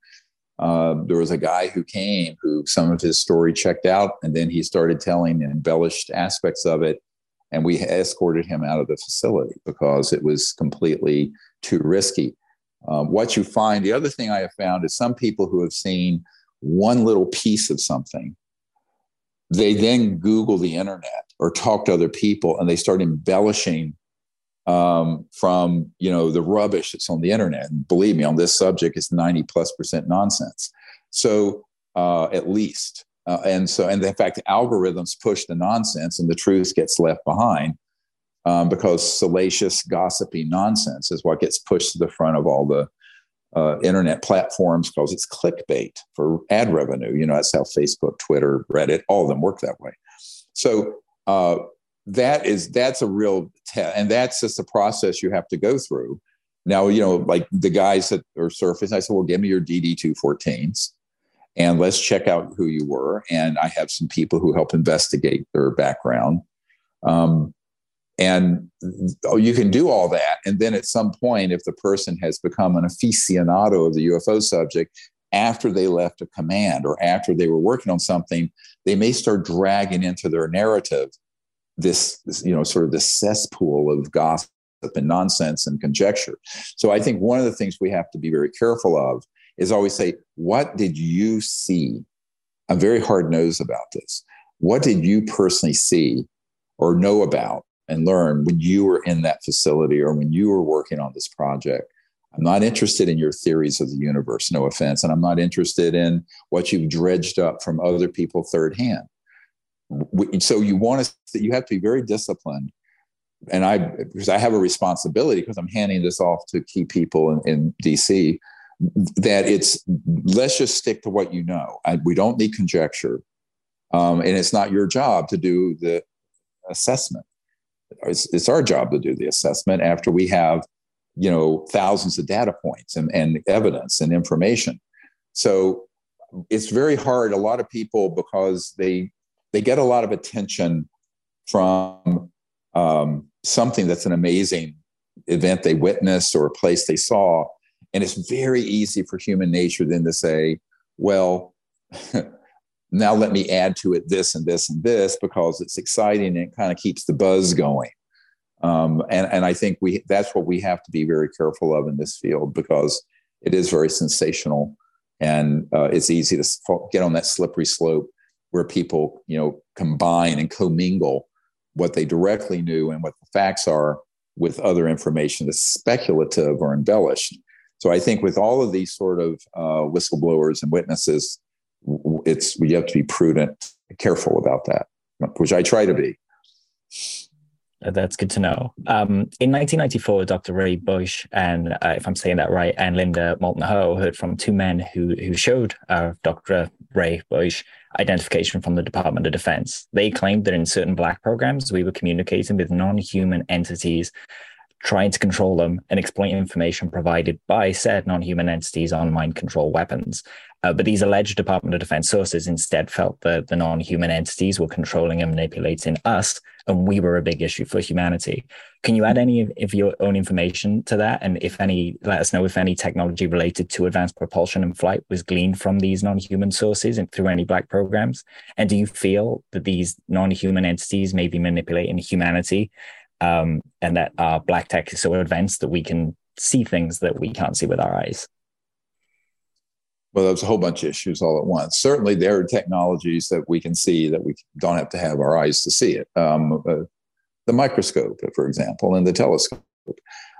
uh, there was a guy who came who some of his story checked out, and then he started telling embellished aspects of it. And we escorted him out of the facility because it was completely too risky. Um, what you find, the other thing I have found is some people who have seen one little piece of something they then Google the internet or talk to other people and they start embellishing um, from you know the rubbish that's on the internet. And believe me, on this subject, it's 90 plus percent nonsense. So uh, at least. Uh, and so, and in fact, algorithms push the nonsense and the truth gets left behind um, because salacious, gossipy nonsense is what gets pushed to the front of all the uh, internet platforms because it's clickbait for ad revenue. You know, that's how Facebook, Twitter, Reddit, all of them work that way. So uh, that is that's a real test, and that's just a process you have to go through. Now, you know, like the guys that are surfacing, I said, well, give me your DD214s and let's check out who you were. And I have some people who help investigate their background. Um, and oh, you can do all that. And then at some point, if the person has become an aficionado of the UFO subject, after they left a command or after they were working on something, they may start dragging into their narrative this, this you know, sort of this cesspool of gossip and nonsense and conjecture. So I think one of the things we have to be very careful of is always say, what did you see? I'm very hard nosed about this. What did you personally see or know about and learn when you were in that facility or when you were working on this project. I'm not interested in your theories of the universe, no offense. And I'm not interested in what you've dredged up from other people third hand. So you want to, you have to be very disciplined. And I, because I have a responsibility because I'm handing this off to key people in, in DC, that it's, let's just stick to what you know. I, we don't need conjecture. Um, and it's not your job to do the assessment it's, it's our job to do the assessment after we have you know thousands of data points and, and evidence and information. So it's very hard. A lot of people because they they get a lot of attention from um, something that's an amazing event they witnessed or a place they saw. And it's very easy for human nature then to say well <laughs> now let me add to it this and this and this because it's exciting and it kind of keeps the buzz going. Um, and, and I think we that's what we have to be very careful of in this field because it is very sensational and uh, it's easy to get on that slippery slope where people you know combine and commingle what they directly knew and what the facts are with other information that's speculative or embellished. So I think with all of these sort of uh, whistleblowers and witnesses, it's we have to be prudent, careful about that, which I try to be. Uh, that's good to know. Um, in 1994, Dr. Ray Boeche and, uh, if I'm saying that right, and Linda Moulton Howe heard from two men who who showed uh, Dr. Ray Boeche identification from the Department of Defense. They claimed that in certain black programs, we were communicating with non-human entities trying to control them and exploit information provided by said non-human entities on mind control weapons. Uh, but these alleged Department of Defense sources instead felt that the non-human entities were controlling and manipulating us, and we were a big issue for humanity. Can you add any of, your own information to that? And if any, let us know if any technology related to advanced propulsion and flight was gleaned from these non-human sources and through any black programs. And do you feel that these non-human entities may be manipulating humanity um, and that our black tech is so advanced that we can see things that we can't see with our eyes. Well, there's a whole bunch of issues all at once. Certainly, there are technologies that we can see that we don't have to have our eyes to see it. Um, uh, the microscope, for example, and the telescope,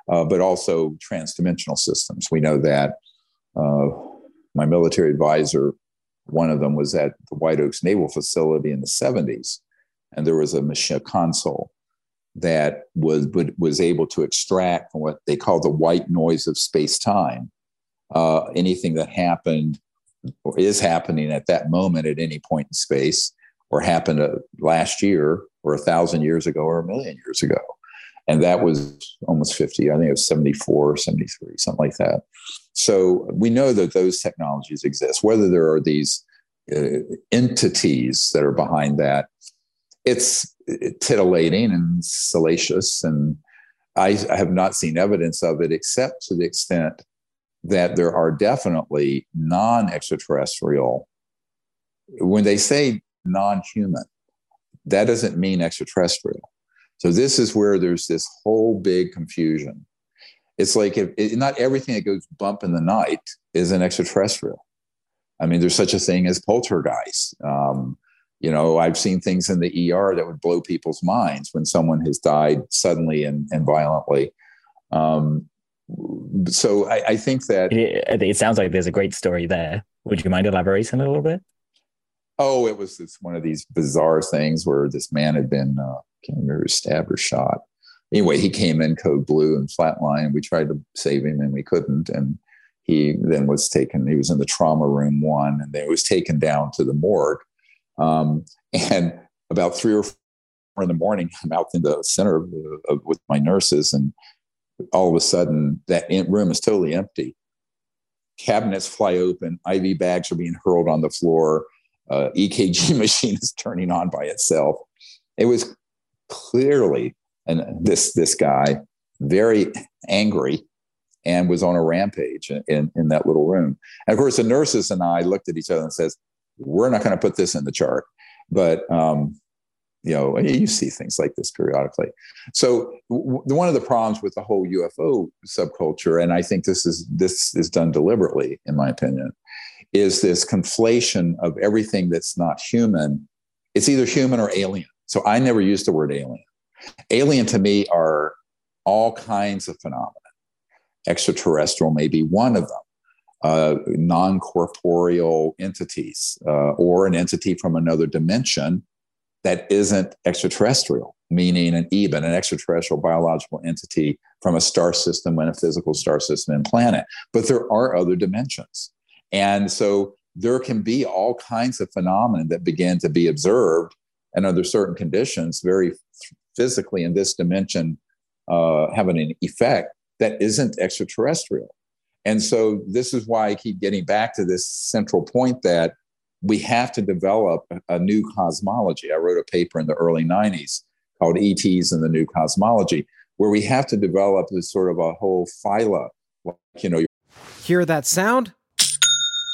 uh, but also transdimensional systems. We know that uh, my military advisor One of them was at the White Oaks Naval Facility in the 70s, and there was a machine console that was was able to extract from what they call the white noise of space time uh, anything that happened or is happening at that moment at any point in space or happened uh, last year or a thousand years ago or a million years ago. And that was almost 50 i think it was 74 or 73 something like that. So we know that those technologies exist whether there are these uh, entities that are behind that it's titillating and salacious and I, I have not seen evidence of it except to the extent that there are definitely non extraterrestrial. When they say non human, that doesn't mean extraterrestrial. So, this is where there's this whole big confusion. It's like if it, not everything that goes bump in the night is an extraterrestrial. I mean, there's such a thing as poltergeist. Um, you know, I've seen things in the ER that would blow people's minds when someone has died suddenly and, and violently. Um, so I, I think that it, it, sounds like there's a great story there. Would you mind elaborating a little bit? Oh, it was it's one of these bizarre things where this man had been uh, can't remember stabbed or shot. Anyway, he came in code blue and flatline. We tried to save him and we couldn't. And he then was taken. He was in the trauma room one, and then was taken down to the morgue. Um, and about three or four in the morning, I'm out in the center of, of, with my nurses, and all of a sudden that room is totally empty. Cabinets fly open, IV bags are being hurled on the floor, uh, EKG <laughs> machine is turning on by itself. It was clearly, and this this guy very angry and was on a rampage in, in, in that little room. And of course, the nurses and I looked at each other and says, "We're not going to put this in the chart." But um, you know you see things like this periodically. So w- one of the problems with the whole ufo subculture and i think this is this is done deliberately in my opinion is this conflation of everything that's not human. It's either human or alien. So i never use the word alien. Alien to me are all kinds of phenomena. Extraterrestrial may be one of them uh, non corporeal entities uh, or an entity from another dimension that isn't extraterrestrial, meaning an EBEN, an extraterrestrial biological entity from a star system and a physical star system and planet. But there are other dimensions. And so there can be all kinds of phenomena that begin to be observed and under certain conditions, very physically in this dimension, uh, having an effect that isn't extraterrestrial. And so this is why I keep getting back to this central point that we have to develop a new cosmology. I wrote a paper in the early 90s called ETs and the New Cosmology, where we have to develop this sort of a whole phyla. Like, you know, hear that sound?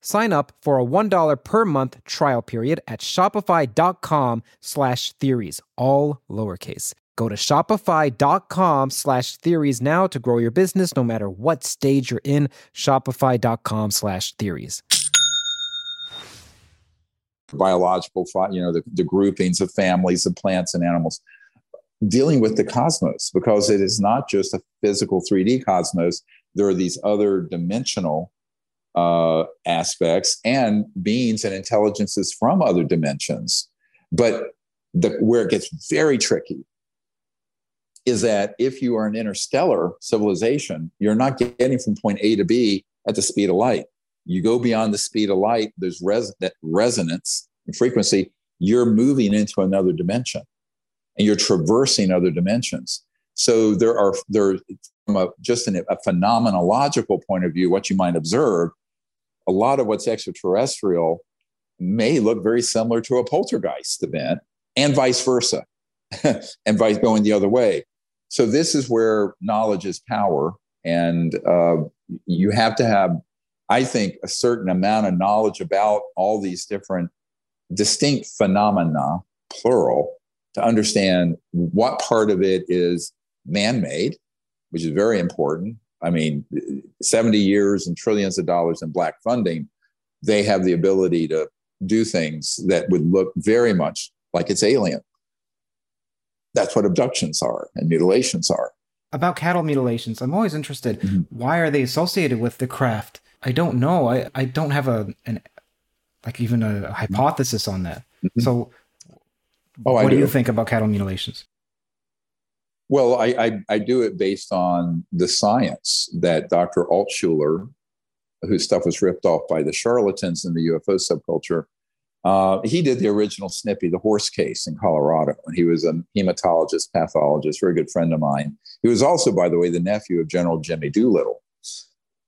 Sign up for a $1 per month trial period at shopify.com slash theories, all lowercase. Go to shopify.com slash theories now to grow your business no matter what stage you're in. Shopify.com slash theories. Biological, you know, the, the groupings of families of plants and animals dealing with the cosmos because it is not just a physical 3D cosmos. There are these other dimensional uh, aspects and beings and intelligences from other dimensions. But The, where it gets very tricky is that if you are an interstellar civilization, you're not getting from point A to B at the speed of light. You go beyond the speed of light, there's res- resonance and frequency, you're moving into another dimension and you're traversing other dimensions. So there are there from a, just an, a phenomenological point of view, what you might observe, a lot of what's extraterrestrial may look very similar to a poltergeist event, and vice versa, <laughs> and vice going the other way. So this is where knowledge is power, and uh, you have to have, I think, a certain amount of knowledge about all these different distinct phenomena, plural, to understand what part of it is man-made, which is very important. I mean, 70 years and trillions of dollars in black funding, they have the ability to do things that would look very much like it's alien. That's what abductions are and mutilations are. About cattle mutilations, I'm always interested. Mm-hmm. Why are they associated with the craft? I don't know. I, I don't have a an like even a hypothesis on that. Mm-hmm. So, oh, what do. do you think about cattle mutilations? Well, I, I, I do it based on the science that Dr. Altshuler, whose stuff was ripped off by the charlatans in the UFO subculture, uh, he did the original Snippy, the horse case in Colorado, and he was a hematologist, pathologist, very good friend of mine. He was also, by the way, the nephew of General Jimmy Doolittle,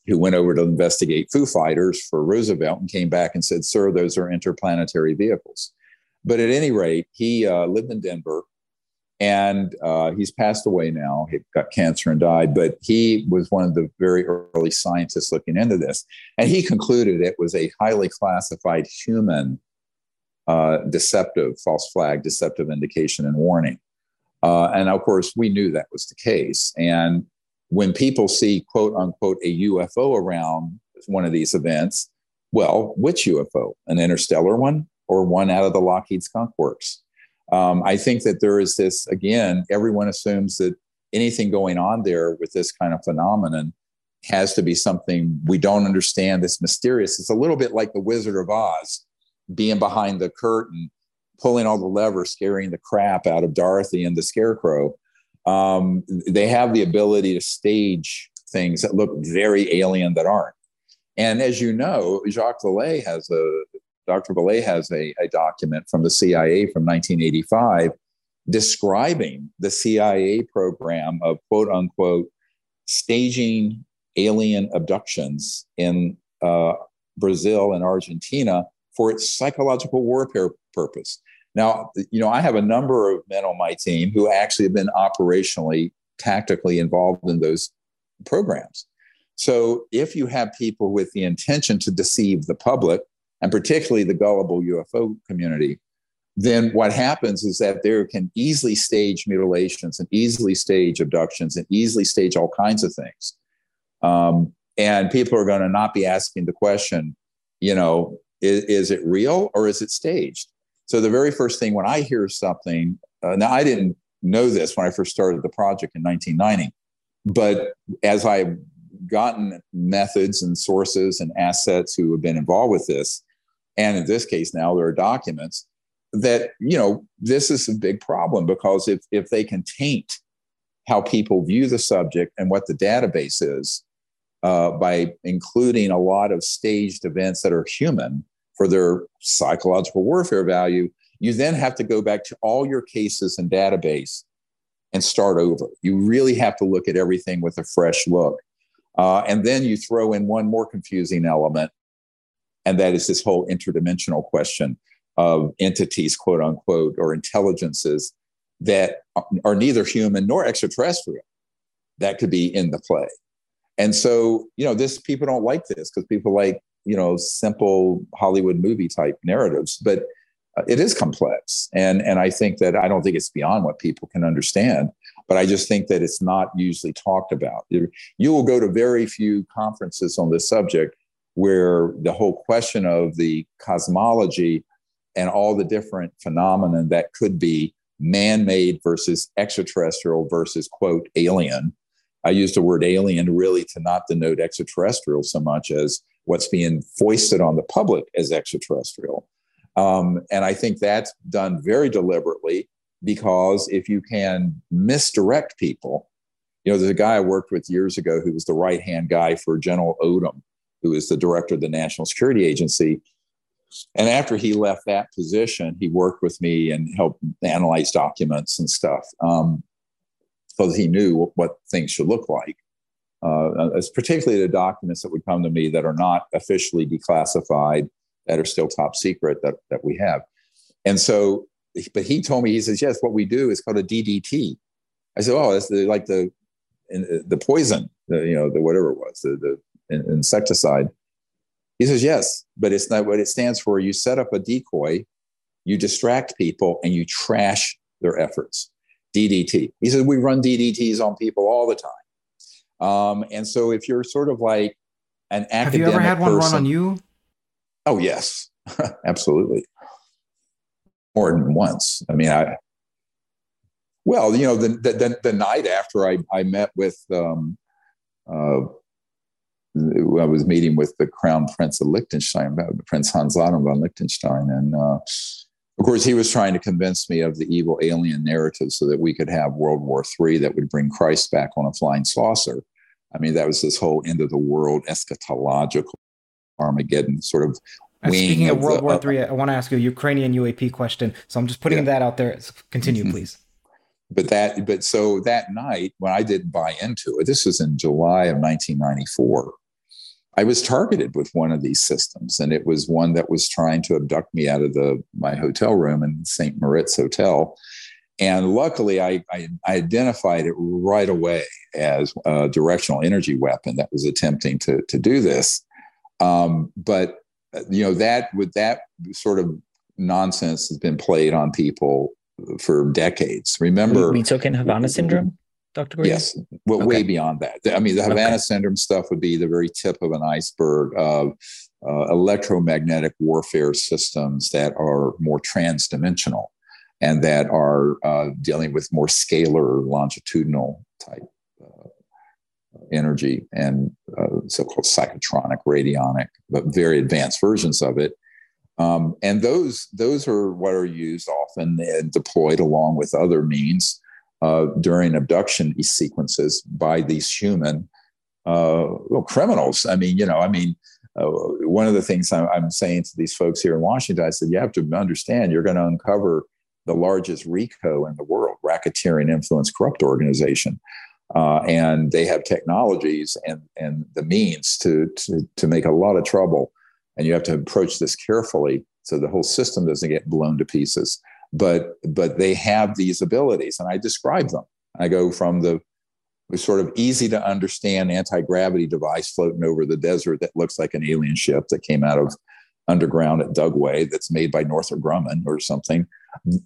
who went over to investigate Foo Fighters for Roosevelt and came back and said, "Sir, those are interplanetary vehicles." But at any rate, he uh, lived in Denver and uh, he's passed away now. He got cancer and died, but he was one of the very early scientists looking into this. And he concluded it was a highly classified human uh, deceptive, false flag, deceptive indication and warning. Uh, and of course, we knew that was the case. And when people see, quote unquote, a UFO around one of these events, well, which UFO? An interstellar one or one out of the Lockheed Skunk Works? Um, I think that there is this, again, everyone assumes that anything going on there with this kind of phenomenon has to be something we don't understand that's mysterious. It's a little bit like the Wizard of Oz being behind the curtain, pulling all the levers, scaring the crap out of Dorothy and the Scarecrow. Um, they have the ability to stage things that look very alien that aren't. And as you know, Jacques Vallée has a Dr. Vallée has a, a document from the CIA from 1985 describing the CIA program of quote unquote staging alien abductions in uh, Brazil and Argentina for its psychological warfare purpose. Now, you know, I have a number of men on my team who actually have been operationally, tactically involved in those programs. So if you have people with the intention to deceive the public, and particularly the gullible UFO community, then what happens is that there can easily stage mutilations and easily stage abductions and easily stage all kinds of things. Um, and people are going to not be asking the question, you know, is, is, it real or is it staged? So the very first thing when I hear something, uh, now I didn't know this when I first started the project in 1990, but as I've gotten methods and sources and assets who have been involved with this, and in this case now there are documents that you know this is a big problem because if if they can taint how people view the subject and what the database is uh, by including a lot of staged events that are human for their psychological warfare value you then have to go back to all your cases and database and start over. You really have to look at everything with a fresh look. Uh, and then you throw in one more confusing element and that is this whole interdimensional question of entities, quote unquote, or intelligences that are neither human nor extraterrestrial. That could be in the play. And so, you know, this people don't like this because people like, you know, simple Hollywood movie type narratives, but uh, it is complex. And, and I think that I don't think it's beyond what people can understand, but I just think that it's not usually talked about. You will go to very few conferences on this subject where the whole question of the cosmology and all the different phenomena that could be man-made versus extraterrestrial versus quote alien. I use the word alien really to not denote extraterrestrial so much as what's being foisted on the public as extraterrestrial. Um, and I think that's done very deliberately because if you can misdirect people, you know, there's a guy I worked with years ago who was the right hand guy for General Odom, who is the director of the National Security Agency. And after he left that position, he worked with me and helped analyze documents and stuff um, because he knew what, things should look like. Uh, particularly the documents that would come to me that are not officially declassified, that are still top secret that, that we have. And so, but he told me, he says, yes, what we do is called a DDT. I said, oh, that's the, like the, the poison, the, you know, the whatever it was, the, the insecticide. He says, yes, but it's not what it stands for. You set up a decoy, you distract people, and you trash their efforts. DDT. He says, we run DDTs on people all the time. Um, and so if you're sort of like an academic Have you ever had one run on you? Oh, yes, <laughs> absolutely. More than once. I mean, I, well, you know, the, the, the night after I, I met with, um, uh, I was meeting with the Crown Prince of Liechtenstein, Prince Hans Adam von Liechtenstein. And uh, of course, he was trying to convince me of the evil alien narrative so that we could have World War III that would bring Christ back on a flying saucer. I mean, that was this whole end of the world eschatological Armageddon sort of. Uh, speaking of, of World the, War III, uh, I want to ask you a Ukrainian UAP question. So I'm just putting yeah. that out there. Continue, mm-hmm. please. But that, but so that night when I didn't buy into it, this was in July of 1994. I was targeted with one of these systems, and it was one that was trying to abduct me out of the my hotel room in St. Moritz Hotel and luckily, I, I, identified it right away as a directional energy weapon that was attempting to, to do this. Um, but you know that with that sort of nonsense has been played on people for decades. Remember, we, we took in Havana syndrome, Dr. Gordon? Yes, well, okay. way beyond that. I mean, the Havana okay. syndrome stuff would be the very tip of an iceberg of uh, electromagnetic warfare systems that are more transdimensional and that are uh, dealing with more scalar longitudinal type uh, energy and uh, so-called psychotronic radionic but very advanced versions of it um, and those those are what are used often and deployed along with other means uh, during abduction sequences by these human uh, well, criminals i mean you know i mean uh, one of the things I'm, I'm, saying to these folks here in Washington, I said, you have to understand you're going to uncover the largest RICO in the world, racketeering influence corrupt organization. Uh, and they have technologies and, and the means to, to, to make a lot of trouble. And you have to approach this carefully so the whole system doesn't get blown to pieces. But, but they have these abilities, and I describe them. I go from the sort of easy to understand anti gravity device floating over the desert that looks like an alien ship that came out of underground at Dugway that's made by Northrop Grumman or something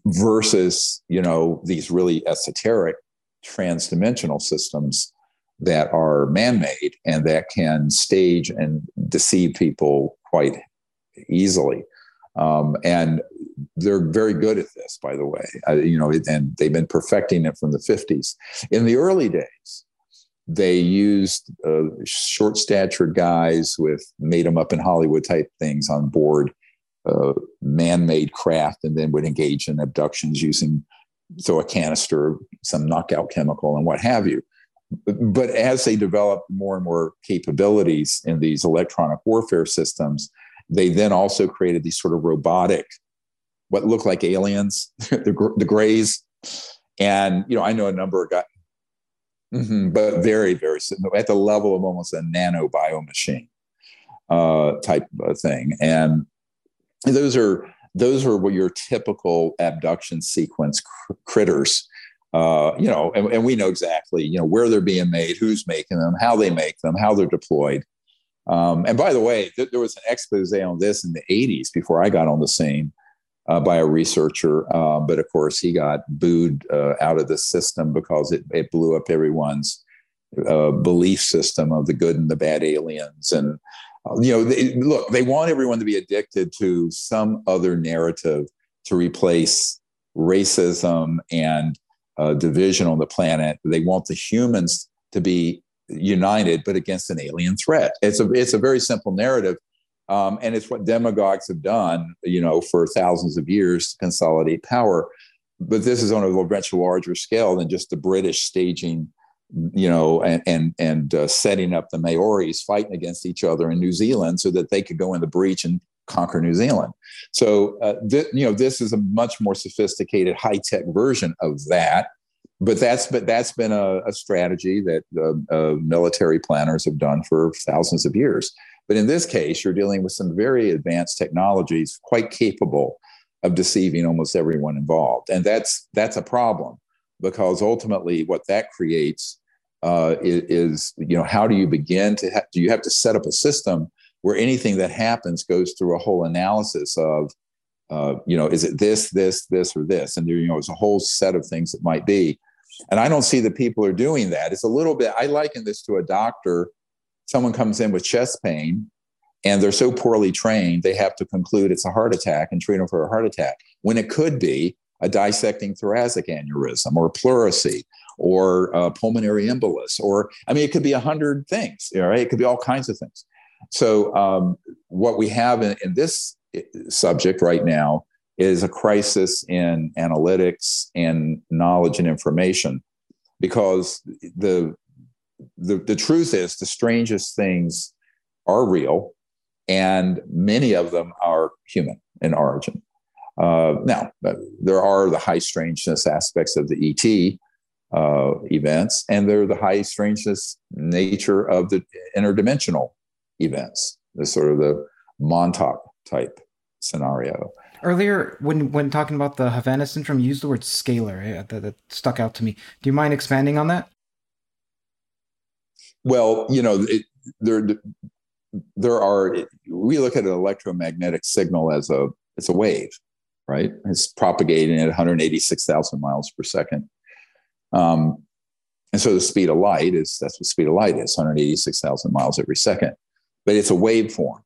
versus you know these really esoteric transdimensional systems that are man-made and that can stage and deceive people quite easily um, and they're very good at this by the way. You know and they've been perfecting it from the 50s in the early days they used uh, short statured guys with made them up in hollywood type things on board uh, man-made craft and then would engage in abductions using throw a canister some knockout chemical and what have you. But as they developed more and more capabilities in these electronic warfare systems they then also created these sort of robotic what look like aliens <laughs> the, the grays and you know i know a number of guys mm-hmm, but very very at the level of almost a nano bio machine uh, type of thing and those are those are what your typical abduction sequence cr- critters. Uh, you know, and, and, we know exactly, you know, where they're being made, who's making them, how they make them, how they're deployed. Um, and by the way, th- there was an expose on this in the 80s before I got on the scene uh, by a researcher. Uh, but of course, he got booed uh, out of the system because it, it blew up everyone's uh, belief system of the good and the bad aliens. And you know, they, look, they want everyone to be addicted to some other narrative to replace racism and uh, division on the planet. They want the humans to be united, but against an alien threat. It's a it's a very simple narrative, Um, and it's what demagogues have done, you know, for thousands of years to consolidate power. But this is on a much larger scale than just the British staging, you know, and and, and uh, setting up the Maoris fighting against each other in New Zealand so that they could go in the breach and conquer New Zealand. So, uh, th- you know, this is a much more sophisticated, high tech version of that. But that's but that's been a, a strategy that uh, military planners have done for thousands of years. But in this case, you're dealing with some very advanced technologies, quite capable of deceiving almost everyone involved, and that's that's a problem because ultimately, what that creates uh, is, you know how do you begin to ha- do you have to set up a system where anything that happens goes through a whole analysis of uh, you know is it this this this or this? And there you know it's a whole set of things that might be. And i don't see that people are doing that. It's a little bit i liken this to a doctor someone comes in with chest pain and they're so poorly trained, they have to conclude it's a heart attack and treat them for a heart attack when it could be a dissecting thoracic aneurysm or pleurisy or pulmonary embolus or i mean it could be a hundred things right? It could be all kinds of things. So um, what we have in, in, this eh, subject right now is a crisis in analytics and knowledge and information because the the, the truth is the strangest things are real and many of them are human in origin. Uh, now there are the high strangeness aspects of the et uh, events and there are the high strangeness nature of the interdimensional events the sort of the montauk type scenario. Earlier when when talking about the havana syndrome you used the word scalar. That, that stuck out to me. Do you mind expanding on that well, you know, it, there there are we look at an electromagnetic signal as a it's a wave, right? It's propagating at 186,000 miles per second. Um, and so the speed of light is that's what speed of light is 186,000 miles every second. But it's a waveform.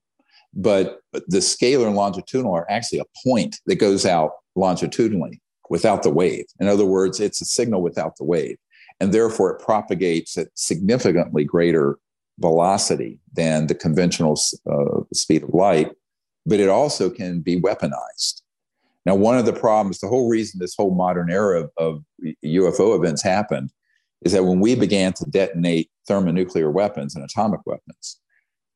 But, but the scalar and longitudinal are actually a point that goes out longitudinally without the wave. In other words, it's a signal without the wave and therefore it propagates at significantly greater velocity than the conventional uh, speed of light, but it also can be weaponized. Now, one of the problems, the whole reason this whole modern era of, of UFO events happened is that when we began to detonate thermonuclear weapons and atomic weapons,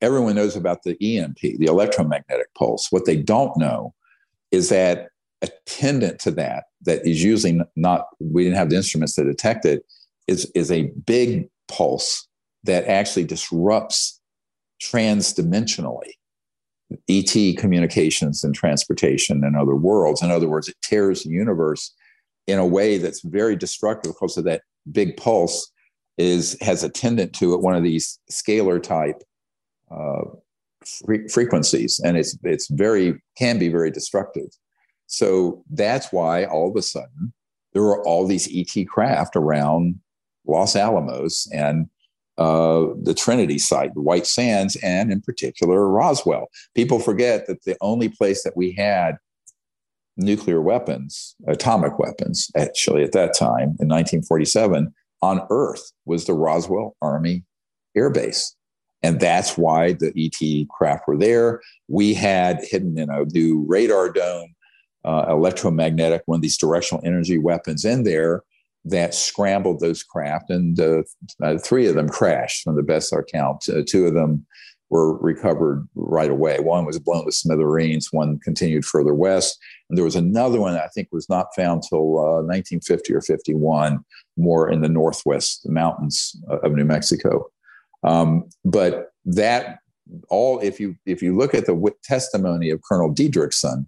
everyone knows about the EMP, the electromagnetic pulse. What they don't know is that attendant to that, that is usually not, we didn't have the instruments to detect it, is, is a big pulse that actually disrupts transdimensionally ET communications and transportation and other worlds. In other words, it tears the universe in a way that's very destructive because of that big pulse is has attendant to it one of these scalar type uh, fre- frequencies, and it's it's very can be very destructive. So that's why all of a sudden there are all these ET craft around Los Alamos and uh, the Trinity site, the White Sands, and in particular Roswell. People forget that the only place that we had nuclear weapons, atomic weapons, actually at that time in 1947 on Earth was the Roswell Army Air Base. And that's why the ET craft were there. We had hidden in a new radar dome, uh, electromagnetic, one of these directional energy weapons in there that scrambled those craft, and uh, uh, three of them crashed from the best our count. Uh, two of them were recovered right away. One was blown to smithereens. One continued further west, and there was another one I think was not found till 1950 uh, or 51, more in the northwest mountains of New Mexico. Um, but that all, if you if you look at the testimony of Colonel Dedrickson,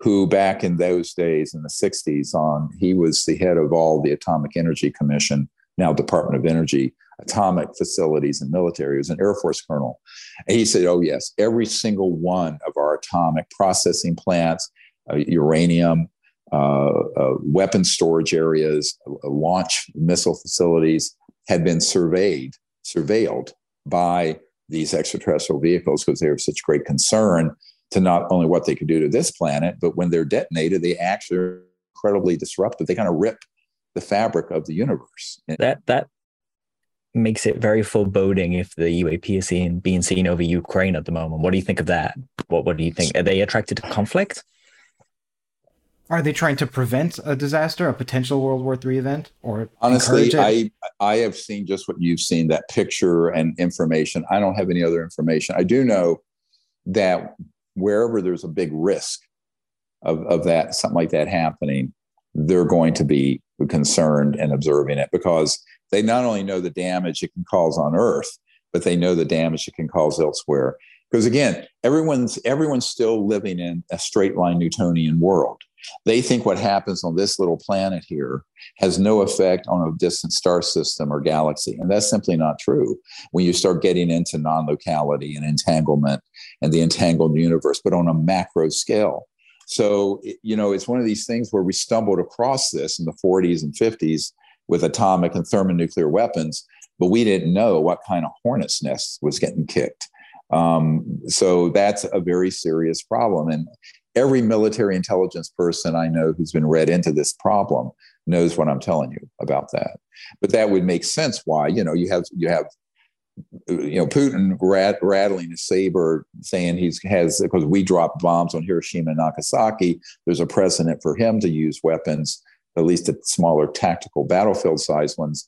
who back in those days in the 60s on he was the head of all the atomic energy commission now department of energy atomic facilities and military. He was an air force colonel. And he said oh yes every single one of our atomic processing plants uh, uranium uh, uh, weapon storage areas uh, launch missile facilities had been surveyed surveilled by these extraterrestrial vehicles because they were such great concern to not only what they could do to this planet, but when they're detonated, they actually are incredibly disruptive. They kind of rip the fabric of the universe. That that makes it very foreboding if the UAP is seen, being seen over Ukraine at the moment. What do you think of that? What What do you think? Are they attracted to conflict? Are they trying to prevent a disaster, a potential World War III event, or honestly, I I have seen just what you've seen that picture and information. I don't have any other information. I do know that wherever there's a big risk of of that something like that happening, they're going to be concerned and observing it because they not only know the damage it can cause on Earth, but they know the damage it can cause elsewhere. Because again, everyone's everyone's still living in a straight line Newtonian world they think what happens on this little planet here has no effect on a distant star system or galaxy. And that's simply not true when you start getting into non locality and entanglement and the entangled universe, but on a macro scale. So, you know, it's one of these things where we stumbled across this in the 40s and 50s with atomic and thermonuclear weapons, but we didn't know what kind of hornet's nest was getting kicked. Um, so that's a very serious problem. And every military intelligence person I know who's been read into this problem knows what I'm telling you about that. But that would make sense why, you know, you have you have you know Putin rat, rattling his saber saying he's has because we dropped bombs on Hiroshima and Nagasaki there's a precedent for him to use weapons at least at smaller tactical battlefield size ones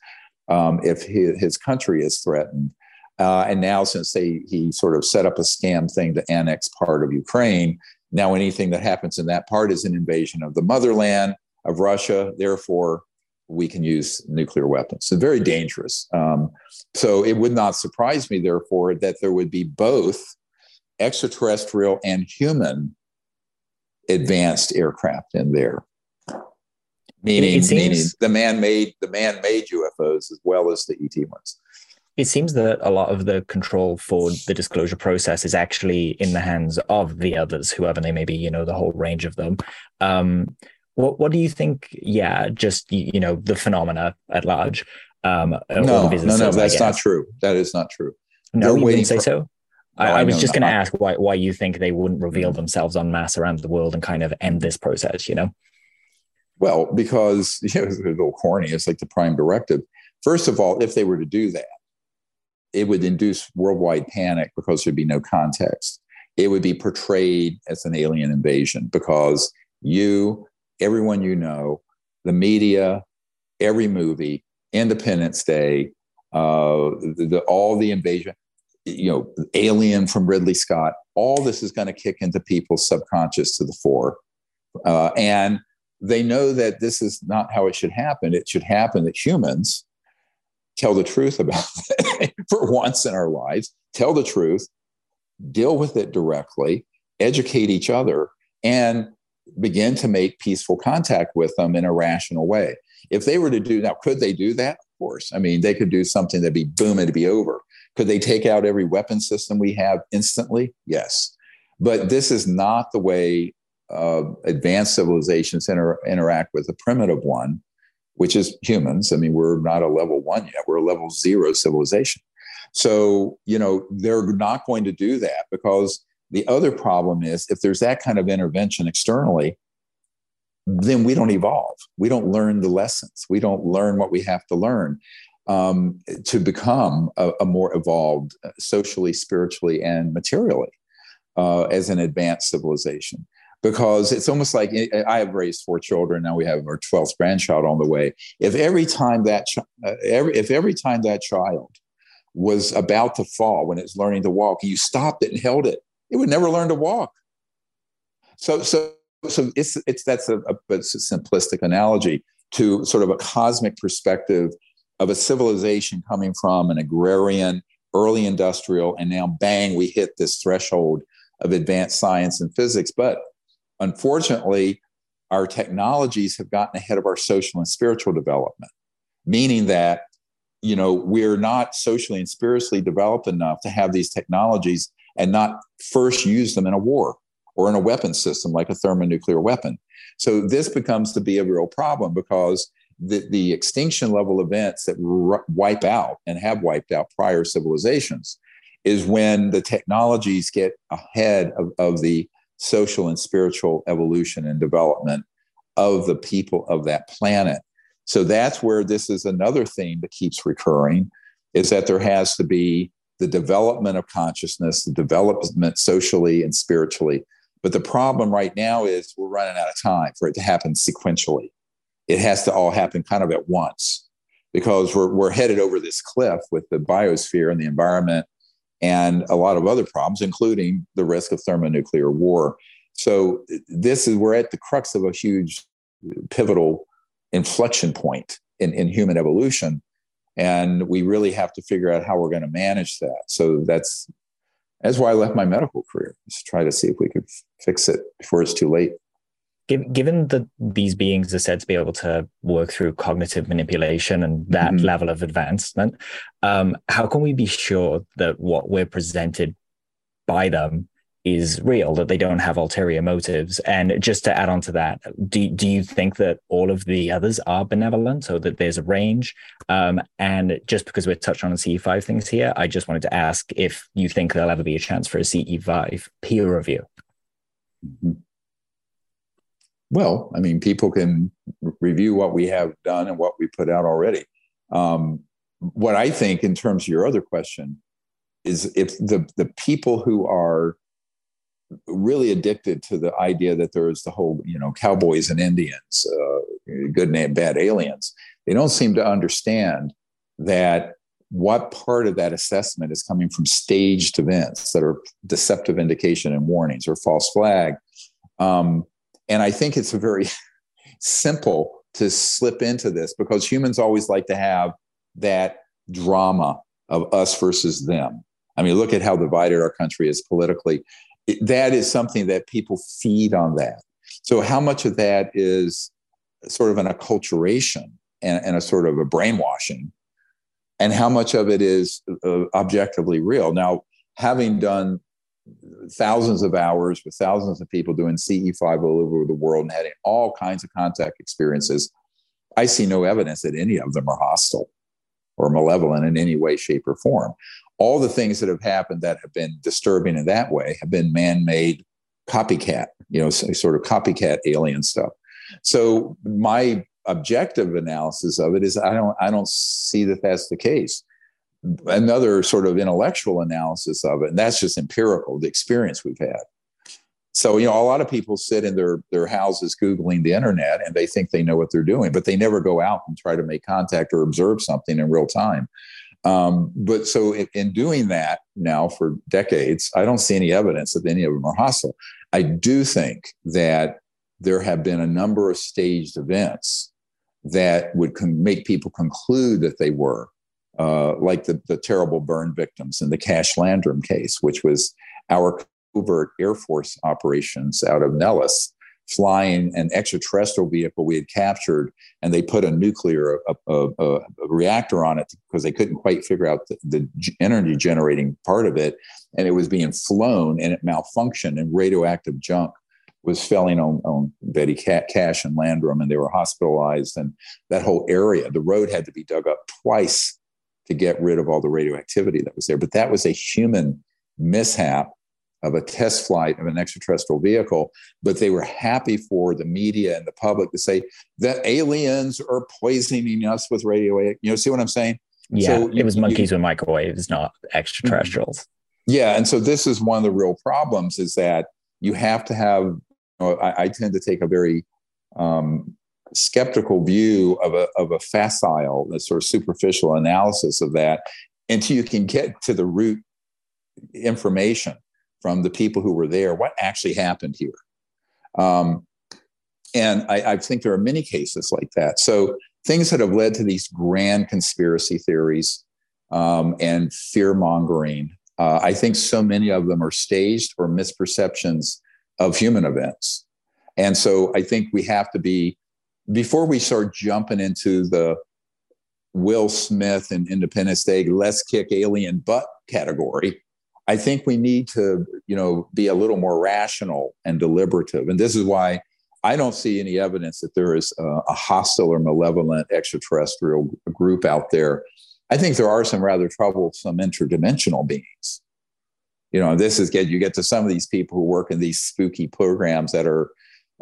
um, if his, his country is threatened uh, and now since they he sort of set up a scam thing to annex part of Ukraine now, anything that happens in that part is an invasion of the motherland of Russia. Therefore, we can use nuclear weapons. So, very dangerous. Um, so, it would not surprise me, therefore, that there would be both extraterrestrial and human advanced aircraft in there. Meaning, meaning the man-made the man-made UFOs as well as the ET ones. It seems that a lot of the control for the disclosure process is actually in the hands of the others, whoever they may be, you know, the whole range of them. Um, what what do you think? Yeah, just you know, the phenomena at large. Um, no, no, no, that's not true. That is not true. No, you wouldn't say for, so. No, I, I, was just going to ask why why you think they wouldn't reveal mm-hmm. themselves en masse around the world and kind of end this process. You know. Well, because <laughs> you know, it's a little corny. It's like the prime directive. First of all, if they were to do that, it would induce worldwide panic because there'd be no context. It would be portrayed as an alien invasion because you, everyone you know, the media, every movie, Independence Day, uh, the, the, all the invasion, you know, Alien from Ridley Scott, all this is going to kick into people's subconscious to the fore. Uh, and they know that this is not how it should happen. It should happen that humans tell the truth about <laughs> it for once in our lives, tell the truth, deal with it directly, educate each other, and begin to make peaceful contact with them in a rational way. If they were to do now, could they do that? Of course. I mean, they could do something that'd be boom, it'd be over. Could they take out every weapon system we have instantly? Yes. But this is not the way uh, advanced civilizations inter- interact with a primitive one which is humans. I mean, we're not a level one yet, we're a level zero civilization. So, you know, they're not going to do that because the other problem is if there's that kind of intervention externally, then we don't evolve. We don't learn the lessons. We don't learn what we have to learn um, to become a, a, more evolved uh, socially, spiritually, and materially uh, as an advanced civilization because it's almost like I have raised four children. Now we have our 12th grandchild on the way. If every time that, uh, every, if every time that child was about to fall when it's learning to walk, you stopped it and held it, it would never learn to walk. So, so, so it's, it's, that's a, a, a simplistic analogy to sort of a cosmic perspective of a civilization coming from an agrarian, early industrial, and now bang, we hit this threshold of advanced science and physics. But Unfortunately, our technologies have gotten ahead of our social and spiritual development, meaning that you know we're not socially and spiritually developed enough to have these technologies and not first use them in a war or in a weapon system like a thermonuclear weapon. So this becomes to be a real problem because the, the extinction level events that r- wipe out and have wiped out prior civilizations is when the technologies get ahead of, of the social and spiritual evolution and development of the people of that planet. So that's where this is another theme that keeps recurring is that there has to be the development of consciousness, the development socially and spiritually. But the problem right now is we're running out of time for it to happen sequentially. It has to all happen kind of at once because we're, we're headed over this cliff with the biosphere and the environment and a lot of other problems, including the risk of thermonuclear war. So this is we're at the crux of a huge pivotal inflection point in, in human evolution. And we really have to figure out how we're going to manage that. So that's that's why I left my medical career, just try to see if we could fix it before it's too late. Given that these beings are said to be able to work through cognitive manipulation and that mm-hmm. level of advancement, um, how can we be sure that what we're presented by them is real, that they don't have ulterior motives. And just to add on to that, do, do you think that all of the others are benevolent or that there's a range? Um, and just because we're touching on CE5 things here, I just wanted to ask if you think there'll ever be a chance for a CE5 peer review. Mm-hmm. Well, I mean, people can review what we have done and what we put out already. Um, what I think, in terms of your other question, is if the the people who are really addicted to the idea that there is the whole, you know, cowboys and Indians, uh, good and bad aliens. They don't seem to understand that what part of that assessment is coming from staged events that are deceptive indication and warnings or false flag. Um, and I think it's very <laughs> simple to slip into this because humans always like to have that drama of us versus them. I mean, look at how divided our country is politically that is something that people feed on that. So, how much of that is sort of an acculturation and, and a sort of a brainwashing, and how much of it is uh, objectively real? Now, having done thousands of hours with thousands of people doing CE5 all over the world and having all kinds of contact experiences, I see no evidence that any of them are hostile or malevolent in any way, shape, or form. All the things that have happened that have been disturbing in that way have been man-made copycat you know sort of copycat alien stuff. So my objective analysis of it is i don't i don't see that that's the case another sort of intellectual analysis of it and that's just empirical the experience we've had. So you know a lot of people sit in their their houses googling the internet and they think they know what they're doing but they never go out and try to make contact or observe something in real time. Um, but so in, in doing that now for decades, I don't see any evidence that any of them are hostile. I do think that there have been a number of staged events that would con- make people conclude that they were, uh, like the, the terrible burn victims in the Cash Landrum case, which was our covert Air Force operations out of Nellis flying an extraterrestrial vehicle we had captured, and they put a nuclear a, a, a reactor on it because they couldn't quite figure out the, the, energy generating part of it, and it was being flown and it malfunctioned, and radioactive junk was falling on, on Betty Cash and Landrum, and they were hospitalized, and that whole area, the road had to be dug up twice to get rid of all the radioactivity that was there. But that was a human mishap of a test flight of an extraterrestrial vehicle, but they were happy for the media and the public to say that aliens are poisoning us with radio. You know, see what I'm saying? Yeah, so it was monkeys you, with microwaves, not extraterrestrials. Yeah, and so this is one of the real problems: is that you have to have. You know, I, I, tend to take a very um, skeptical view of a of a facile, a sort of superficial analysis of that, until you can get to the root information from the people who were there what actually happened here. Um, and I, I, think there are many cases like that. So things that have led to these grand conspiracy theories um, and fear mongering, uh, I think so many of them are staged or misperceptions of human events. And so I think we have to be, before we start jumping into the Will Smith and Independence Day, let's kick alien butt category, I think we need to, you know, be a little more rational and deliberative. And this is why I don't see any evidence that there is a, a hostile or malevolent extraterrestrial group out there. I think there are some rather troublesome interdimensional beings. You know, this is get you get to some of these people who work in these spooky programs that are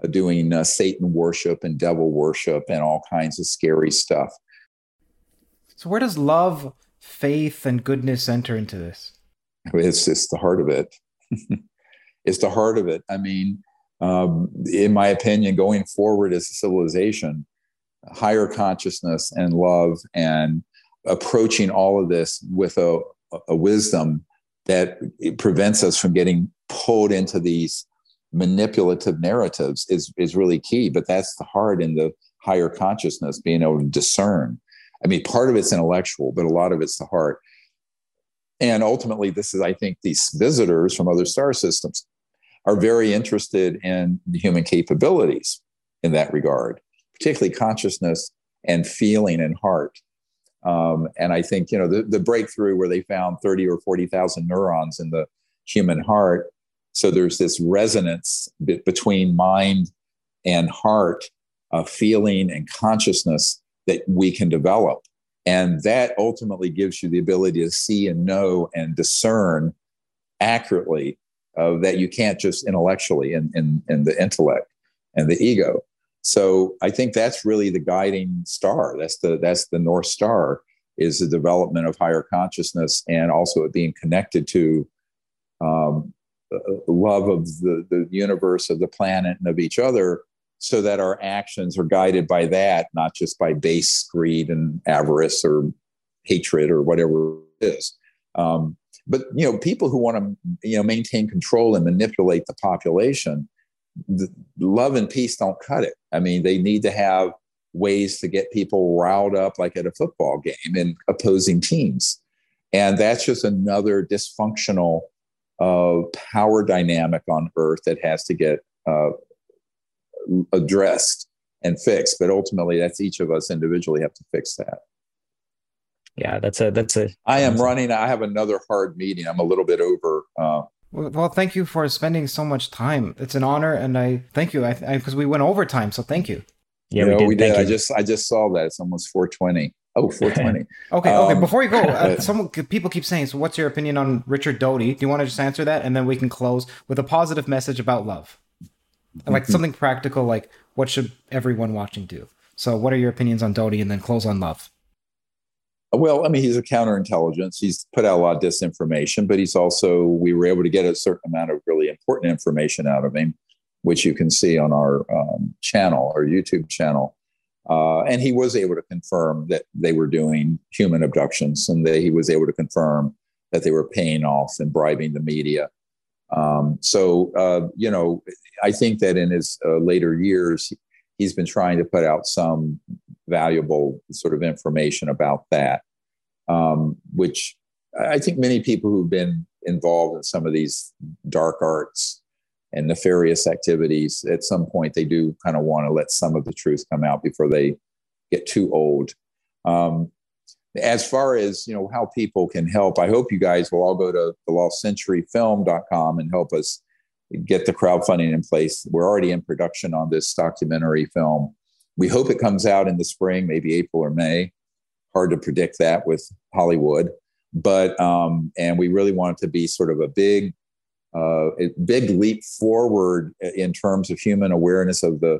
doing uh, Satan worship and devil worship and all kinds of scary stuff. So, where does love faith and goodness enter into this? It's it's the heart of it. <laughs> it's the heart of it. I mean, um, in my opinion, going forward as a civilization, higher consciousness and love and approaching all of this with a, a wisdom that prevents us from getting pulled into these manipulative narratives is is really key but that's the heart in the higher consciousness being able to discern. I mean part of it's intellectual but a lot of it's the heart. And ultimately this is i think these visitors from other star systems are very interested in the human capabilities in that regard particularly consciousness and feeling and heart. Um, and i think you know the, the breakthrough where they found 30 or 40000 neurons in the human heart so there's this resonance be- between mind and heart, uh, feeling and consciousness that we can develop. And that ultimately gives you the ability to see and know and discern accurately uh, that you can't just intellectually in, in, in the intellect and the ego. So I think that's really the guiding star. That's the that's the north star is the development of higher consciousness and also it being connected to um, love of the, the universe, of the planet, and of each other, so that our actions are guided by that, not just by base greed and avarice or hatred or whatever it is. Um, but you know, people who want to you know maintain control and manipulate the population, the, love and peace don't cut it. I mean, they need to have ways to get people riled up, like at a football game, in opposing teams, and that's just another dysfunctional of power dynamic on Earth that has to get uh, addressed and fixed. But ultimately, that's each of us individually have to fix that. Yeah, that's a that's a. I am running. I have another hard meeting. I'm a little bit over. Uh, well, well, thank you for spending so much time. It's an honor, and I thank you. I because we went over time, so thank you. Yeah, you know, we did. We did. I just I just saw that it's almost 420. Oh, <laughs> 420. okay, um, okay. Before you go, uh, <laughs> some people keep saying, "So, what's your opinion on Richard Doty?" Do you want to just answer that, and then we can close with a positive message about love, like mm-hmm. something practical, like what should everyone watching do? So, what are your opinions on Doty, and then close on love? Well, I mean, he's a counterintelligence. He's put out a lot of disinformation, but he's also we were able to get a certain amount of really important information out of him, which you can see on our um, channel, our YouTube channel. Uh, and he was able to confirm that they were doing human abductions and that he was able to confirm that they were paying off and bribing the media. Um, so, uh, you know, I think that in his uh, later years, he's been trying to put out some valuable sort of information about that, um, which I think many people who've been involved in some of these dark arts and nefarious activities, at some point they do kind of want to let some of the truth come out before they get too old. Um, as far as you know how people can help, I hope you guys will all go to the lostcenturyfilm.com and help us get the crowdfunding in place. We're already in production on this documentary film. We hope it comes out in the spring, maybe April or May. Hard to predict that with Hollywood, but um, and we really want it to be sort of a big uh, a big leap forward in terms of human awareness of the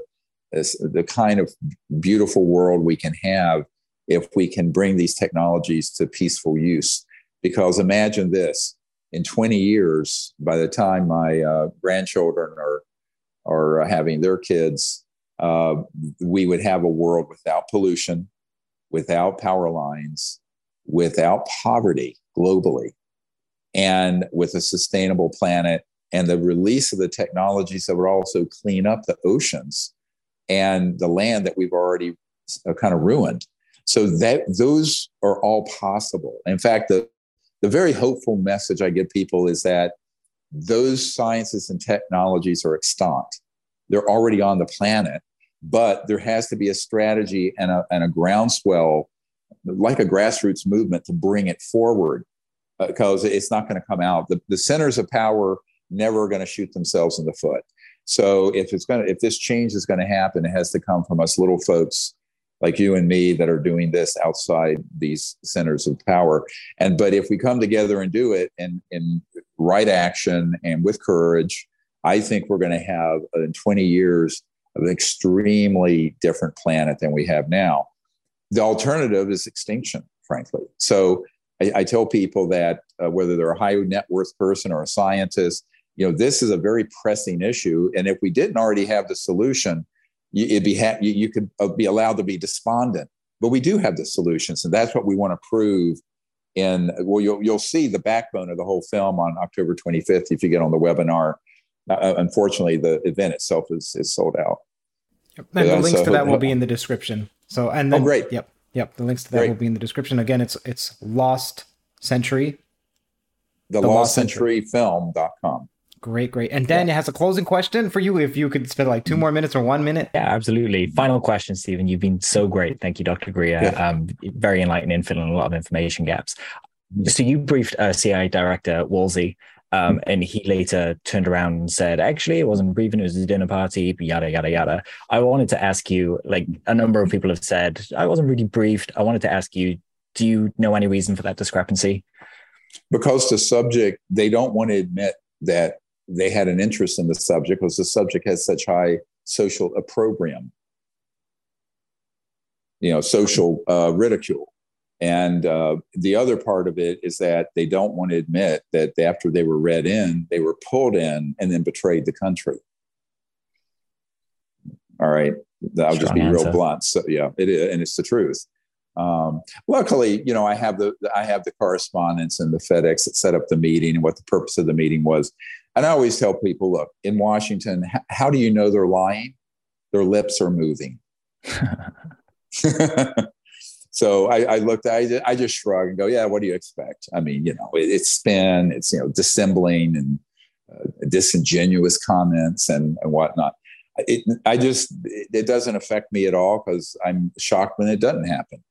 the kind of beautiful world we can have if we can bring these technologies to peaceful use. Because imagine this: in 20 years, by the time my uh, grandchildren are are having their kids, uh, we would have a world without pollution, without power lines, without poverty globally and with a sustainable planet and the release of the technologies that would also clean up the oceans and the land that we've already uh, kind of ruined. So that those are all possible. In fact, the the very hopeful message I give people is that those sciences and technologies are extant. They're already on the planet, but there has to be a strategy and a, and a groundswell, like a grassroots movement, to bring it forward because it's not going to come out. The, the centers of power never going to shoot themselves in the foot. So if it's going to, if this change is going to happen, it has to come from us little folks like you and me that are doing this outside these centers of power. And but if we come together and do it in in right action and with courage, I think we're going to have in 20 years an extremely different planet than we have now. The alternative is extinction, frankly. So I, I tell people that uh, whether they're a high net worth person or a scientist, you know, this is a very pressing issue. And if we didn't already have the solution, you, it'd be ha- you, you could uh, be allowed to be despondent. But we do have the solutions, and that's what we want to prove. And well, you'll you'll see the backbone of the whole film on October 25th if you get on the webinar. Uh, uh unfortunately, the event itself is is sold out. Yep. And the links so, to that will be in the description. So and then, oh, great. Yep, yep. The links to that great. will be in the description. Again, it's it's Lost Century. The, the Lost, Century, Century Film.com. Great, great. And Dan yeah. has a closing question for you if you could spend like two more minutes or one minute. Yeah, absolutely. Final question, Steven. You've been so great. Thank you, Dr. Greer. Yeah. Um, very enlightening, filling a lot of information gaps. So you briefed uh, CIA Director Woolsey, um, mm-hmm. and he later turned around and said, actually, it wasn't a briefing, it was a dinner party, yada, yada, yada. I wanted to ask you, like a number of people have said, I wasn't really briefed. I wanted to ask you, do you know any reason for that discrepancy? Because the subject, they don't want to admit that they had an interest in the subject because the subject has such high social opprobrium, you know, social uh, ridicule. And uh, the other part of it is that they don't want to admit that after they were read in, they were pulled in and then betrayed the country. All right. I'll Strong just be answer. real blunt. So yeah, it is, and it's the truth. Um, luckily, you know, I have the I have the correspondence and the FedEx that set up the meeting and what the purpose of the meeting was. And I always tell people, look, in Washington, how do you know they're lying? Their lips are moving. <laughs> <laughs> so I, I, looked, I, I just shrug and go, yeah, what do you expect? I mean, you know, it, it's spin, it's, you know, dissembling and uh, disingenuous comments and, and whatnot. It, I just, it, it doesn't affect me at all because I'm shocked when it doesn't happen.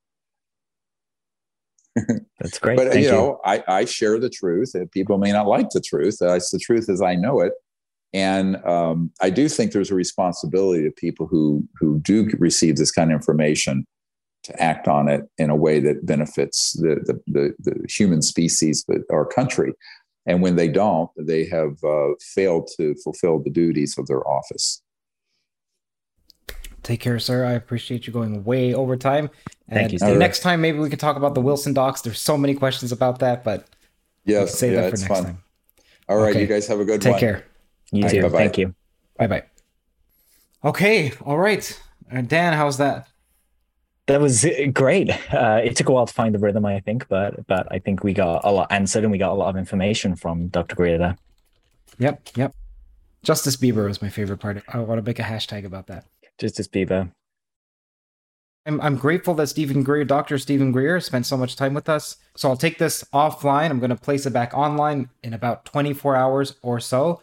<laughs> That's great. but Thank you know, I, I share the truth. And people may not like the truth. That's the truth as I know it. And um, I do think there's a responsibility to people who who do receive this kind of information to act on it in a way that benefits the the, the, the human species, but our country. And when they don't, they have uh, failed to fulfill the duties of their office. Take care, sir. I appreciate you going way over time. Thank you. Steve. Next time, maybe we can talk about the Wilson docs. There's so many questions about that, but yes, save yeah, that for next fun. time. All right, okay. you guys have a good Take one. Take care. You All too. Right, Thank you. Bye bye. Okay. All right. Uh, Dan, how's that? That was uh, great. Uh, it took a while to find the rhythm, I think, but but I think we got a lot answered and we got a lot of information from Dr. Greer there. Yep. Yep. Justice Bieber was my favorite part. I want to make a hashtag about that. Justice Bieber. I'm, I'm grateful that Steven Greer, Dr. Steven Greer, spent so much time with us. So I'll take this offline. I'm going to place it back online in about 24 hours or so.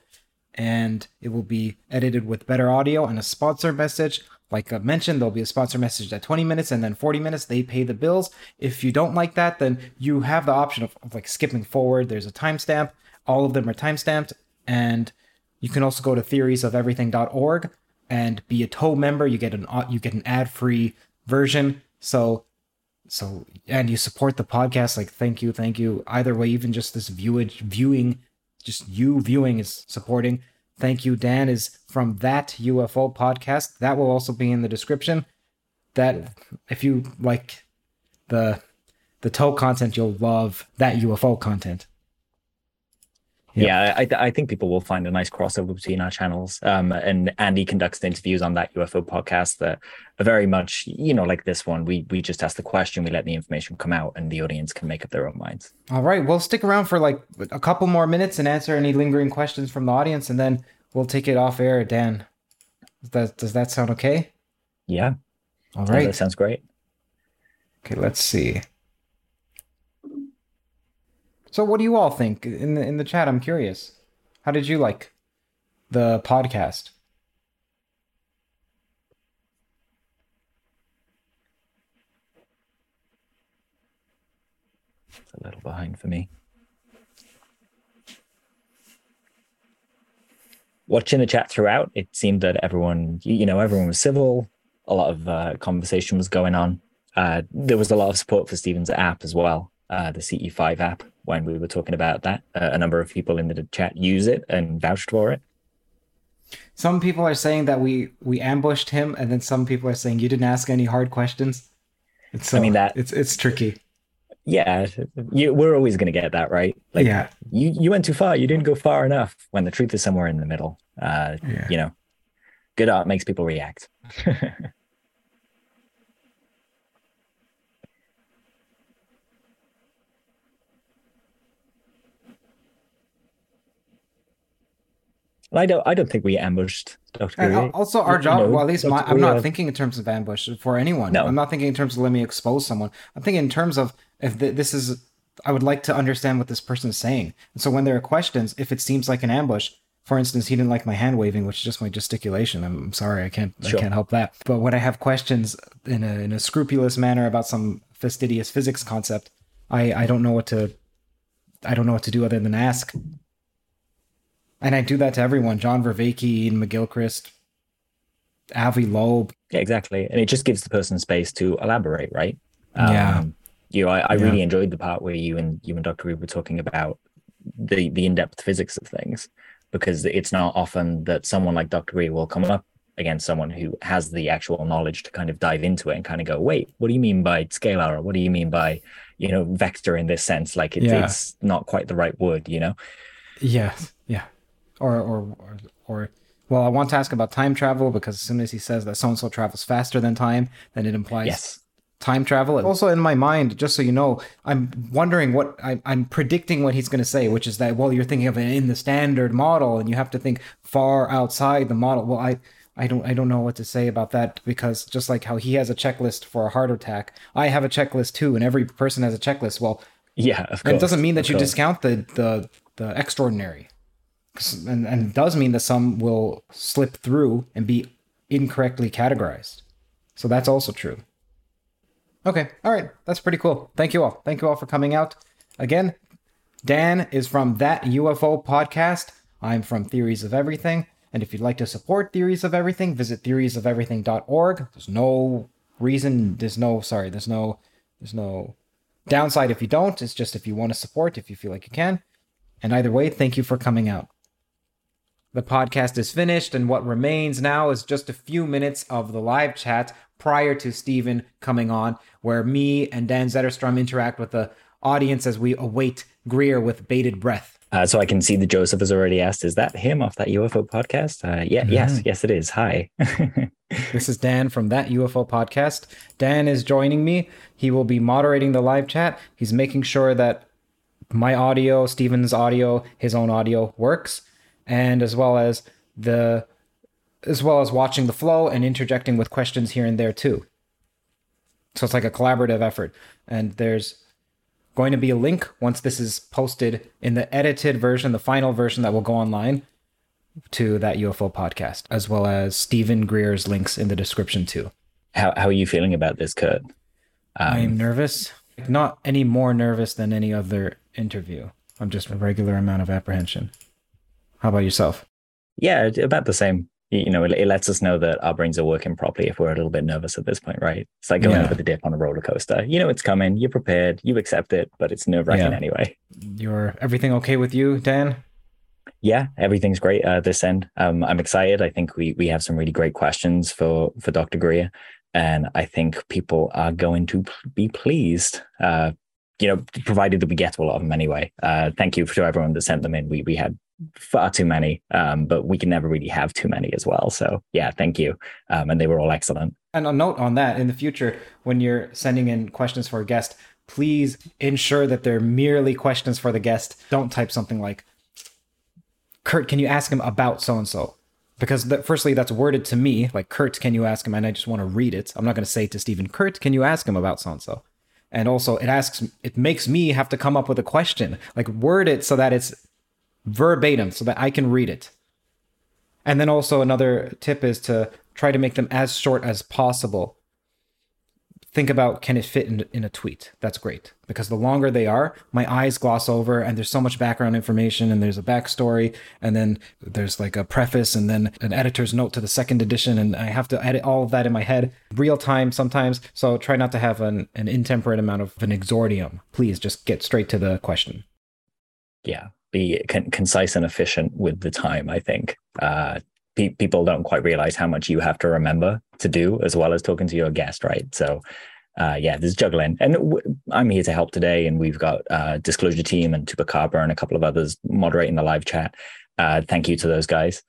And it will be edited with better audio and a sponsor message. Like I mentioned, there'll be a sponsor message at 20 minutes and then 40 minutes. They pay the bills. If you don't like that, then you have the option of, of like skipping forward. There's a timestamp. All of them are timestamped. And you can also go to theoriesofeverything.org and be a toe member. You get an uh, you get an ad free version. So so and you support the podcast. Like thank you, thank you. Either way, even just this viewage viewing, just you viewing is supporting. Thank you, Dan is from that UFO podcast. That will also be in the description. That if you like the the toe content, you'll love that UFO content. Yeah, I, I think people will find a nice crossover between our channels. Um, and Andy conducts the interviews on that UFO podcast that are very much, you know, like this one. We we just ask the question, we let the information come out, and the audience can make up their own minds. All right, we'll stick around for like a couple more minutes and answer any lingering questions from the audience, and then we'll take it off air. Dan, does that does that sound okay? Yeah. All right. that sounds great. Okay, let's see. So, what do you all think in the in the chat? I'm curious. How did you like the podcast? It's a little behind for me. Watching the chat throughout, it seemed that everyone, you know, everyone was civil. A lot of uh, conversation was going on. Uh, there was a lot of support for Steven's app as well, uh, the CE5 app when we were talking about that. Uh, a number of people in the chat use it and vouched for it. Some people are saying that we we ambushed him, and then some people are saying you didn't ask any hard questions. It's so, I mean that it's it's tricky. yeah, you, we're always going to get that, right? Like, Yeah. you you went too far. You didn't go far enough. When the truth is somewhere in the middle. Uh, Yeah. you know, good art makes people react. <laughs> I don't. I don't think we ambushed. And Guri. also, our job, know, well, at least my, I'm not thinking in terms of ambush for anyone. No. I'm not thinking in terms of let me expose someone. I'm thinking in terms of if th- this is, I would like to understand what this person is saying. And so when there are questions, if it seems like an ambush, for instance, he didn't like my hand waving, which is just my gesticulation. I'm, I'm sorry, I can't, Sure. I can't help that. But when I have questions in a in a scrupulous manner about some fastidious physics concept, I I don't know what to, I don't know what to do other than ask. And I do that to everyone: John Vervaeke, Iain McGilchrist, Avi Loeb. Yeah, exactly. And it just gives the person space to elaborate, right? Yeah. Um, you know, I, I Yeah. really enjoyed the part where you and you and Dr. Reed were talking about the the in-depth physics of things because it's not often that someone like Dr. Reed will come up against someone who has the actual knowledge to kind of dive into it and kind of go, wait, what do you mean by scalar? Or what do you mean by, you know, vector in this sense? Like it, Yeah. it's not quite the right word, you know? Yes. yeah. Or, or, or, or, well, I want to ask about time travel because as soon as he says that so and so travels faster than time, then it implies Yes. time travel. Also, in my mind, just so you know, I'm wondering what I, I'm predicting what he's going to say, which is that well, you're thinking of it in the standard model, and you have to think far outside the model. Well, I. I don't I don't know what to say about that because just like how he has a checklist for a heart attack, I have a checklist too, and every person has a checklist. Well, Yeah, of course. it doesn't mean that you course. discount the the the extraordinary, and and does mean that some will slip through and be incorrectly categorized. So that's also true. Okay, all right, that's pretty cool. Thank you all. Thank you all for coming out. Again, Dan is from that UFO podcast. I'm from Theories of Everything. And if you'd like to support Theories of Everything, visit theoriesofeverything.org. There's no reason, there's no, sorry, there's no, there's no downside if you don't. It's just if you want to support, if you feel like you can. And either way, thank you for coming out. The podcast is finished, and what remains now is just a few minutes of the live chat prior to Steven coming on, where me and Dan Zetterstrom interact with the audience as we await Greer with bated breath. Uh, so I can see that Joseph has already asked, is that him off that UFO podcast? Uh, yeah, yes, yes, it is. Hi. <laughs> This is Dan from that UFO podcast. Dan is joining me. He will be moderating the live chat. He's making sure that my audio, Steven's audio, his own audio works, and as well as the as well as watching the flow and interjecting with questions here and there too. So it's like a collaborative effort. And there's going to be a link once this is posted in the edited version, the final version that will go online to that UFO podcast, as well as Steven Greer's links in the description too. how, how are you feeling about this, Curt? I am um, nervous, not any more nervous than any other interview. I'm just a regular amount of apprehension. How about yourself? Yeah, about the same. You know, it, it lets us know that our brains are working properly if we're a little bit nervous at this point, right? It's like going Yeah. over the dip on a roller coaster. You know it's coming, you're prepared, you accept it, but it's nerve wracking Yeah. anyway. You're everything okay with you, Dan? Yeah, everything's great uh, this end. Um, I'm excited. I think we we have some really great questions for for Dr. Greer, and I think people are going to be pleased. Uh, you know, provided that we get to a lot of them anyway. Uh, thank you to everyone that sent them in. We we had far too many, um, but we can never really have too many as well. So yeah, thank you, um, and they were all excellent. And a note on that in the future, when you're sending in questions for a guest, please ensure that they're merely questions for the guest. Don't type something like, Curt, can you ask him about so and so? Because that, firstly, that's worded to me, like, Curt, can you ask him? And I just want to read it. I'm not going to say to Steven, Curt, can you ask him about so and so? And also, it asks, it makes me have to come up with a question, like, word it so that it's verbatim, so that I can read it. And then also another tip is to try to make them as short as possible. Think about can it fit in, in a tweet? That's great because the longer they are, my eyes gloss over and there's so much background information and there's a backstory and then there's like a preface and then an editor's note to the second edition and I have to edit all of that in my head real time sometimes. So try not to have an, an intemperate amount of an exordium. Please just get straight to the question. yeah be con- concise and efficient with the time i think uh pe- people don't quite realize how much you have to remember to do as well as talking to your guest right so uh, yeah, there's juggling, and w- I'm here to help today. And we've got uh, Disclosure Team and Tupacabra and a couple of others moderating the live chat. Uh, thank you to those guys.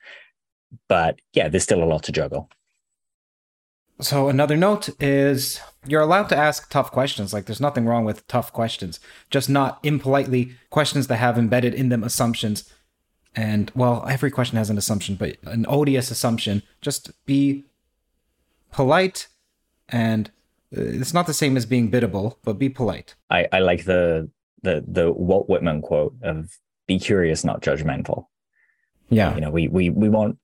But yeah, there's still a lot to juggle. So another note is you're allowed to ask tough questions. Like there's nothing wrong with tough questions, just not impolitely questions that have embedded in them assumptions. And well, every question has an assumption, but an odious assumption. Just be polite and uh, it's not the same as being biddable, but be polite. I, I like the the the Walt Whitman quote of "Be curious, not judgmental." Yeah, you know, we we we want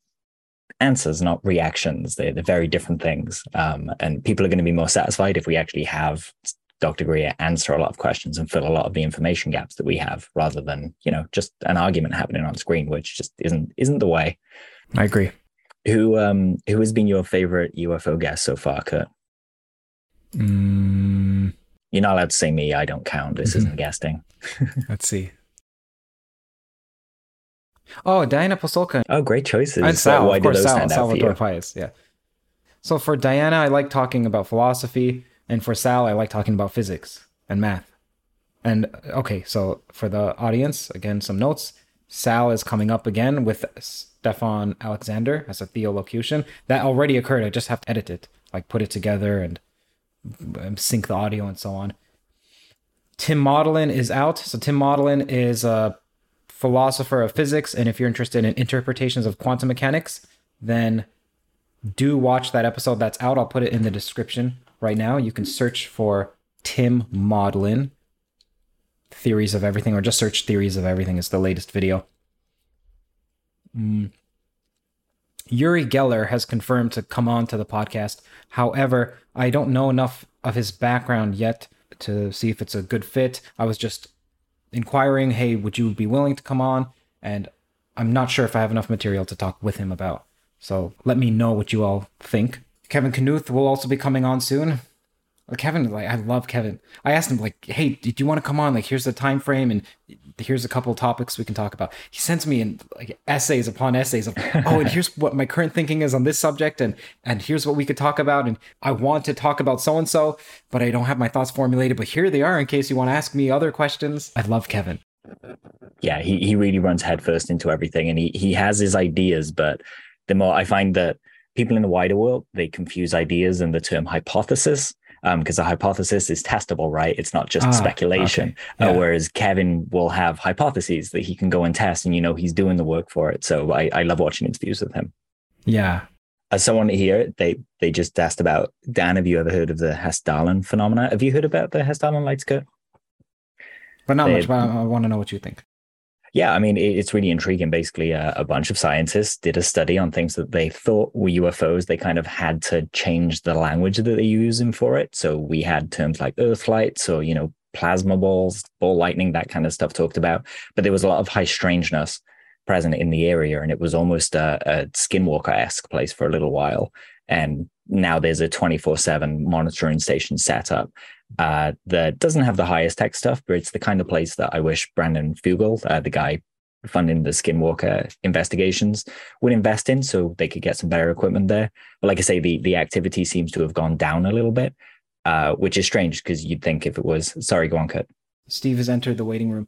answers, not reactions. They're, they're very different things, um, and people are going to be more satisfied if we actually have Dr. Greer answer a lot of questions and fill a lot of the information gaps that we have, rather than you know just an argument happening on screen, which just isn't isn't the way. I agree. Who um who has been your favorite UFO guest so far, Curt? Mm. You're not allowed to say me. I don't count. This isn't <laughs> guesting. Let's see. Oh, Diana Pasulka. Oh, great choices. And Sal, Why of course, Sal, stand out for you? Pais. Yeah. So for Diana, I like talking about philosophy, and for Sal, I like talking about physics and math. And okay, so for the audience, again, some notes. Sal is coming up again with Stephon Alexander as a theolocution. That already occurred. I just have to edit it, like put it together and sync the audio and so on. Tim Maudlin is out. So Tim Maudlin is a philosopher of physics, and if you're interested in interpretations of quantum mechanics, then do watch that episode that's out. I'll put it in the description right now. You can search for Tim Maudlin theories of everything, or just search theories of everything. It's the latest video. Mm. Uri Geller has confirmed to come on to the podcast. However, I don't know enough of his background yet to see if it's a good fit. I was just inquiring, hey, would you be willing to come on? And I'm not sure if I have enough material to talk with him about. So let me know what you all think. Kevin Knuth will also be coming on soon. Kevin, like I love Kevin. I asked him like, "Hey, do you want to come on? Like, here's the time frame, and here's a couple topics we can talk about." He sends me in like essays upon essays of, "Oh, and here's what my current thinking is on this subject, and and here's what we could talk about, and I want to talk about so and so, but I don't have my thoughts formulated. But here they are in case you want to ask me other questions." I love Kevin. Yeah, he he really runs headfirst into everything, and he he has his ideas, but the more I find that people in the wider world they confuse ideas and the term hypothesis because um, a hypothesis is testable, right? It's not just Ah, speculation. okay. Yeah. Uh, whereas Kevin will have hypotheses that he can go and test, and you know he's doing the work for it. So I, I love watching interviews with him. Yeah. As someone here, they they just asked about Dan. Have you ever heard of the Hessdalen phenomena? Have you heard about the Hessdalen light skirt? But not They- much, but I, I want to know what you think. Yeah, I mean, it's really intriguing. Basically, uh, a bunch of scientists did a study on things that they thought were UFOs. They kind of had to change the language that they're using for it. So we had terms like Earth lights or, you know, plasma balls, ball lightning, that kind of stuff talked about. But there was a lot of high strangeness present in the area. And it was almost a, a skinwalker esque place for a little while. And now there's a 24 7 monitoring station set up uh, that doesn't have the highest tech stuff, but it's the kind of place that I wish Brandon Fugal, uh, the guy funding the Skinwalker investigations, would invest in so they could get some better equipment there. But like I say, the the activity seems to have gone down a little bit, uh, which is strange because you'd think if it was sorry, go on, Kurt. Steve has entered the waiting room.